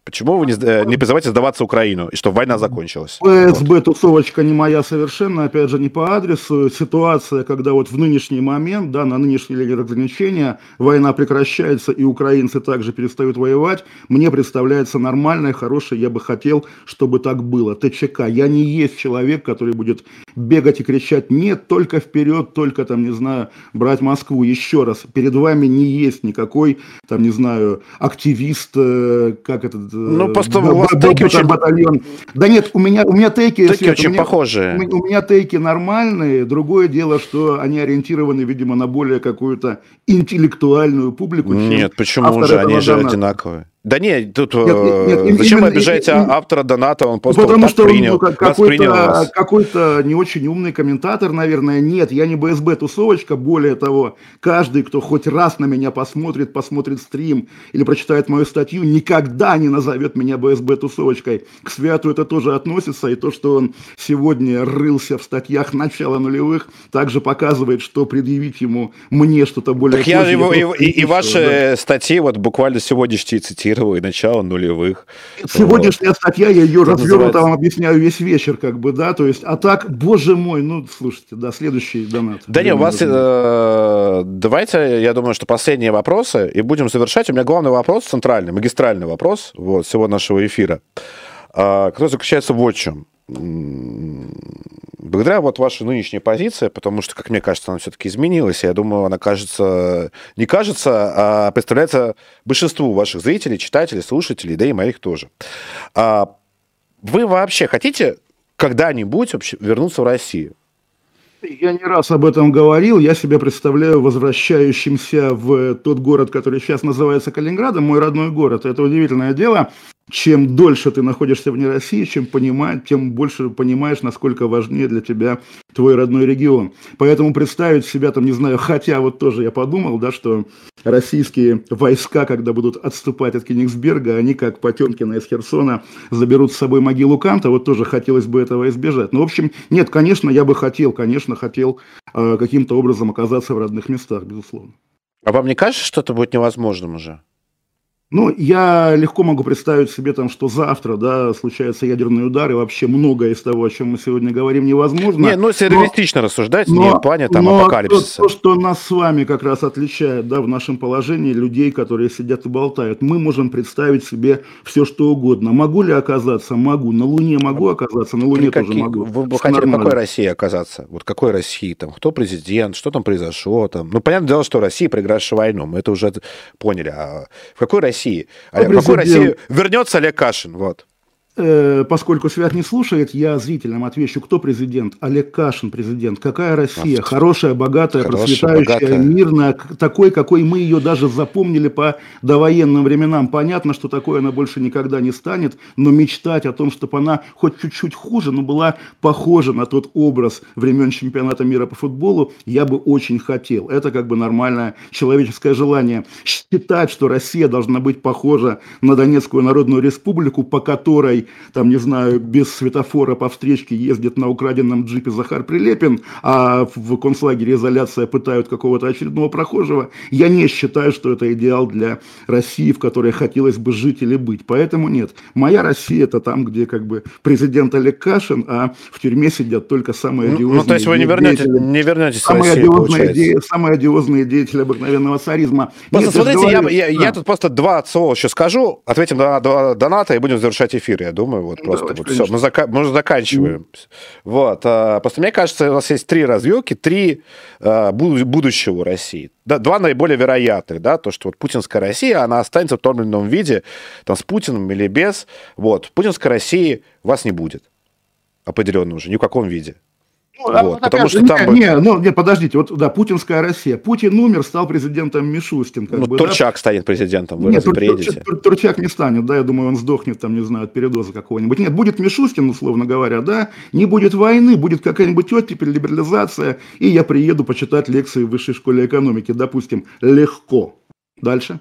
Почему вы не, э, не призываете сдаваться Украину, и чтобы война закончилась? ФСБ тусовочка не моя совершенно, опять же, не по адресу. Ситуация, когда вот в нынешний момент, да, на нынешний линии разграничения, война прекращается, и украинцы также перестают воевать, мне представляется нормальной, хорошей, я бы хотел, чтобы так было. ТЧК, я не есть человек, который будет бегать и кричать, нет, только вперед, только там, не знаю, брать Москву. Еще раз, перед вами не есть никакой, там, не знаю, активист, э, как этот ну, просто у вас тейки очень... батальон. Да нет, у меня, у меня тейки... Тейки очень у меня, похожие. У, меня тейки нормальные. Другое дело, что они ориентированы, видимо, на более какую-то интеллектуальную публику. Нет, почему же? Они же одинаковые. Да нет, тут нет, нет, нет, зачем именно, вы обижаете именно, автора доната? Он просто потому вот что принял, он ну, какой-то, какой-то не очень умный комментатор, наверное. Нет, я не БСБ тусовочка. Более того, каждый, кто хоть раз на меня посмотрит, посмотрит стрим или прочитает мою статью, никогда не назовет меня БСБ тусовочкой. К Святу это тоже относится, и то, что он сегодня рылся в статьях начала нулевых, также показывает, что предъявить ему мне что-то более... Так я его, и, и, и ваши да. статьи, вот буквально сегодняшние цитирую первого и начала нулевых. Сегодняшняя вот. статья, я ее развернуто вам объясняю весь вечер, как бы, да, то есть, а так, боже мой, ну, слушайте, да, следующий донат. Да не, у вас, э, давайте, я думаю, что последние вопросы, и будем завершать. У меня главный вопрос, центральный, магистральный вопрос, вот, всего нашего эфира, э, который заключается в чем благодаря вот вашей нынешней позиции, потому что, как мне кажется, она все-таки изменилась, я думаю, она кажется, не кажется, а представляется большинству ваших зрителей, читателей, слушателей, да и моих тоже. А вы вообще хотите когда-нибудь вообще вернуться в Россию? Я не раз об этом говорил. Я себя представляю возвращающимся в тот город, который сейчас называется Калининградом, мой родной город. Это удивительное дело. Чем дольше ты находишься вне России, чем понимаешь, тем больше понимаешь, насколько важнее для тебя твой родной регион. Поэтому представить себя там, не знаю, хотя вот тоже я подумал, да, что российские войска, когда будут отступать от Кенигсберга, они, как Потемкина из Херсона, заберут с собой могилу Канта, вот тоже хотелось бы этого избежать. Ну, в общем, нет, конечно, я бы хотел, конечно, хотел э, каким-то образом оказаться в родных местах, безусловно. А вам не кажется, что это будет невозможным уже? Ну, я легко могу представить себе, там, что завтра да, случается ядерный удар, и вообще многое из того, о чем мы сегодня говорим, невозможно. Не, ну, если но, реалистично рассуждать, но, не в плане там, но апокалипсиса. То, то, что нас с вами как раз отличает да, в нашем положении людей, которые сидят и болтают, мы можем представить себе все, что угодно. Могу ли оказаться? Могу. На Луне могу оказаться, на Луне тоже могу. Вы бы хотели нормально. какой России оказаться? Вот какой России? Там, кто президент? Что там произошло? Там? Ну, понятное дело, что Россия проигравшая войну, мы это уже поняли. А в какой России России. В какой России вернется Олег Кашин? Вот. Э, поскольку Свят не слушает, я зрителям отвечу, кто президент? Олег Кашин президент. Какая Россия? Хорошая, богатая, Хорошая, процветающая, богатая. мирная, такой, какой мы ее даже запомнили по довоенным временам. Понятно, что такое она больше никогда не станет, но мечтать о том, чтобы она хоть чуть-чуть хуже, но была похожа на тот образ времен чемпионата мира по футболу, я бы очень хотел. Это как бы нормальное человеческое желание. Считать, что Россия должна быть похожа на Донецкую Народную Республику, по которой там, не знаю, без светофора по встречке ездит на украденном джипе Захар Прилепин, а в концлагере изоляция пытают какого-то очередного прохожего, я не считаю, что это идеал для России, в которой хотелось бы жить или быть. Поэтому нет. Моя Россия это там, где как бы президент Олег Кашин, а в тюрьме сидят только самые одиозные Ну, ну то есть вы не, вернете, не вернетесь самые в Россию, одиозные, де, самые одиозные деятели обыкновенного царизма. Просто нет, смотрите, я, я, я, я тут просто два слова еще скажу, ответим на доната и будем завершать эфир. Я думаю, вот просто Давайте, вот все, мы, зака- мы заканчиваем. Mm. Вот, а, просто мне кажется, у нас есть три развилки, три а, будущего России. Да, два наиболее вероятных, да, то, что вот путинская Россия, она останется в том или ином виде, там, с Путиным или без. Вот, путинской России вас не будет определенно уже, ни в каком виде. Ну, вот, потому что не, там... Не, ну, не, подождите, вот, да, путинская Россия. Путин умер, стал президентом Мишустин. Как ну, бы, Турчак да? станет президентом, вы Нет, Тур, Тур, Турчак не станет, да, я думаю, он сдохнет, там, не знаю, от передоза какого-нибудь. Нет, будет Мишустин, условно говоря, да, не будет войны, будет какая-нибудь оттепель, либерализация, и я приеду почитать лекции в высшей школе экономики, допустим, легко. Дальше.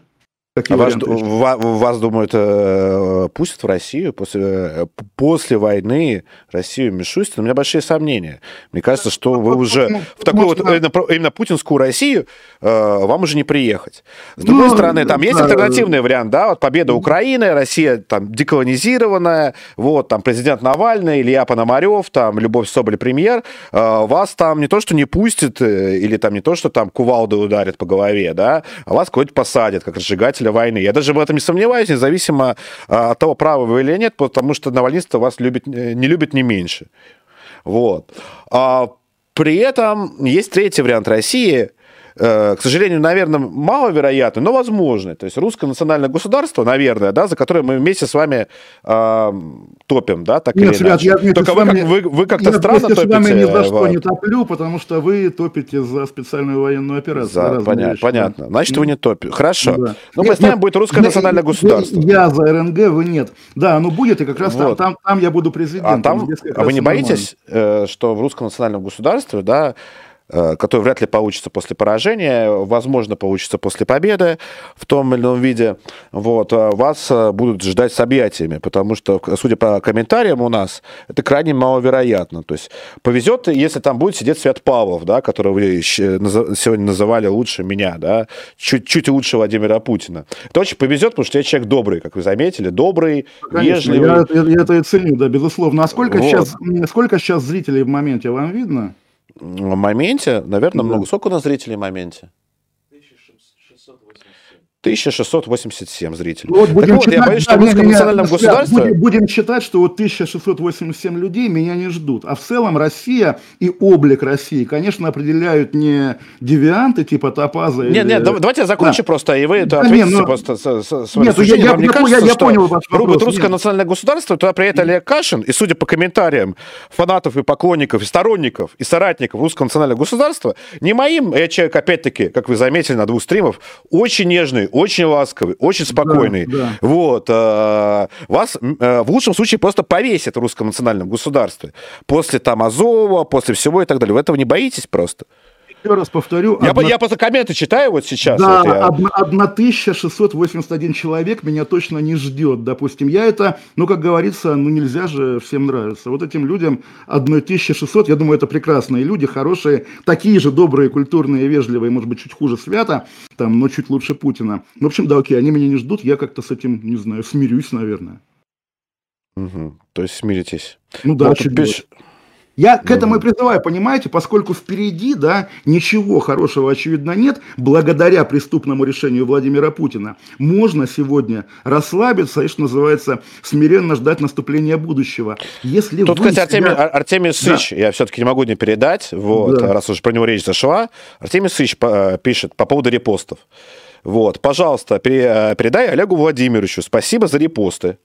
Какие а вас, вас, думают, э, пустят в Россию после, э, после войны Россию Мишустин? У меня большие сомнения. Мне кажется, что вы уже ну, в такую вот именно, именно путинскую Россию э, вам уже не приехать. С другой ну, стороны, там да, есть альтернативный вариант, да, вот победа Украины, Россия там деколонизированная, вот там президент Навальный, Илья Пономарев, там Любовь Соболь премьер, вас там не то, что не пустят, или там не то, что там кувалдой ударят по голове, да, а вас куда-нибудь посадят, как разжигатель победителя войны. Я даже в этом не сомневаюсь, независимо а, от того, правы вы или нет, потому что навальнисты вас любят, э, не любят не меньше. Вот. А при этом есть третий вариант России – к сожалению, наверное, маловероятно, но возможно. То есть русское национальное государство, наверное, да, за которое мы вместе с вами э, топим, да, так Нет, или иначе. Я, я Только вы, вами, вы, вы как-то я странно топите. Я с вами ни за что не топлю, потому что вы топите за специальную военную операцию. За, понятно, вещи, понятно. Значит, вы не топите. Хорошо. Да. Но нет, представим, нет, будет русское нет, национальное государство. Я за РНГ, вы нет. Да, оно будет, и как раз вот. там, там, там я буду президентом. А, там, а вы не боитесь, нормально. Э, что в русском национальном государстве, да, Э, который вряд ли получится после поражения, возможно, получится после победы в том или ином виде, вот, э, вас э, будут ждать с объятиями, потому что, судя по комментариям у нас, это крайне маловероятно. То есть повезет, если там будет сидеть Свят Павлов, да, которого вы сегодня называли лучше меня, да, чуть, чуть лучше Владимира Путина. Это очень повезет, потому что я человек добрый, как вы заметили, добрый, Конечно, вежливый. Я, я это и ценю, да, безусловно. А сколько, вот. сейчас, сколько сейчас зрителей в моменте, вам видно? Моменте, наверное, да. много. Сколько у нас зрителей в моменте? 1687 зрителей. Вот, будем так вот, читать, я боюсь, что в русском национальном государстве... Будем, будем считать, что вот 1687 людей меня не ждут. А в целом Россия и облик России, конечно, определяют не девианты типа Топаза. Нет, или... нет, давайте я закончу да. просто, и вы это да, ответите нет, но... просто с, с, с нет, я, я, я, кажется, я, я понял ваш вопрос. русское нет. национальное государство, туда приедет Олег Кашин, и судя по комментариям фанатов и поклонников, и сторонников, и соратников русского национального государства, не моим, я человек, опять-таки, как вы заметили на двух стримах, очень нежный, очень ласковый, очень спокойный. Да, да. Вот. Э, вас э, в лучшем случае просто повесят в русском национальном государстве. После там Азова, после всего и так далее. Вы этого не боитесь просто? Еще раз повторю. Я, одна... я просто комменты читаю вот сейчас. Да, вот я... 1681 человек меня точно не ждет. Допустим, я это, ну, как говорится, ну, нельзя же всем нравиться. Вот этим людям 1600, я думаю, это прекрасные люди, хорошие, такие же добрые, культурные, вежливые, может быть, чуть хуже Свята, там, но чуть лучше Путина. В общем, да, окей, они меня не ждут, я как-то с этим, не знаю, смирюсь, наверное. Угу. То есть смиритесь. Ну да, вот чуть пиш... Я к этому и призываю, понимаете, поскольку впереди, да, ничего хорошего, очевидно, нет, благодаря преступному решению Владимира Путина, можно сегодня расслабиться и, что называется, смиренно ждать наступления будущего. Если Тут, кстати, Артемий, себя... Артемий Сыч, да. я все-таки не могу не передать, вот, да. раз уж про него речь зашла, Артемий Сыч пишет по поводу репостов. Вот, пожалуйста, передай Олегу Владимировичу спасибо за репосты.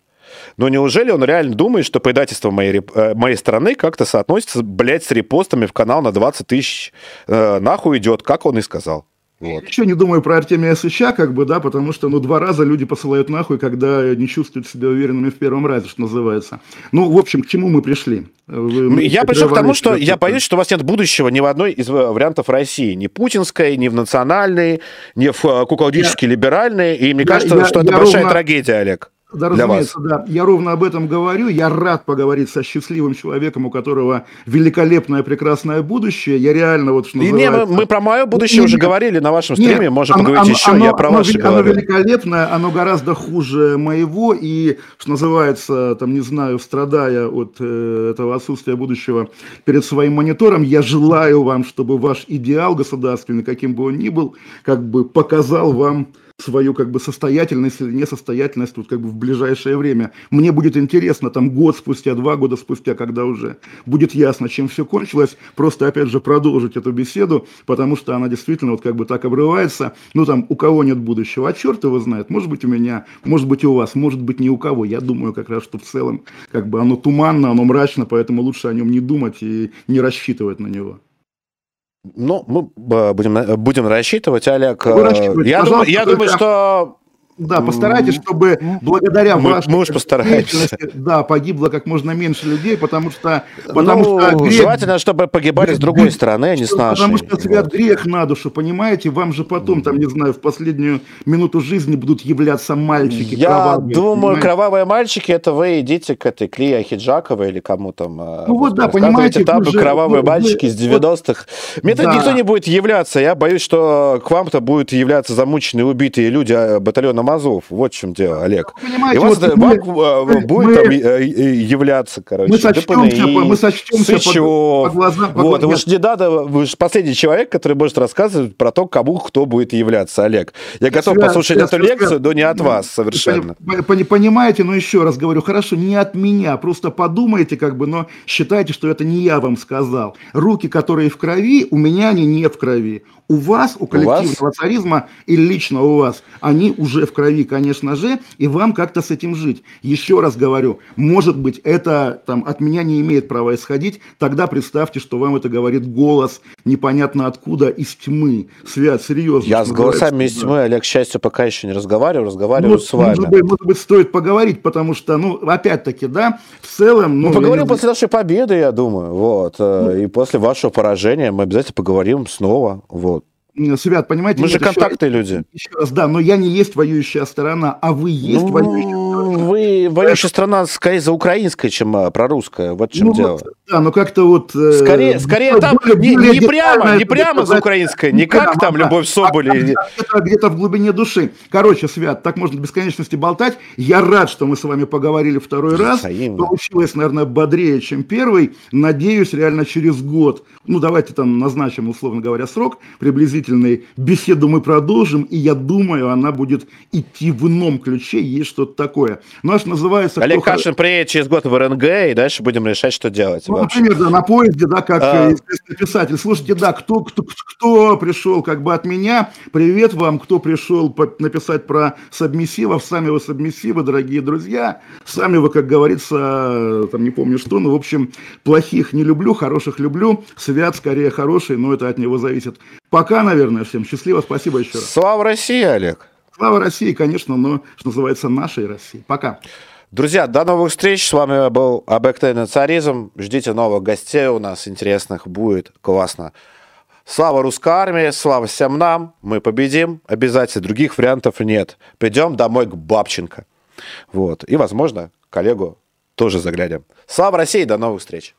Но неужели он реально думает, что предательство моей, э, моей страны как-то соотносится, блядь, с репостами в канал на 20 тысяч э, нахуй идет, как он и сказал? Вот. Еще не думаю про Артемия Сыча, как бы, да, потому что, ну, два раза люди посылают нахуй, когда не чувствуют себя уверенными в первом разе, что называется. Ну, в общем, к чему мы пришли? Вы, я пришел к тому, что я боюсь, что у вас нет будущего ни в одной из вариантов России. Ни путинской, ни в национальной, ни в э, куколдически либеральной. И мне я, кажется, я, что я это большая ровно... трагедия, Олег. Да, разумеется, вас. да. Я ровно об этом говорю. Я рад поговорить со счастливым человеком, у которого великолепное, прекрасное будущее. Я реально вот что называется... Не, мы, мы про мое будущее не, уже говорили на вашем стриме, нет, можем оно, поговорить оно, еще, оно, я про оно, ваше оно великолепное, оно гораздо хуже моего, и, что называется, там, не знаю, страдая от э, этого отсутствия будущего перед своим монитором, я желаю вам, чтобы ваш идеал государственный, каким бы он ни был, как бы показал вам свою как бы состоятельность или несостоятельность вот как бы в ближайшее время. Мне будет интересно там год спустя, два года спустя, когда уже будет ясно, чем все кончилось, просто опять же продолжить эту беседу, потому что она действительно вот как бы так обрывается. Ну там у кого нет будущего, а черт его знает, может быть у меня, может быть у вас, может быть ни у кого. Я думаю как раз, что в целом как бы оно туманно, оно мрачно, поэтому лучше о нем не думать и не рассчитывать на него. Ну, мы э, будем, э, будем рассчитывать, Олег. Э, я, думаю, я думаю, что да, постарайтесь, чтобы благодаря мы, вашей мы уж постараемся. да, погибло как можно меньше людей, потому что... Потому ну, что грех, желательно, чтобы погибали грех, с другой стороны, а не с нашей. Потому что свят вот. грех на душу, понимаете? Вам же потом, там, не знаю, в последнюю минуту жизни будут являться мальчики Я кровавые, думаю, понимаете? кровавые мальчики, это вы идите к этой Клея Хиджаковой или кому там. Э, ну вот, да, понимаете. Там же, кровавые вы, мальчики вы, из 90-х. Мне да. никто не будет являться. Я боюсь, что к вам-то будут являться замученные, убитые люди а, батальона Азов. Вот в чем дело, Олег. Понимаете, и вот мы, мы, будет мы, там э, являться, короче, мы сочтемся, ДПНИ, мы сочтемся Сычев. По, по глазам. По вот, вы же не надо, вы же последний человек, который может рассказывать про то, кому кто будет являться, Олег. Я готов связь, послушать связь, эту связь, лекцию, но не от вас совершенно. Понимаете, но еще раз говорю, хорошо, не от меня, просто подумайте, как бы, но считайте, что это не я вам сказал. Руки, которые в крови, у меня они не в крови. У вас, у коллективного у царизма или лично у вас, они уже в крови, конечно же, и вам как-то с этим жить. Еще раз говорю, может быть, это там от меня не имеет права исходить, тогда представьте, что вам это говорит голос непонятно откуда из тьмы. Свят, серьезно. Я с голосами из тьмы, Олег, к счастью, пока еще не разговариваю, разговариваю ну, с вами. Может быть, может быть, стоит поговорить, потому что, ну, опять-таки, да, в целом... Ну, мы поговорим не... после нашей победы, я думаю, вот, ну, и после вашего поражения мы обязательно поговорим снова, вот. Свят, понимаете? Мы же контактные люди. Еще раз, да, но я не есть воюющая сторона, а вы есть ну, воюющая сторона. Вы воюющая страна скорее за украинская, чем а, прорусская. Вот в чем ну, дело. Вот, да, но как-то вот... Э, скорее, скорее ну, там более, не, более не прямо, не прямо за украинская, не как прямо, там да, Любовь Соболь. А, где-то, где-то в глубине души. Короче, Свят, так можно до бесконечности болтать. Я рад, что мы с вами поговорили второй раз. Получилось, наверное, бодрее, чем первый. Надеюсь, реально через год. Ну, давайте там назначим, условно говоря, срок приблизительно длительной. Беседу мы продолжим, и я думаю, она будет идти в ином ключе, есть что-то такое. Наш называется... Олег кто... Кашин приедет через год в РНГ, и дальше будем решать, что делать. Ну, например, да, на поезде, да, как а... писатель. Слушайте, да, кто, кто, кто пришел как бы от меня, привет вам, кто пришел написать про сабмиссивов, сами вы сабмиссивы, дорогие друзья, сами вы, как говорится, там не помню что, но, в общем, плохих не люблю, хороших люблю, свят скорее хороший, но это от него зависит. Пока, наверное, всем счастливо. Спасибо еще раз. Слава России, Олег. Слава России, конечно, но, что называется, нашей России. Пока. Друзья, до новых встреч. С вами был Объективный царизм. Ждите новых гостей у нас интересных. Будет классно. Слава русской армии, слава всем нам. Мы победим. Обязательно. Других вариантов нет. Придем домой к Бабченко. Вот. И, возможно, коллегу тоже заглянем. Слава России, до новых встреч.